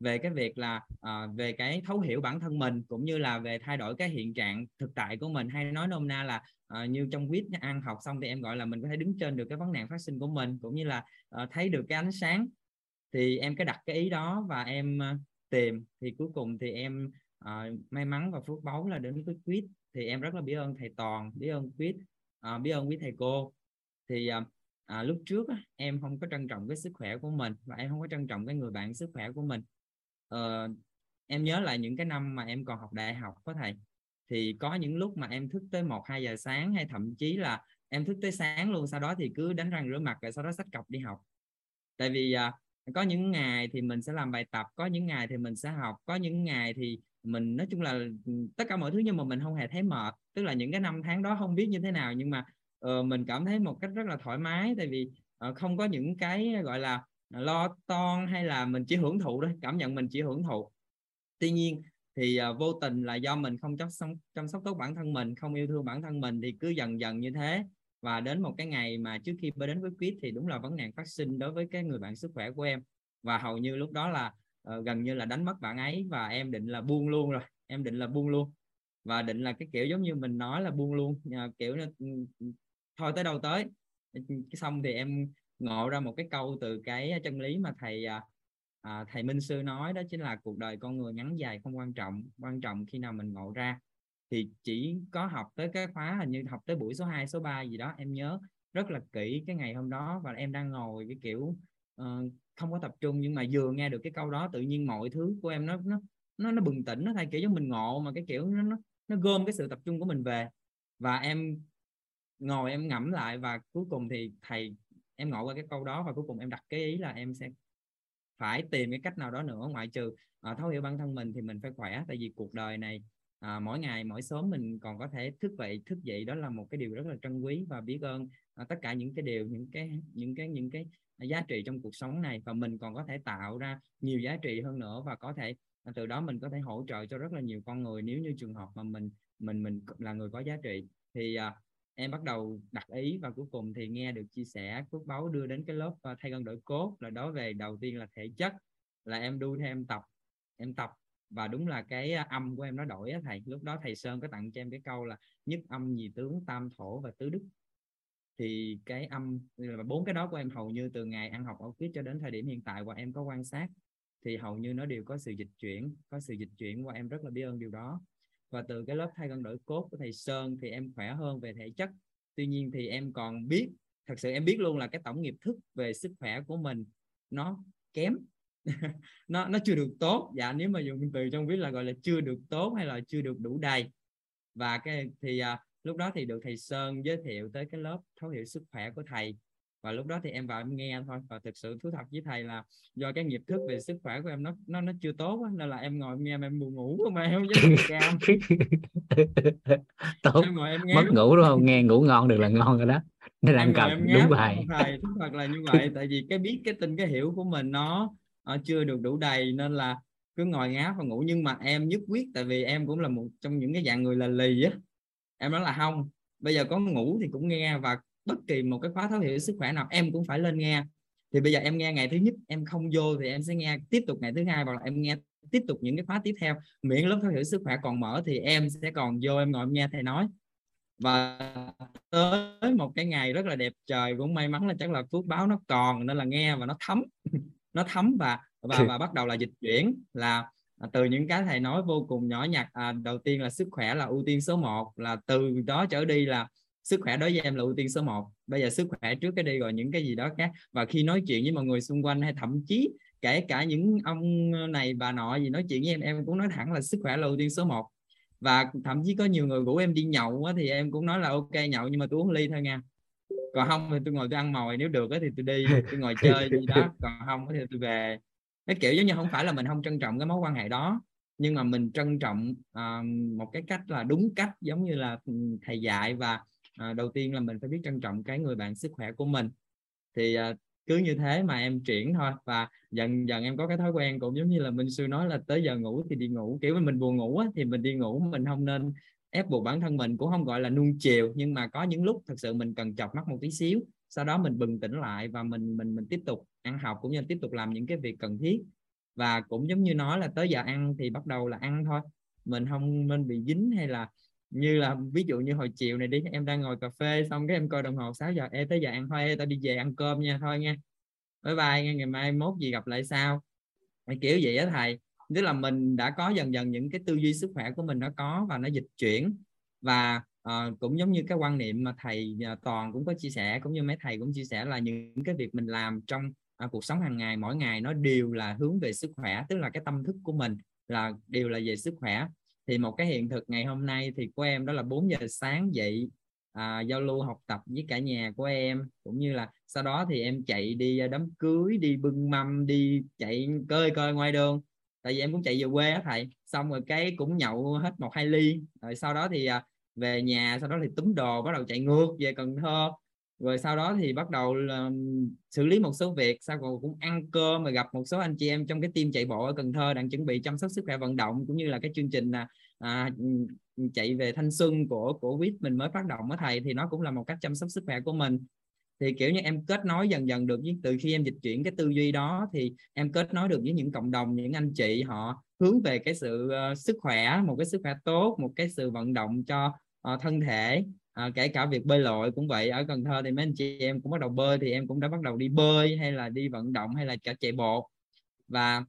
về cái việc là à, về cái thấu hiểu bản thân mình cũng như là về thay đổi cái hiện trạng thực tại của mình. Hay nói nôm na là à, như trong quýt ăn học xong thì em gọi là mình có thể đứng trên được cái vấn nạn phát sinh của mình cũng như là à, thấy được cái ánh sáng. Thì em cái đặt cái ý đó và em uh, tìm. Thì cuối cùng thì em uh, may mắn và phước báu là đến với quýt thì em rất là biết ơn thầy toàn biết ơn quýt uh, ờ, biết ơn quý thầy cô. Thì uh, à, lúc trước em không có trân trọng cái sức khỏe của mình và em không có trân trọng cái người bạn sức khỏe của mình. Ờ, em nhớ lại những cái năm mà em còn học đại học có thầy. Thì có những lúc mà em thức tới một hai giờ sáng hay thậm chí là em thức tới sáng luôn sau đó thì cứ đánh răng rửa mặt rồi sau đó sách cặp đi học. Tại vì à, có những ngày thì mình sẽ làm bài tập có những ngày thì mình sẽ học có những ngày thì mình nói chung là ừ, tất cả mọi thứ nhưng mà mình không hề thấy mệt. Tức là những cái năm tháng đó không biết như thế nào nhưng mà uh, mình cảm thấy một cách rất là thoải mái. Tại vì uh, không có những cái gọi là lo toan hay là mình chỉ hưởng thụ thôi, cảm nhận mình chỉ hưởng thụ. Tuy nhiên thì uh, vô tình là do mình không chăm sóc chăm sóc tốt bản thân mình không yêu thương bản thân mình thì cứ dần dần như thế. Và đến một cái ngày mà trước khi đến với quýt thì đúng là vấn nạn phát sinh đối với cái người bạn sức khỏe của em. Và hầu như lúc đó là uh, gần như là đánh mất bạn ấy và em định là buông luôn rồi. Em định là buông luôn. Và định là cái kiểu giống như mình nói là buông luôn. Uh, kiểu ừ, ừ, thôi tới đâu tới. Ờ, ừ, xong thì em ngộ ra một cái câu từ cái chân lý mà thầy à, à, thầy Minh Sư nói đó chính là cuộc đời con người ngắn dài không quan trọng quan trọng khi nào mình ngộ ra. Thì chỉ có học tới cái khóa hình như học tới buổi số 2, số 3 gì đó em nhớ rất là kỹ cái ngày hôm đó và em đang ngồi cái kiểu uh, không có tập trung nhưng mà vừa nghe được cái câu đó tự nhiên mọi thứ của em nó nó nó nó bừng tỉnh nó thay kiểu giống mình ngộ mà cái kiểu nó nó nó gom cái sự tập trung của mình về. Và em ngồi em ngẫm lại và cuối cùng thì thầy em ngộ qua cái câu đó và cuối cùng em đặt cái ý là em sẽ phải tìm cái cách nào đó nữa ngoại trừ à, thấu hiểu bản thân mình thì mình phải khỏe tại vì cuộc đời này à, mỗi ngày mỗi sớm mình còn có thể thức dậy thức dậy đó là một cái điều rất là trân quý và biết ơn à, tất cả những cái điều những cái những cái những cái giá trị trong cuộc sống này và mình còn có thể tạo ra nhiều giá trị hơn nữa và có thể à, từ đó mình có thể hỗ trợ cho rất là nhiều con người nếu như trường hợp mà mình mình mình là người có giá trị. Thì à, em bắt đầu đặt ý và cuối cùng thì nghe được chia sẻ phước báu đưa đến cái lớp uh, thay gân đổi cốt là đó về đầu tiên là thể chất là em đu theo em tập em tập và đúng là cái à, âm của em nó đổi á thầy. Lúc đó thầy sơn có tặng cho em cái câu là nhất âm nhì tướng tam thổ và tứ đức thì cái âm là bốn cái đó của em hầu như từ ngày ăn học ở quyết cho đến thời điểm hiện tại và em có quan sát thì hầu như nó đều có sự dịch chuyển có sự dịch chuyển và em rất là biết ơn điều đó. Và từ cái lớp thay gân đổi cốt của thầy Sơn thì em khỏe hơn về thể chất. Tuy nhiên thì em còn biết thật sự em biết luôn là cái tổng nghiệp thức về sức khỏe của mình nó kém. [laughs] Nó nó chưa được tốt. Dạ nếu mà dùng từ trong viết là gọi là chưa được tốt hay là chưa được đủ đầy. Và cái thì à, lúc đó thì được thầy Sơn giới thiệu tới cái lớp thấu hiểu sức khỏe của thầy. Và lúc đó thì em vào em nghe thôi. Và thực sự thú thật với thầy là do cái nghiệp thức về sức khỏe của em nó nó nó chưa tốt á, nên là em ngồi em nghe em buồn ngủ mà em không dám cam. [laughs] Tốt. Em ngồi em nghe. Mất ngủ đúng không? Nghe ngủ ngon được là ngon rồi đó. Nó đang cầm đúng bài. Thầy thú thật là như vậy. Tại vì cái biết cái tin cái hiểu của mình nó, nó chưa được đủ đầy nên là cứ ngồi ngáp và ngủ. Nhưng mà em nhất quyết tại vì em cũng là một trong những cái dạng người là lì á em nói là không. Bây giờ có ngủ thì cũng nghe và bất kỳ một cái khóa thấu hiểu sức khỏe nào em cũng phải lên nghe. Thì bây giờ em nghe ngày thứ nhất em không vô thì em sẽ nghe tiếp tục ngày thứ hai hoặc là em nghe tiếp tục những cái khóa tiếp theo. Miễn lớp thấu hiểu sức khỏe còn mở thì em sẽ còn vô em ngồi em nghe thầy nói. Và tới một cái ngày rất là đẹp trời cũng may mắn là chắc là phước báo nó còn nên là nghe và nó thấm. [laughs] Nó thấm và và và bắt đầu là dịch chuyển là từ những cái thầy nói vô cùng nhỏ nhặt à, đầu tiên là sức khỏe là ưu tiên số 1 là từ đó trở đi là sức khỏe đối với em là ưu tiên số 1 bây giờ sức khỏe trước cái đi rồi những cái gì đó khác. Và khi nói chuyện với mọi người xung quanh hay thậm chí kể cả những ông này bà nọ gì nói chuyện với em em cũng nói thẳng là sức khỏe là ưu tiên số 1 và thậm chí có nhiều người rủ em đi nhậu á, thì em cũng nói là ok nhậu nhưng mà tôi uống ly thôi nha. Còn không thì tôi ngồi tôi ăn mồi nếu được thì tôi đi tôi ngồi [laughs] chơi gì đó. Còn không thì tôi về cái kiểu giống như không phải là mình không trân trọng cái mối quan hệ đó nhưng mà mình trân trọng uh, một cái cách là đúng cách giống như là ừ, thầy dạy và uh, đầu tiên là mình phải biết trân trọng cái người bạn sức khỏe của mình. Thì uh, cứ như thế mà em chuyển thôi và dần dần em có cái thói quen cũng giống như là Minh Sư nói là tới giờ ngủ thì đi ngủ. Kiểu mình buồn ngủ á, thì mình đi ngủ mình không nên ép buộc bản thân mình cũng không gọi là nuông chiều nhưng mà có những lúc thật sự mình cần chọc mắt một tí xíu sau đó mình bừng tỉnh lại và mình mình mình tiếp tục ăn học cũng như tiếp tục làm những cái việc cần thiết. Và cũng giống như nói là tới giờ ăn thì bắt đầu là ăn thôi. Mình không nên bị dính hay là như là ví dụ như hồi chiều này đi em đang ngồi cà phê xong cái em coi đồng hồ 6 giờ ê tới giờ ăn thôi ê tao đi về ăn cơm nha thôi nha. Bye bye nghe ngày mai mốt gì gặp lại sau. Kiểu vậy á thầy. Tức là mình đã có dần dần những cái tư duy sức khỏe của mình nó có và nó dịch chuyển. Và uh, cũng giống như cái quan niệm mà thầy uh, toàn cũng có chia sẻ cũng như mấy thầy cũng chia sẻ là những cái việc mình làm trong à, cuộc sống hàng ngày mỗi ngày nó đều là hướng về sức khỏe tức là cái tâm thức của mình là đều là về sức khỏe. Thì một cái hiện thực ngày hôm nay thì của em đó là 4 giờ sáng dậy à, giao lưu học tập với cả nhà của em. Cũng như là sau đó thì em chạy đi à, đám cưới đi bưng mâm đi chạy cơi cơi ngoài đường. Tại vì em cũng chạy về quê á thầy. Xong rồi cái cũng nhậu hết một hai ly. Rồi sau đó thì à, về nhà sau đó thì túm đồ bắt đầu chạy ngược về Cần Thơ rồi sau đó thì bắt đầu là xử lý một số việc sau rồi cũng ăn cơm mà gặp một số anh chị em trong cái team chạy bộ ở Cần Thơ đang chuẩn bị chăm sóc sức khỏe vận động cũng như là cái chương trình là à, ừ, chạy về thanh xuân của của quýt mình mới phát động ở thầy thì nó cũng là một cách chăm sóc sức khỏe của mình. Thì kiểu như em kết nối dần dần được với từ khi em dịch chuyển cái tư duy đó thì em kết nối được với những cộng đồng những anh chị họ hướng về cái sự uh, sức khỏe một cái sức khỏe tốt một cái sự vận động cho uh, thân thể à, kể cả việc bơi lội cũng vậy ở Cần Thơ thì mấy anh chị em cũng bắt đầu bơi thì em cũng đã bắt đầu đi bơi hay là đi vận động hay là cả chạy bộ. Và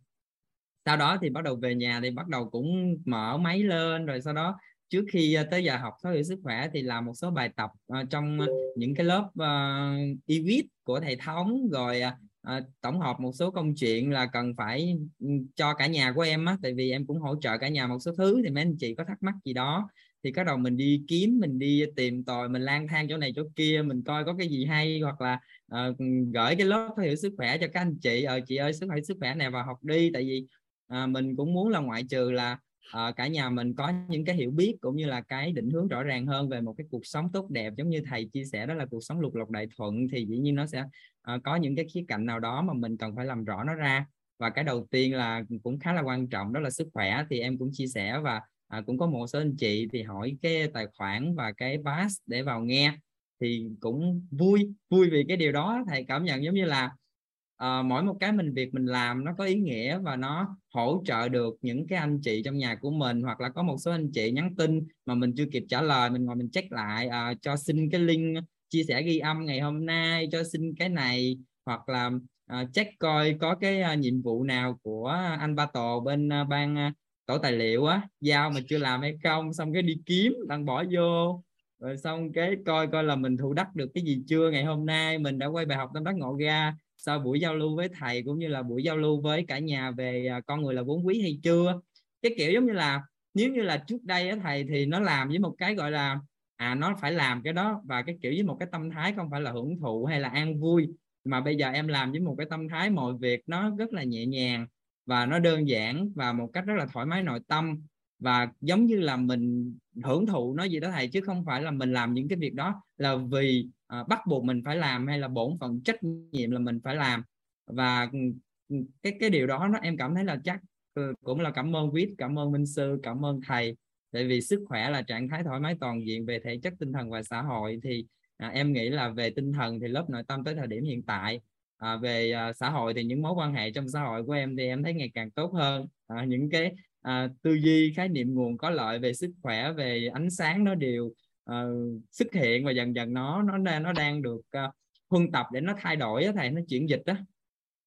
sau đó thì bắt đầu về nhà thì bắt đầu cũng mở máy lên rồi sau đó trước khi ờ, tới giờ học thói hiểu sức khỏe thì làm một số bài tập uh, trong những cái lớp uh, EWIT của thầy thống. Rồi uh, tổng hợp một số công chuyện là cần phải ừ, cho cả nhà của em á tại vì em cũng hỗ trợ cả nhà một số thứ thì mấy anh chị có thắc mắc gì đó thì bắt đầu mình đi kiếm mình đi tìm tòi mình lang thang chỗ này chỗ kia mình coi có cái gì hay hoặc là uh, gửi cái lớp hiểu sức khỏe cho các anh chị ờ chị ơi sức khỏe sức khỏe này vào học đi. Tại vì uh, mình cũng muốn là ngoại trừ là uh, cả nhà mình có những cái hiểu biết cũng như là cái định hướng rõ ràng hơn về một cái cuộc sống tốt đẹp giống như thầy chia sẻ đó là cuộc sống lục lộc đại thuận thì dĩ nhiên nó sẽ uh, có những cái khía cạnh nào đó mà mình cần phải làm rõ nó ra. Và cái đầu tiên là cũng khá là quan trọng đó là sức khỏe thì em cũng chia sẻ và à, cũng có một số anh chị thì hỏi cái tài khoản và cái pass để vào nghe thì cũng vui vui vì cái điều đó thầy cảm nhận giống như là à, mỗi một cái mình việc mình làm nó có ý nghĩa và nó hỗ trợ được những cái anh chị trong nhà của mình hoặc là có một số anh chị nhắn tin mà mình chưa kịp trả lời mình ngồi mình check lại à, cho xin cái link chia sẻ ghi âm ngày hôm nay cho xin cái này hoặc là uh, check coi có cái uh, nhiệm vụ nào của anh Ba Tồ bên à, uh, ban tổ tài liệu á, giao mà chưa làm hay không, xong cái đi kiếm đang bỏ vô. Rồi xong cái coi coi là mình thu đắc được cái gì chưa. Ngày hôm nay mình đã quay bài học tâm đắc ngộ ra. Sau buổi giao lưu với thầy cũng như là buổi giao lưu với cả nhà về à, con người là vốn quý hay chưa. Cái kiểu giống như là, nếu như là trước đây á thầy thì nó làm với một cái gọi là à nó phải làm cái đó. Và cái kiểu với một cái tâm thái không phải là hưởng thụ hay là an vui. Mà bây giờ em làm với một cái tâm thái mọi việc nó rất là nhẹ nhàng và nó đơn giản và một cách rất là thoải mái nội tâm. Và giống như là mình hưởng thụ nó gì đó thầy chứ không phải là mình làm những cái việc đó là vì à, bắt buộc mình phải làm hay là bổn phận trách nhiệm là mình phải làm. Và ừ, cái cái điều đó nó em cảm thấy là chắc ừ, cũng là cảm ơn quý cảm ơn minh sư cảm ơn thầy. Tại vì sức khỏe là trạng thái thoải mái toàn diện về thể chất tinh thần và xã hội thì à, em nghĩ là về tinh thần thì lớp nội tâm tới thời điểm hiện tại à, về à, xã hội thì những mối quan hệ trong xã hội của em thì em thấy ngày càng tốt hơn. À, những cái à, tư duy khái niệm nguồn có lợi về sức khỏe về ánh sáng nó đều à, xuất hiện và dần dần nó nó đang nó đang được à, huân tập để nó thay đổi á, thầy nó chuyển dịch đó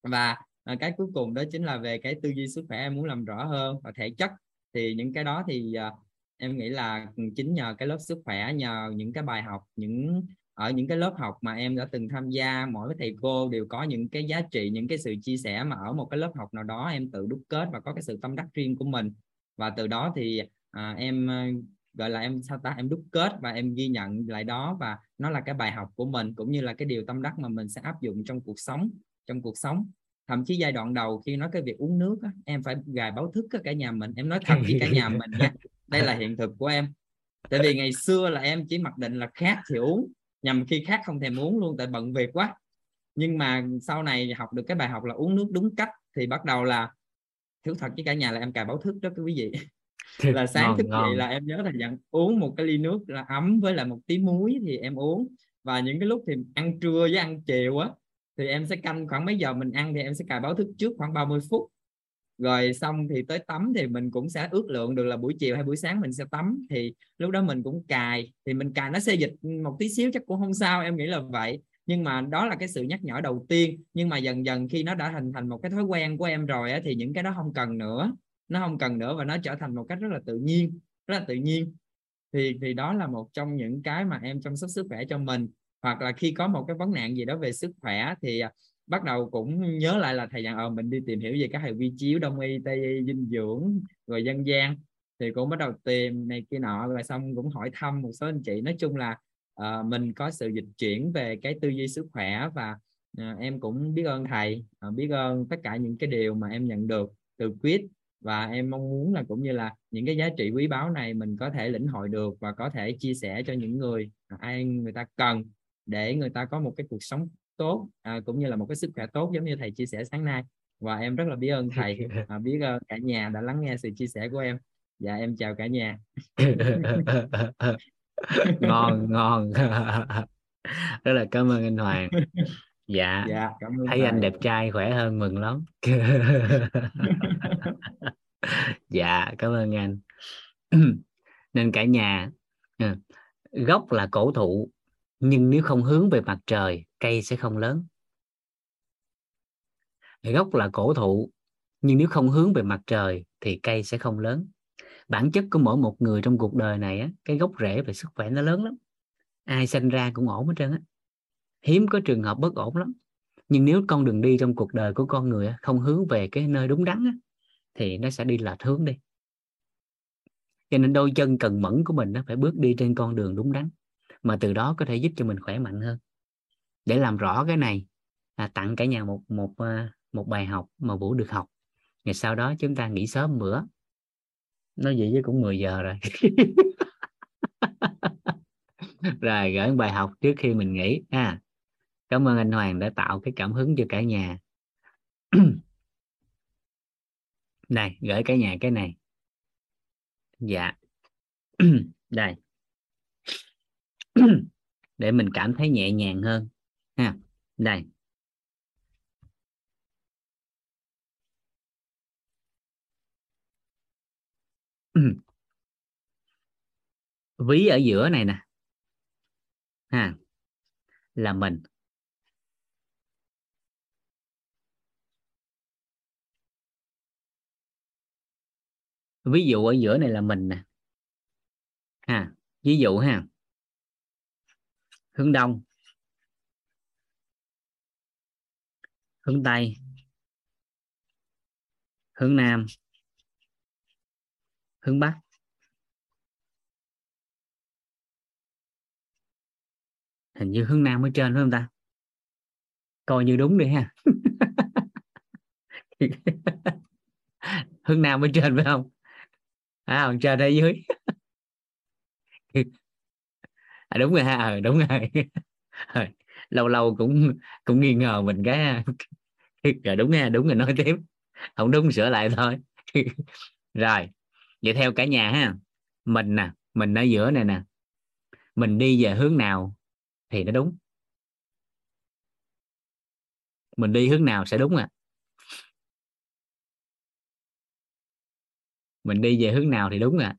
và à, cái cuối cùng đó chính là về cái tư duy sức khỏe em muốn làm rõ hơn và thể chất. Thì những cái đó thì à, em nghĩ là ừ, chính nhờ cái lớp sức khỏe nhờ những cái bài học những ở những cái lớp học mà em đã từng tham gia mỗi cái thầy cô đều có những cái giá trị những cái sự chia sẻ mà ở một cái lớp học nào đó em tự đúc kết và có cái sự tâm đắc riêng của mình. Và từ đó thì à, em ờ, gọi là em sao ta em đúc kết và em ghi nhận lại đó và nó là cái bài học của mình cũng như là cái điều tâm đắc mà mình sẽ áp dụng trong cuộc sống trong cuộc sống. Thậm chí giai đoạn đầu khi nói cái việc uống nước á, em phải gài báo thức cả nhà mình em nói thật với cả nhà mình nha. Đây là hiện thực của em. Tại vì ngày xưa là em chỉ mặc định là khát thì uống nhằm khi khát không thèm uống luôn tại bận việc quá. Nhưng mà sau này học được cái bài học là uống nước đúng cách thì bắt đầu là thiếu thật với cả nhà là em cài báo thức đó quý vị. Là sáng ngon, thức ngon. dậy là em nhớ là dặn uống một cái ly nước là ấm với lại một tí muối thì em uống. Và những cái lúc thì ăn trưa với ăn chiều á thì em sẽ canh khoảng mấy giờ mình ăn thì em sẽ cài báo thức trước khoảng 30 phút rồi xong thì tới tắm thì mình cũng sẽ ước lượng được là buổi chiều hay buổi sáng mình sẽ tắm. Thì lúc đó mình cũng cài thì mình cài nó xê dịch một tí xíu chắc cũng không sao em nghĩ là vậy. Nhưng mà đó là cái sự nhắc nhở đầu tiên. Nhưng mà dần dần khi nó đã hình thành một cái thói quen của em rồi á, thì những cái đó không cần nữa. Nó không cần nữa và nó trở thành một cách rất là tự nhiên rất là tự nhiên. Thì thì đó là một trong những cái mà em chăm sóc sức khỏe cho mình. Hoặc là khi có một cái vấn nạn gì đó về sức khỏe thì à, bắt đầu cũng nhớ lại là thầy dặn ờ mình đi tìm hiểu về các thầy vi chiếu đông y tây y dinh dưỡng rồi dân gian. Thì cũng bắt đầu tìm này kia nọ rồi xong cũng hỏi thăm một số anh chị. Nói chung là uh, mình có sự dịch chuyển về cái tư duy sức khỏe và uh, em cũng biết ơn thầy uh, biết ơn tất cả những cái điều mà em nhận được từ quyết và em mong muốn là cũng như là những cái giá trị quý báu này mình có thể lĩnh hội được và có thể chia sẻ cho những người à, ai người ta cần để người ta có một cái cuộc sống tốt à, cũng như là một cái sức khỏe tốt giống như thầy chia sẻ sáng nay. Và em rất là biết ơn thầy [laughs] à, biết ơn cả nhà đã lắng nghe sự chia sẻ của em. Dạ em chào cả nhà. [laughs] Ngon ngon. [laughs] Rất là cảm ơn anh Hoàng. Dạ, dạ cảm ơn thấy thầy. anh đẹp trai khỏe hơn mừng lắm. Dạ cảm ơn anh. [clears throat] Nên cả nhà ừ, gốc là cổ thụ nhưng nếu không hướng về mặt trời cây sẽ không lớn. Gốc là cổ thụ nhưng nếu không hướng về mặt trời thì cây sẽ không lớn. Bản chất của mỗi một người trong cuộc đời này á, cái gốc rễ về sức khỏe nó lớn lắm. Ai sinh ra cũng ổn hết trơn á. Hiếm có trường hợp bất ổn lắm. Nhưng nếu con đường đi trong cuộc đời của con người á, không hướng về cái nơi đúng đắn á, thì nó sẽ đi lệch hướng đi. Cho nên đôi chân cần mẫn của mình nó phải bước đi trên con đường đúng đắn mà từ đó có thể giúp cho mình khỏe mạnh hơn. Để làm rõ cái này à, tặng cả nhà một một à, một bài học mà vũ được học. Ngày sau đó chúng ta nghỉ sớm bữa. Nói vậy chứ cũng 10 giờ rồi. [laughs] Rồi gửi bài học trước khi mình nghỉ ha. Cảm ơn anh Hoàng đã tạo cái cảm hứng cho cả nhà. [clears throat] Này gửi cả nhà cái này. Dạ. [clears throat] Đây. [clears throat] để mình cảm thấy nhẹ nhàng hơn, ha. Đây. [clears throat] Ví ở giữa này nè. Ha. Là mình. Ví dụ ở giữa này là mình nè. Ha. Ví dụ ha hướng đông, hướng tây, hướng nam, hướng bắc. Hình như hướng nam ở trên phải không ta? Coi như đúng đi ha. [laughs] Hướng nam ở trên phải không? À còn trên ở dưới à, đúng rồi ha à, đúng rồi. [laughs] Ờ, lâu lâu cũng cũng nghi ngờ mình cái rồi dạ, đúng nha đúng rồi nói tiếp. Không đúng sửa lại thôi. [laughs] Rồi vậy theo cả nhà ha mình nè mình ở giữa này nè mình đi về hướng nào thì nó đúng? Mình đi hướng nào sẽ đúng à mình đi về hướng nào thì đúng à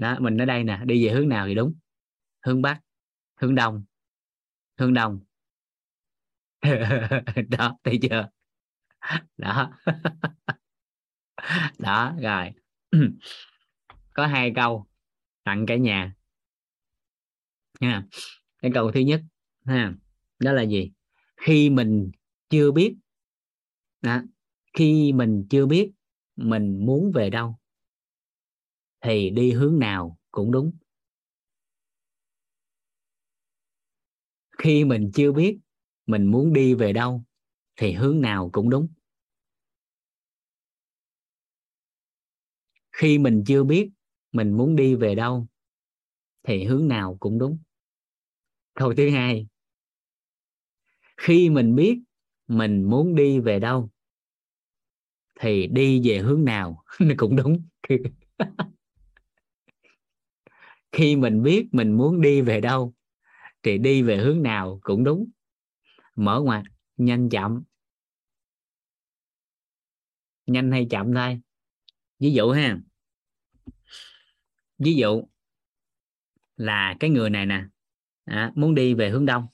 đó mình ở đây nè đi về hướng nào thì đúng? Hướng bắc hướng đông hướng đông. [laughs] Đó thấy chưa? Đó. [laughs] Đó rồi. [clears throat] Có hai câu tặng cả nhà. Ha cái câu thứ nhất ha đó là gì? Khi mình chưa biết. Đó, khi mình chưa biết mình muốn về đâu? Thì đi hướng nào cũng đúng. Khi mình chưa biết mình muốn đi về đâu, thì hướng nào cũng đúng. Khi mình chưa biết mình muốn đi về đâu, thì hướng nào cũng đúng. Câu thứ hai, khi mình biết mình muốn đi về đâu, thì đi về hướng nào [laughs] cũng đúng. [laughs] khi mình biết mình muốn đi về đâu thì đi về hướng nào cũng đúng. Mở ngoặt nhanh chậm. Nhanh hay chậm thôi ví dụ ha. Ví dụ là cái người này nè à, muốn đi về hướng đông.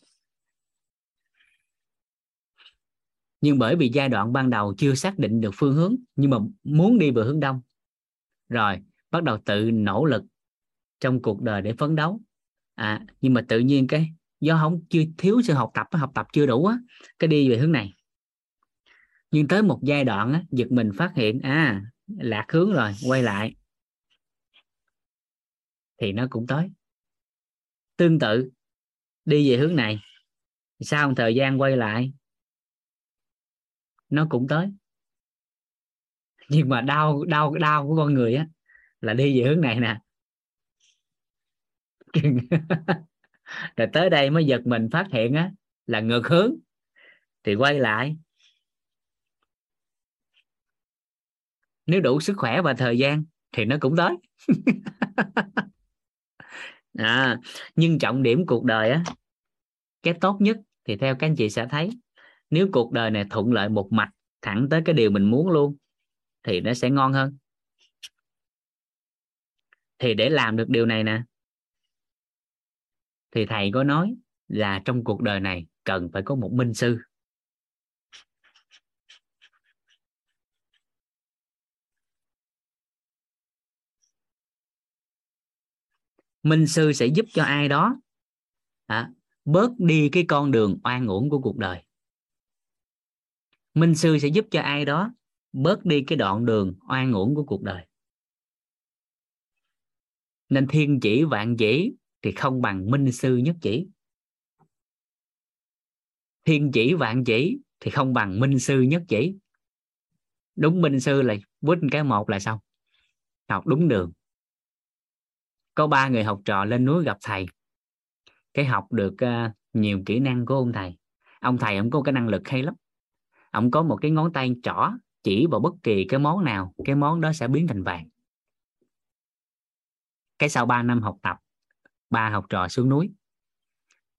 Nhưng bởi vì giai đoạn ban đầu chưa xác định được phương hướng nhưng mà muốn đi về hướng đông. Rồi bắt đầu tự nỗ lực trong cuộc đời để phấn đấu. À, nhưng mà tự nhiên cái do không chưa thiếu sự học tập học tập chưa đủ á cái đi về hướng này. Nhưng tới một giai đoạn á, giật mình phát hiện à lạc hướng rồi quay lại. Thì nó cũng tới. Tương tự đi về hướng này sau một thời gian quay lại nó cũng tới. Nhưng mà đau đau đau của con người á là đi về hướng này nè. [laughs] rồi tới đây mới giật mình phát hiện á là ngược hướng. Thì quay lại. Nếu đủ sức khỏe và thời gian thì nó cũng tới. [laughs] À, nhưng trọng điểm cuộc đời á cái tốt nhất thì theo các anh chị sẽ thấy nếu cuộc đời này thuận lợi một mạch thẳng tới cái điều mình muốn luôn thì nó sẽ ngon hơn. Thì để làm được điều này nè thì thầy có nói là trong cuộc đời này cần phải có một minh sư. Minh sư sẽ giúp cho ai đó à, bớt đi cái con đường oan uổng của cuộc đời. Minh sư sẽ giúp cho ai đó bớt đi cái đoạn đường oan uổng của cuộc đời. Nên thiên chỉ vạn chỉ thì không bằng minh sư nhất chỉ. Thiên chỉ vạn chỉ thì không bằng minh sư nhất chỉ. Đúng minh sư là quýt cái một là xong học đúng đường. Có ba người học trò lên núi gặp thầy. Cái học được uh, nhiều kỹ năng của ông thầy. Ông thầy ông có cái năng lực hay lắm. Ông có một cái ngón tay trỏ chỉ vào bất kỳ cái món nào cái món đó sẽ biến thành vàng. Cái sau 3 năm học tập ba học trò xuống núi.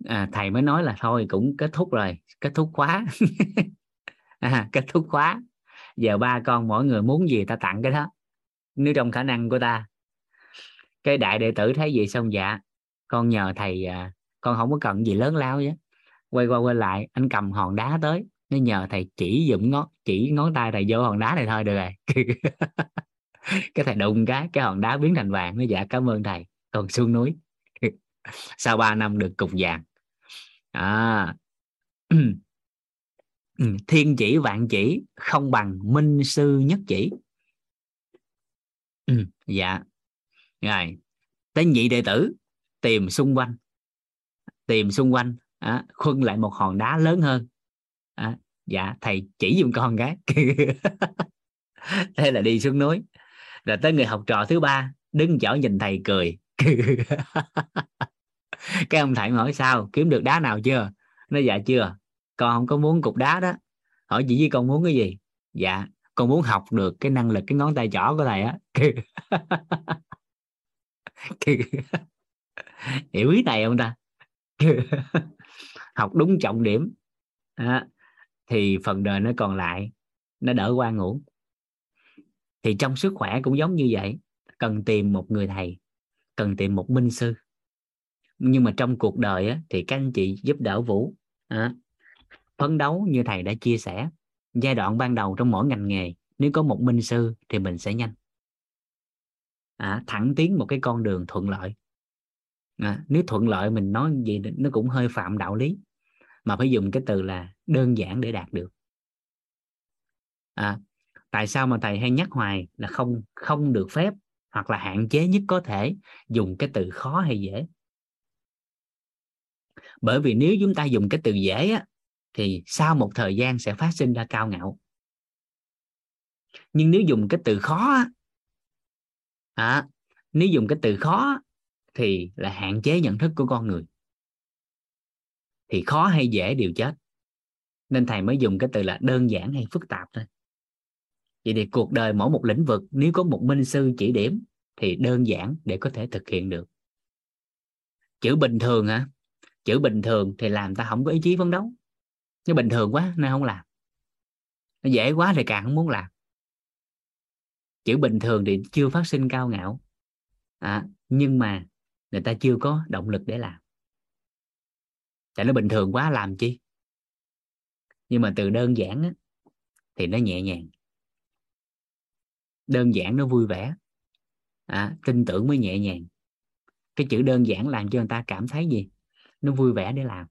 À, thầy mới nói là thôi cũng kết thúc rồi kết thúc khóa. [laughs] À, kết thúc khóa. Giờ ba con mỗi người muốn gì ta tặng cái đó nếu trong khả năng của ta. Cái đại đệ tử thấy gì xong dạ con nhờ thầy à, con không có cần gì lớn lao chứ quay qua quay lại anh cầm hòn đá tới nó nhờ thầy chỉ dụm ngón chỉ ngón tay thầy vô hòn đá này thôi được rồi. [laughs] Cái thầy đụng cái cái hòn đá biến thành vàng nó dạ cảm ơn thầy. Còn xuống núi sau 3 năm được cục vàng. À. [clears throat] Ừ, thiên chỉ vạn chỉ không bằng minh sư nhất chỉ. Ừ, dạ. Rồi tới nhị đệ tử tìm xung quanh. Tìm xung quanh à, khuân lại một hòn đá lớn hơn. À, dạ thầy chỉ giùm con cái [laughs] thế là đi xuống núi. Rồi tới người học trò thứ ba đứng chỗ nhìn thầy cười. [laughs] [laughs] cái ông thầy hỏi sao kiếm được đá nào chưa? Nó dạ chưa con không có muốn cục đá đó. Hỏi chị với con muốn cái gì? Dạ con muốn học được cái năng lực cái ngón tay trỏ của thầy á. [laughs] [laughs] Hiểu ý này không ta? Học đúng trọng điểm. À, thì phần đời nó còn lại nó đỡ qua ngủ. Thì trong sức khỏe cũng giống như vậy cần tìm một người thầy cần tìm một minh sư nhưng mà trong cuộc đời á, thì các anh chị giúp đỡ vũ à, phấn đấu như thầy đã chia sẻ. Giai đoạn ban đầu trong mỗi ngành nghề nếu có một minh sư thì mình sẽ nhanh. À, thẳng tiến một cái con đường thuận lợi. À, nếu thuận lợi mình nói gì nó cũng hơi phạm đạo lý. Mà phải dùng cái từ là đơn giản để đạt được. À, tại sao mà thầy hay nhắc hoài là không không được phép hoặc là hạn chế nhất có thể dùng cái từ khó hay dễ? Bởi vì nếu chúng ta dùng cái từ dễ á, thì sau một thời gian sẽ phát sinh ra cao ngạo. Nhưng nếu dùng cái từ khó á, à, nếu dùng cái từ khó thì là hạn chế nhận thức của con người. Thì khó hay dễ đều chết. Nên thầy mới dùng cái từ là đơn giản hay phức tạp thôi. Vậy thì cuộc đời mỗi một lĩnh vực nếu có một minh sư chỉ điểm thì đơn giản để có thể thực hiện được. Chữ bình thường hả chữ bình thường thì làm ta không có ý chí phấn đấu. Nó bình thường quá nên không làm. Nó dễ quá thì càng không muốn làm. Chữ bình thường thì chưa phát sinh cao ngạo. À, nhưng mà người ta chưa có động lực để làm. Tại nó bình thường quá làm chi? Nhưng mà từ đơn giản á, thì nó nhẹ nhàng. Đơn giản nó vui vẻ. À, tin tưởng mới nhẹ nhàng. Cái chữ đơn giản làm cho người ta cảm thấy gì? Nó vui vẻ để làm.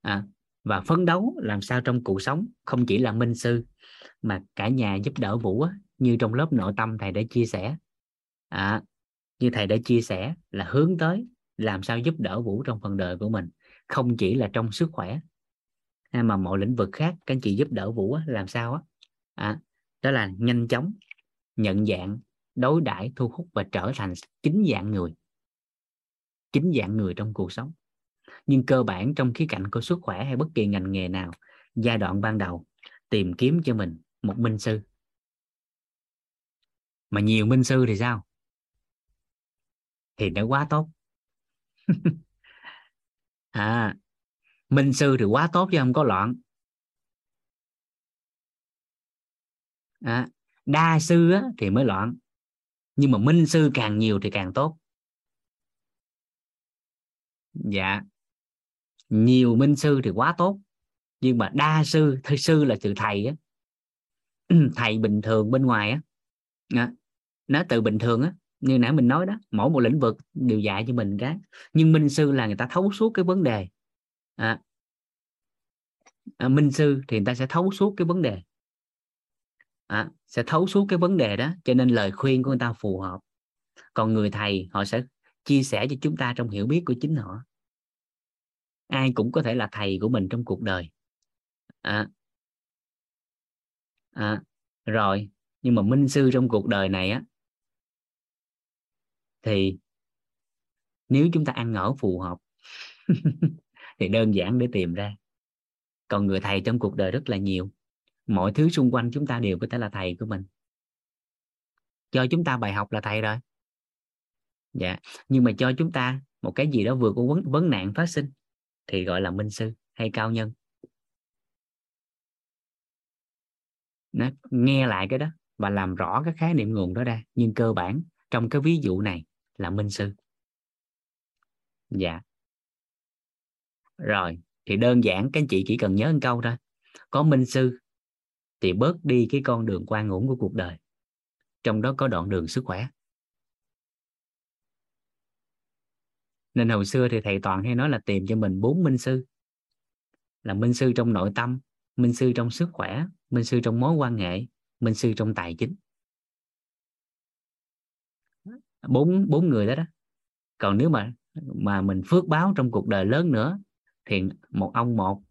À, và phấn đấu làm sao trong cuộc sống không chỉ là minh sư mà cả nhà giúp đỡ vũ á, như trong lớp nội tâm thầy đã chia sẻ. À, như thầy đã chia sẻ là hướng tới làm sao giúp đỡ vũ trong phần đời của mình không chỉ là trong sức khỏe. À, mà mọi lĩnh vực khác các anh chị giúp đỡ vũ á, làm sao á? À, đó là nhanh chóng nhận dạng đối đãi thu hút và trở thành chính dạng người chính dạng người trong cuộc sống. Nhưng cơ bản trong khía cạnh của sức khỏe hay bất kỳ ngành nghề nào giai đoạn ban đầu tìm kiếm cho mình một minh sư. Mà nhiều minh sư thì sao? Thì nó quá tốt. [laughs] À minh sư thì quá tốt chứ không có loạn. À, đa sư á, thì mới loạn. Nhưng mà minh sư càng nhiều thì càng tốt dạ. Nhiều minh sư thì quá tốt nhưng mà đa sư thầy sư là từ thầy á. [clears throat] Thầy bình thường bên ngoài á. Nó từ bình thường á như nãy mình nói đó mỗi một lĩnh vực đều dạy cho mình cái. Nhưng minh sư là người ta thấu suốt cái vấn đề. À, à, minh sư thì người ta sẽ thấu suốt cái vấn đề. À, sẽ thấu suốt cái vấn đề đó cho nên lời khuyên của người ta phù hợp. Còn người thầy họ sẽ chia sẻ cho chúng ta trong hiểu biết của chính họ. Ai cũng có thể là thầy của mình trong cuộc đời. À, à, rồi nhưng mà minh sư trong cuộc đời này á thì nếu chúng ta ăn ở phù hợp [laughs] thì đơn giản để tìm ra. Còn người thầy trong cuộc đời rất là nhiều. Mọi thứ xung quanh chúng ta đều có thể là thầy của mình. Cho chúng ta bài học là thầy rồi dạ. Nhưng mà cho chúng ta một cái gì đó vừa có vấn, vấn nạn phát sinh thì gọi là minh sư hay cao nhân. Nó nghe lại cái đó và làm rõ cái khái niệm nguồn đó ra. Nhưng cơ bản trong cái ví dụ này là minh sư. Dạ. Rồi thì đơn giản các anh chị chỉ cần nhớ một câu thôi. Có minh sư thì bớt đi cái con đường quan uổng của cuộc đời. Trong đó có đoạn đường sức khỏe. Nên hồi xưa thì thầy toàn hay nói là tìm cho mình bốn minh sư. Là minh sư trong nội tâm, minh sư trong sức khỏe, minh sư trong mối quan hệ, minh sư trong tài chính. Bốn bốn người đó đó. Còn nếu mà mà mình phước báo trong cuộc đời lớn nữa, thì một ông một,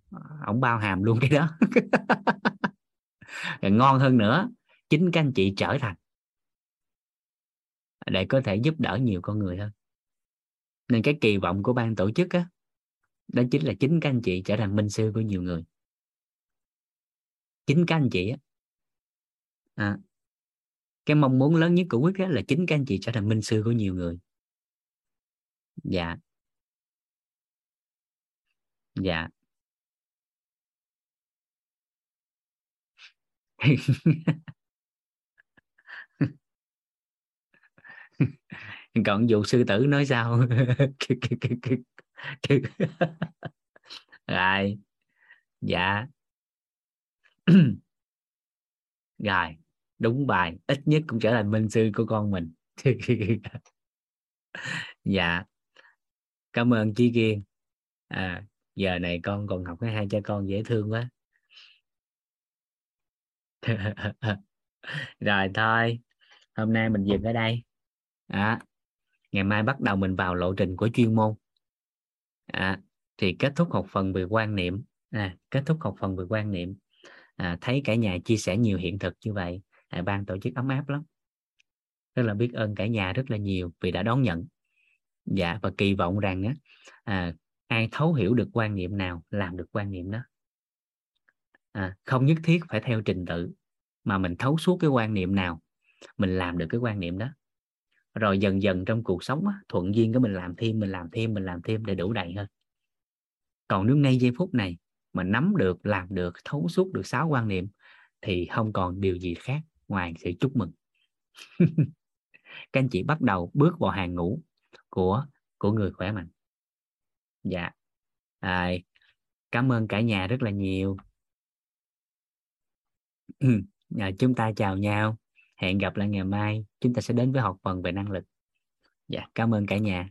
ông bao hàm luôn cái đó. [laughs] Ngon hơn nữa, chính các anh chị trở thành. Để có thể giúp đỡ nhiều con người hơn nên cái kỳ vọng của ban tổ chức á đó chính là chính các anh chị trở thành minh sư của nhiều người. Chính các anh chị á. À, cái mong muốn lớn nhất của quyết đó là chính các anh chị trở thành minh sư của nhiều người. Dạ. Dạ. [laughs] còn vụ sư tử nói sao? [laughs] Rồi. Dạ. [clears throat] Rồi. Đúng bài. Ít nhất cũng trở thành minh sư của con mình. [laughs] Dạ. Cảm ơn chí kiên. À giờ này con còn học cái hai cha con dễ thương quá. [laughs] Rồi thôi. Hôm nay mình dừng ở đây. À, ngày mai bắt đầu mình vào lộ trình của chuyên môn. À, thì kết thúc học phần về quan niệm. À, kết thúc học phần về quan niệm. À, thấy cả nhà chia sẻ nhiều hiện thực như vậy à, ban tổ chức ấm áp lắm. Rất là biết ơn cả nhà rất là nhiều vì đã đón nhận. Dạ và kỳ vọng rằng á à, ai thấu hiểu được quan niệm nào làm được quan niệm đó. À, không nhất thiết phải theo trình tự mà mình thấu suốt cái quan niệm nào mình làm được cái quan niệm đó rồi dần dần trong cuộc sống á, thuận duyên của mình làm thêm mình làm thêm mình làm thêm để đủ đầy hơn. Còn nếu ngay giây phút này mà nắm được làm được thấu suốt được sáu quan niệm thì không còn điều gì khác ngoài sự chúc mừng. [laughs] Các anh chị bắt đầu bước vào hàng ngũ của của người khỏe mạnh. Dạ. À, cảm ơn cả nhà rất là nhiều. [clears throat] À, chúng ta chào nhau hẹn gặp lại ngày mai. Chúng ta sẽ đến với học phần về năng lực. Dạ cảm ơn cả nhà.